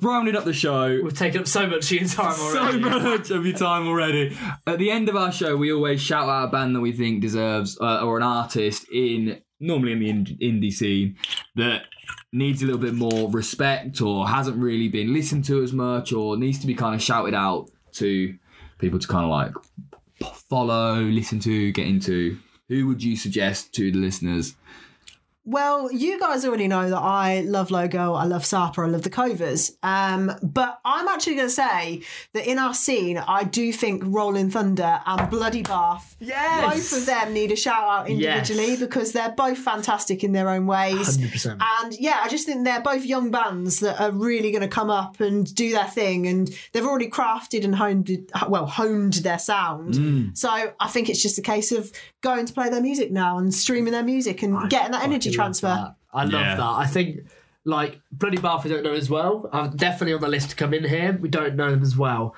rounding up the show. We've taken up so much of your time so much of your time already. At the end of our show, we always shout out a band that we think deserves, uh, or an artist in normally in the indie scene that needs a little bit more respect, or hasn't really been listened to as much, or needs to be kind of shouted out to people to kind of like follow, listen to, get into. Who would you suggest to the listeners? Well, you guys already know that I love Logo, I love Sarpa, I love the Covers. Um, but I'm actually going to say that in our scene, I do think Rolling Thunder and Bloody Bath, Yes. both of them need a shout out individually Yes. because they're both fantastic in their own ways. 100%. And yeah, I just think they're both young bands that are really going to come up and do their thing, and they've already crafted and honed, well, honed their sound. So I think it's just a case of going to play their music now and streaming their music and getting that energy I transfer. that. I love Yeah. that. I think like Bloody Bath we don't know as well. I'm definitely on the list to come in here. We don't know them as well.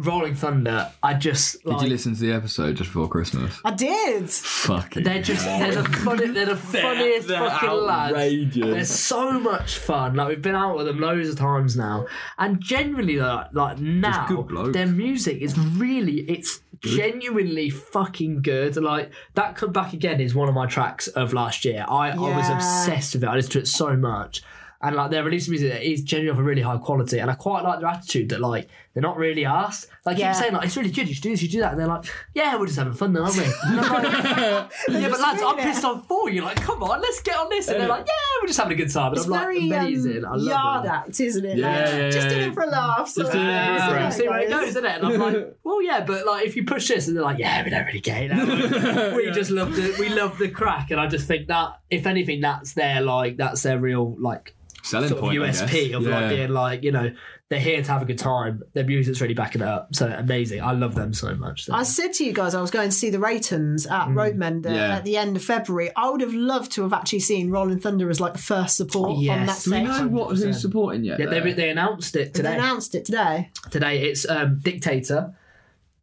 Rolling Thunder, I just like Did you listen to the episode just before Christmas? I did. Fucking. they're just they're the funny they're the funniest they're fucking lads. outrageous. They're so much fun. Like we've been out with them loads of times now, and generally though, like now, their music is really it's genuinely fucking good. Like that come back again is one of my tracks of last year. I, I was obsessed with it. I listened to it so much. And like their release music is genuinely of a really high quality, and I quite like their attitude that like they're not really asked. Like Yeah. keep saying like it's really good, you should do this, you should do that, and they're like, yeah, we're just having fun then, aren't we? Like, yeah, but lads, I'm pissed off for you. Like, come on, let's get on this, and they're like, yeah, we're just having a good time. And It's I'm like, very amazing. I um, love yard it. act, isn't it? Yeah, Like, yeah, just yeah, do it for a laugh. So Just do it yeah, for see laugh. how See where it goes. isn't it? And I'm like, well, yeah, but like if you push this, and they're like, yeah, we don't really care. You know? we just love the we love the crack, and I just think that if anything, that's their like that's their real like Selling sort of point. I USP of Yeah. like being like you know they're here to have a good time. Their music's really backing it up, so amazing. I love them so much. So. I said to you guys I was going to see the Reytons at Roadmender Yeah. at the end of February. I would have loved to have actually seen Rolling Thunder as like the first support on that Yes. Do we know what who's supporting yet? yeah, they, they announced it today. They announced it today. today it's um, Dictator,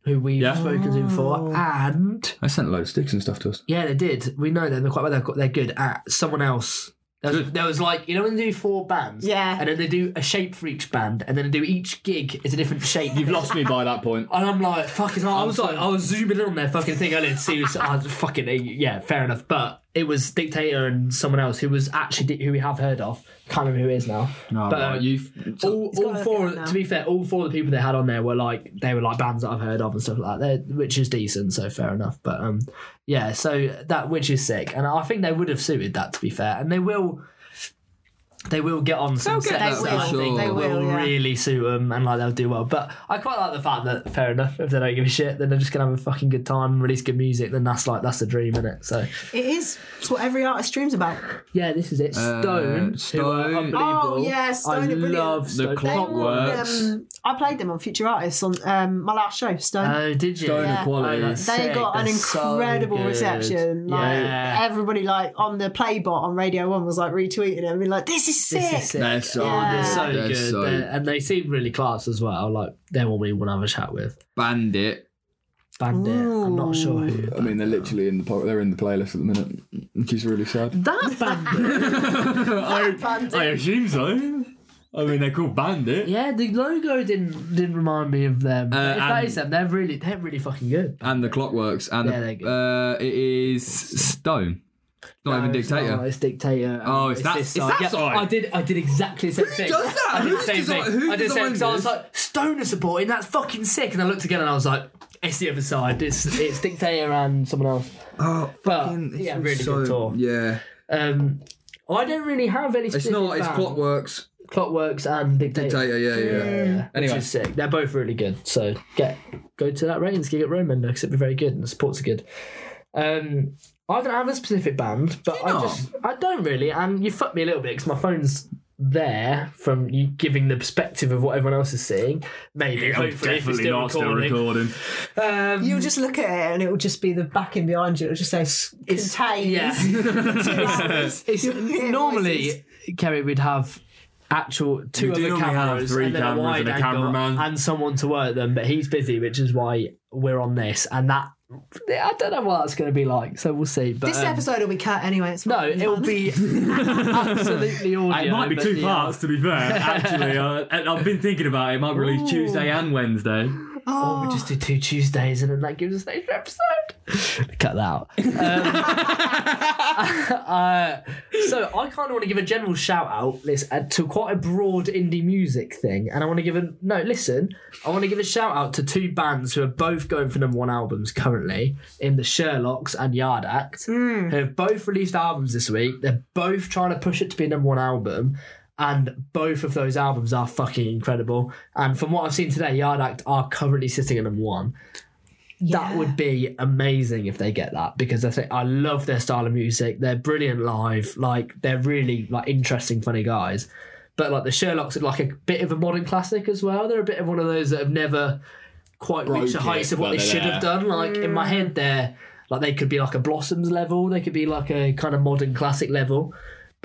who we've Yeah. spoken to before, and They sent a load of sticks and stuff to us. Yeah, they did. We know them. They're quite well. They're, got- they're good at someone else. There was, there was like you know when they do four bands, Yeah. and then they do a shape for each band, and then they do each gig is a different shape. You've lost me by that point. And I'm like, fucking. hell. I was like, I was zooming in on their fucking thing I didn't see. Who's, I was fucking eh, yeah, fair enough. But it was Dictator and someone else who was actually who we have heard of. Can't remember who it is now. No, but right, um, you've. all, all four. To be fair, all four of the people they had on there were like they were like bands that I've heard of and stuff like that, which is decent. So fair enough. But um, yeah. So that which is sick, and I think they would have suited that. To be fair, and they will. They will get on some They'll get sets that that I think sure. They will, will yeah. really suit them and like they'll do well. But I quite like the fact that fair enough if they don't give a shit, then they're just gonna have a fucking good time and release good music. Then that's like that's the dream, isn't it? So It is. It's what every artist dreams about. yeah, this is it. Uh, Stone, who are Stone. unbelievable. Oh, yeah, Stone I are brilliant. love The Stone. They clock were, works. Um, I played them on Future Artists on um, my last show, Stone. Oh, did you? Stone Yeah. Equality. Oh, they sick. got an They're so incredible reception. Like Yeah. everybody, like on the Playbot on Radio One, was like retweeting it and being like, "This is is sick. This is sick. They're so Yeah. They're good. so They're good, so- They're- and they seem really class as well. Like they're one we want to have a chat with. Bandit. Bandit. I'm not sure who. I mean, they're literally in the po- they're in the playlist at the minute, which is really sad. that bandit. I, Bandit. I assume so. I mean, they're called Bandit. yeah, the logo didn't didn't remind me of them. Uh, if that and- is them, they're really they're really fucking good. And the Clockworks. And Yeah, they're the, uh, it is Stone. Not even No, it's Dictator. not, it's dictator. Oh, it's that- this it's side. that yeah, side? I did. I did exactly the same thing. Who does that? I did the Who's same desi- thing. who I did the same because I was like stoner supporting. That's fucking sick. And I looked again and I was like, it's the other side. It's it's dictator and someone else. Oh, But fucking- it's yeah, really so- good tour. Yeah. Um, I don't really have any. It's not. It's band. Clockworks. Clockworks and dictator. Dictator. Yeah, yeah. Yeah, Anyway. which is sick. They're both really good. So get go to that Reytons gig at Roman because it'd be very good and the supports are good. Um, I don't have a specific band, but I not? just I don't really. And you fucked me a little bit because my phone's there from you giving the perspective of what everyone else is seeing. Maybe hopefully if it's still recording. recording. Um, You'll just look at it and it will just be the backing behind you. It'll just say s- It's- contains. yeah. two hours. it's You'll hear voices. normally Kerrie we'd have actual two We do other normally have cameras three and then a cameras wide and a angle cameraman. and someone to work them but he's busy which is why we're on this and that I don't know what that's going to be like so we'll see but This um, episode will be cut anyway. It's no it will be absolutely audio It might be two yeah. parts, to be fair. Actually, uh, I've been thinking about it. It might release Tuesday and Wednesday. Or we just do two Tuesdays and then that gives us an extra episode cut that out um, uh, so I kind of want to give a general shout out listen, uh, to quite a broad indie music thing, and I want to give a no. Listen, I want to give a shout out to two bands who are both going for number one albums currently in the Sherlocks and Yard Act, who have both released albums this week. They're both trying to push it to be a number one album. And both of those albums are fucking incredible. And from what I've seen today, Yard Act are currently sitting at number one that would be amazing if they get that because I think I love their style of music. They're brilliant live. Like they're really like interesting, funny guys. But like the Sherlocks are like a bit of a modern classic as well. They're a bit of one of those that have never quite reached the heights of what they they're should have done. Like in my head, they're like they could be like a Blossoms level. They could be like a kind of modern classic level.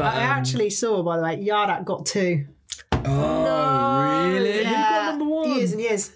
But I um, actually saw, by the way, Yard Act got two. Oh, really? got number one? Years and years.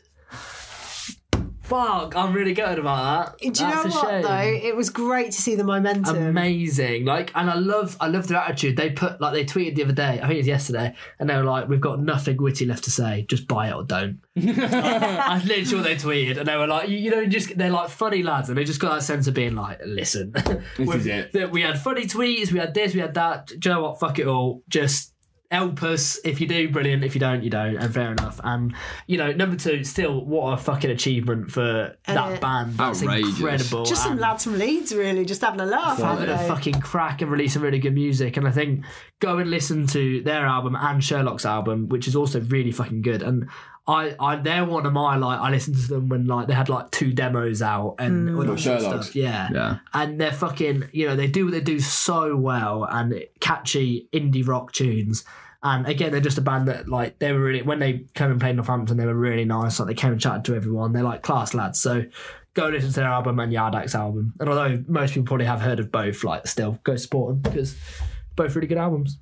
Fuck, I'm really gutted about that. Do you That's know a what shame. though? It was great to see the momentum. amazing. Like, and I love, I love their attitude. They put like they tweeted the other day. I think it was yesterday, and they were like, "We've got nothing witty left to say. Just buy it or don't." I literally sure they tweeted, and they were like, you, you know, just they're like funny lads, and they just got that sense of being like, "Listen, This is it. we had funny tweets, we had this, we had that. Do you know what? Fuck it all. Just." Help us if you do, brilliant. If you don't, you don't, and fair enough. And you know, number two, still, what a fucking achievement for that Uh, band. That's Outrageous. incredible. Just some lads from Leeds, really, just having a laugh. having a fucking crack and releasing really good music. And I think go and listen to their album and Sherlock's album, which is also really fucking good. And I, I they're one of my like I listened to them when like they had like two demos out and all that sort of stuff. Yeah. Yeah. And they're fucking you know, they do what they do so well and catchy indie rock tunes. And again, they're just a band that like they were really when they came and played Northampton, they were really nice. Like they came and chatted to everyone. They're like class lads. So go listen to their album and Yard Act's album. And although most people probably have heard of both, like still go support them because both really good albums.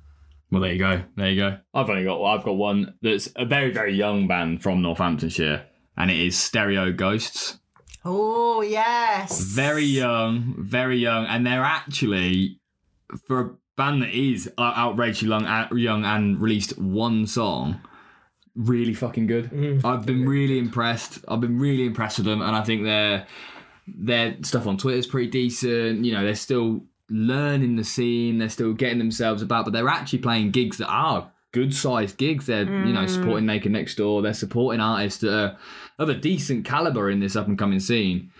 Well, there you go. There you go. I've only got I've got one that's a very very young band from Northamptonshire, and it is Stereo Ghosts. Oh yes. Very young, very young, and they're actually for a band that is outrageously young, uh, young and released one song. Really fucking good. I've been really impressed. I've been really impressed with them, and I think their their stuff on Twitter is pretty decent. You know, they're still learning the scene. They're still getting themselves about, but they're actually playing gigs that are good sized gigs. They're you know supporting Naked Next Door. They're supporting artists that are of a decent caliber in this up and coming scene.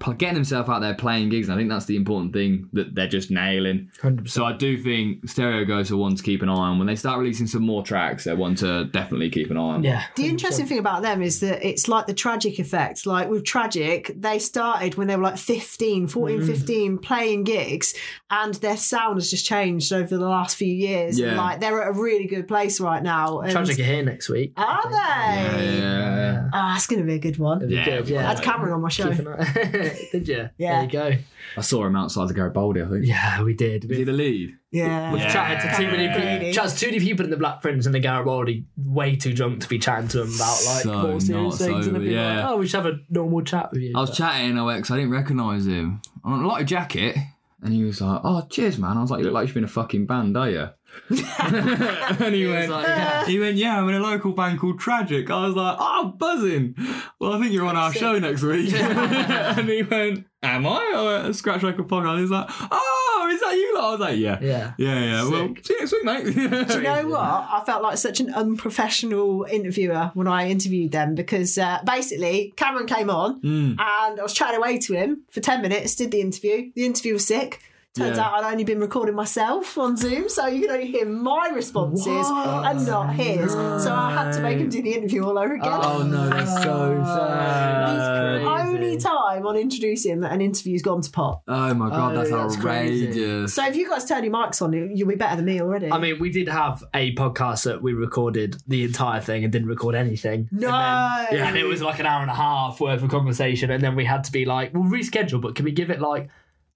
P- Getting themselves out there playing gigs, and I think that's the important thing that they're just nailing. 100%. So I do think Stereo Ghosts are one to keep an eye on. When they start releasing some more tracks, they're one to definitely keep an eye on. Yeah. The interesting thing about them is that it's like the tragic effect. Like with Tragic, they started when they were like 15, 14, Mm. 15, playing gigs, and their sound has just changed over the last few years. And Yeah. like they're at a really good place right now. And Tragic are here next week. Are they? Yeah. Ah, that's going to be a good one. Yeah, good, yeah. I had Cameron on my show. Keep Did you? Yeah. There you go. I saw him outside the Garibaldi, I think. Yeah, we did. Is he the lead? Yeah. We've Yeah. chatted to too many people. Chatted to too many people in the Black Prince and the Garibaldi, way too drunk to be chatting to them about like So more serious not things. and sober, they'd be yeah. like, "Oh, we should have a normal chat with you." I was But- chatting away because I didn't recognise him. I like a jacket, and he was like, "Oh, cheers, man." I was like, "You look like you've been a fucking band, are you?" and he, was went, like, yeah. "He went, yeah, I'm in a local band called Tragic." I was like, "Oh, buzzing." Well, I think you're on our show next week. and he went, "Am I?" I went, "Scratch Record Podcast." He's like, "Oh, is that you?" lot?" I was like, "Yeah, Yeah. yeah, yeah." Well, see you next week, mate. Do you know what? I felt like such an unprofessional interviewer when I interviewed them because uh, basically Cameron came on Mm. and I was chatting away to him for 10 minutes, did the interview. The interview was sick. Turns Yeah. out I'd only been recording myself on Zoom, so you can only hear my responses What? and not his. So I had to make him do the interview all over again. Oh no, that's so oh, sad. That's That's Only time on introducing that an interview's gone to pot. Oh my god, Oh, that's, that's crazy. outrageous. So if you guys turn your mics on, you'll be better than me already. I mean, we did have a podcast that we recorded the entire thing and didn't record anything. no. And, then- and it was like an hour and a half worth of conversation, and then we had to be like, "We'll reschedule, but can we give it like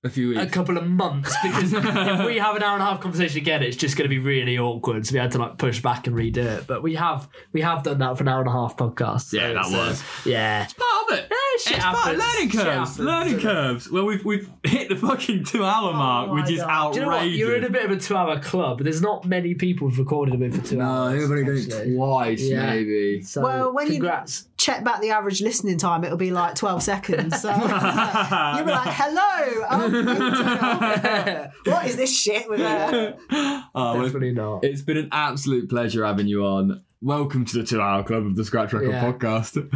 a few weeks. a couple of months because if we have an hour and a half conversation again, it's just going to be really awkward. So we had to like push back and redo it. But we have we have done that for an hour and a half podcast. so Yeah, that it's, uh, was. yeah. It's part of it. shit it's part of learning curves. learning curves. Well, we've we've hit the fucking two hour mark, my which is God. outrageous. Do you know what? You're in a bit of a two-hour club. There's not many people who've recorded a bit for two no, hours. everybody done it actually. twice, Yeah. maybe. So, Well, when you- congrats. Check back the average listening time, it'll be like 12 seconds. So you'll be like, hello. Oh, what is this shit with her? Oh, well, Definitely not. it's been an absolute pleasure having you on. Welcome to the two hour club of the Scratch Record Yeah. podcast.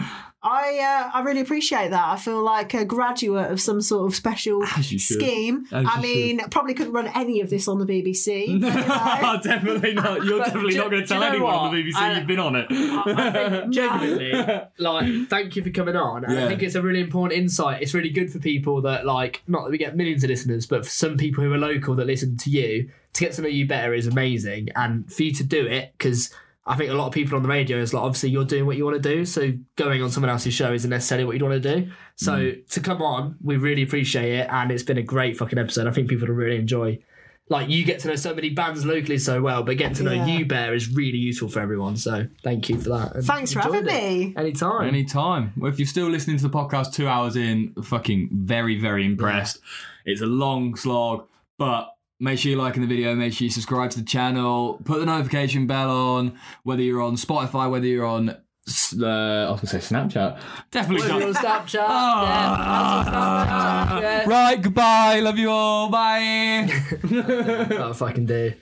I uh, I really appreciate that. I feel like a graduate of some sort of special should. scheme. As I mean, probably couldn't run any of this on the BBC. but, you know. definitely not. You're definitely do- not going to tell anyone on the BBC I- you've been on it. I think genuinely, like, thank you for coming on. Yeah. I think it's a really important insight. It's really good for people that, like, not that we get millions of listeners, but for some people who are local that listen to you, to get to know you better is amazing. And for you to do it, because I think a lot of people on the radio is like, obviously, you're doing what you want to do. So going on someone else's show isn't necessarily what you want to do. So Mm. to come on, we really appreciate it. And it's been a great fucking episode. I think people will really enjoy. Like you get to know so many bands locally so well, but getting to know Yeah. you Bear, is really useful for everyone. So thank you for that. and Thanks for having enjoyed it. me. Anytime. Anytime. Well, if you're still listening to the podcast two hours in, fucking very, very impressed. It's a long slog, but make sure you're liking the video, make sure you subscribe to the channel, put the notification bell on, whether you're on Spotify, whether you're on. Uh, I was going to say Snapchat. Definitely Whether you're on not. Snapchat. Ah. yeah. Right, goodbye. Love you all. Bye. That's what I can do.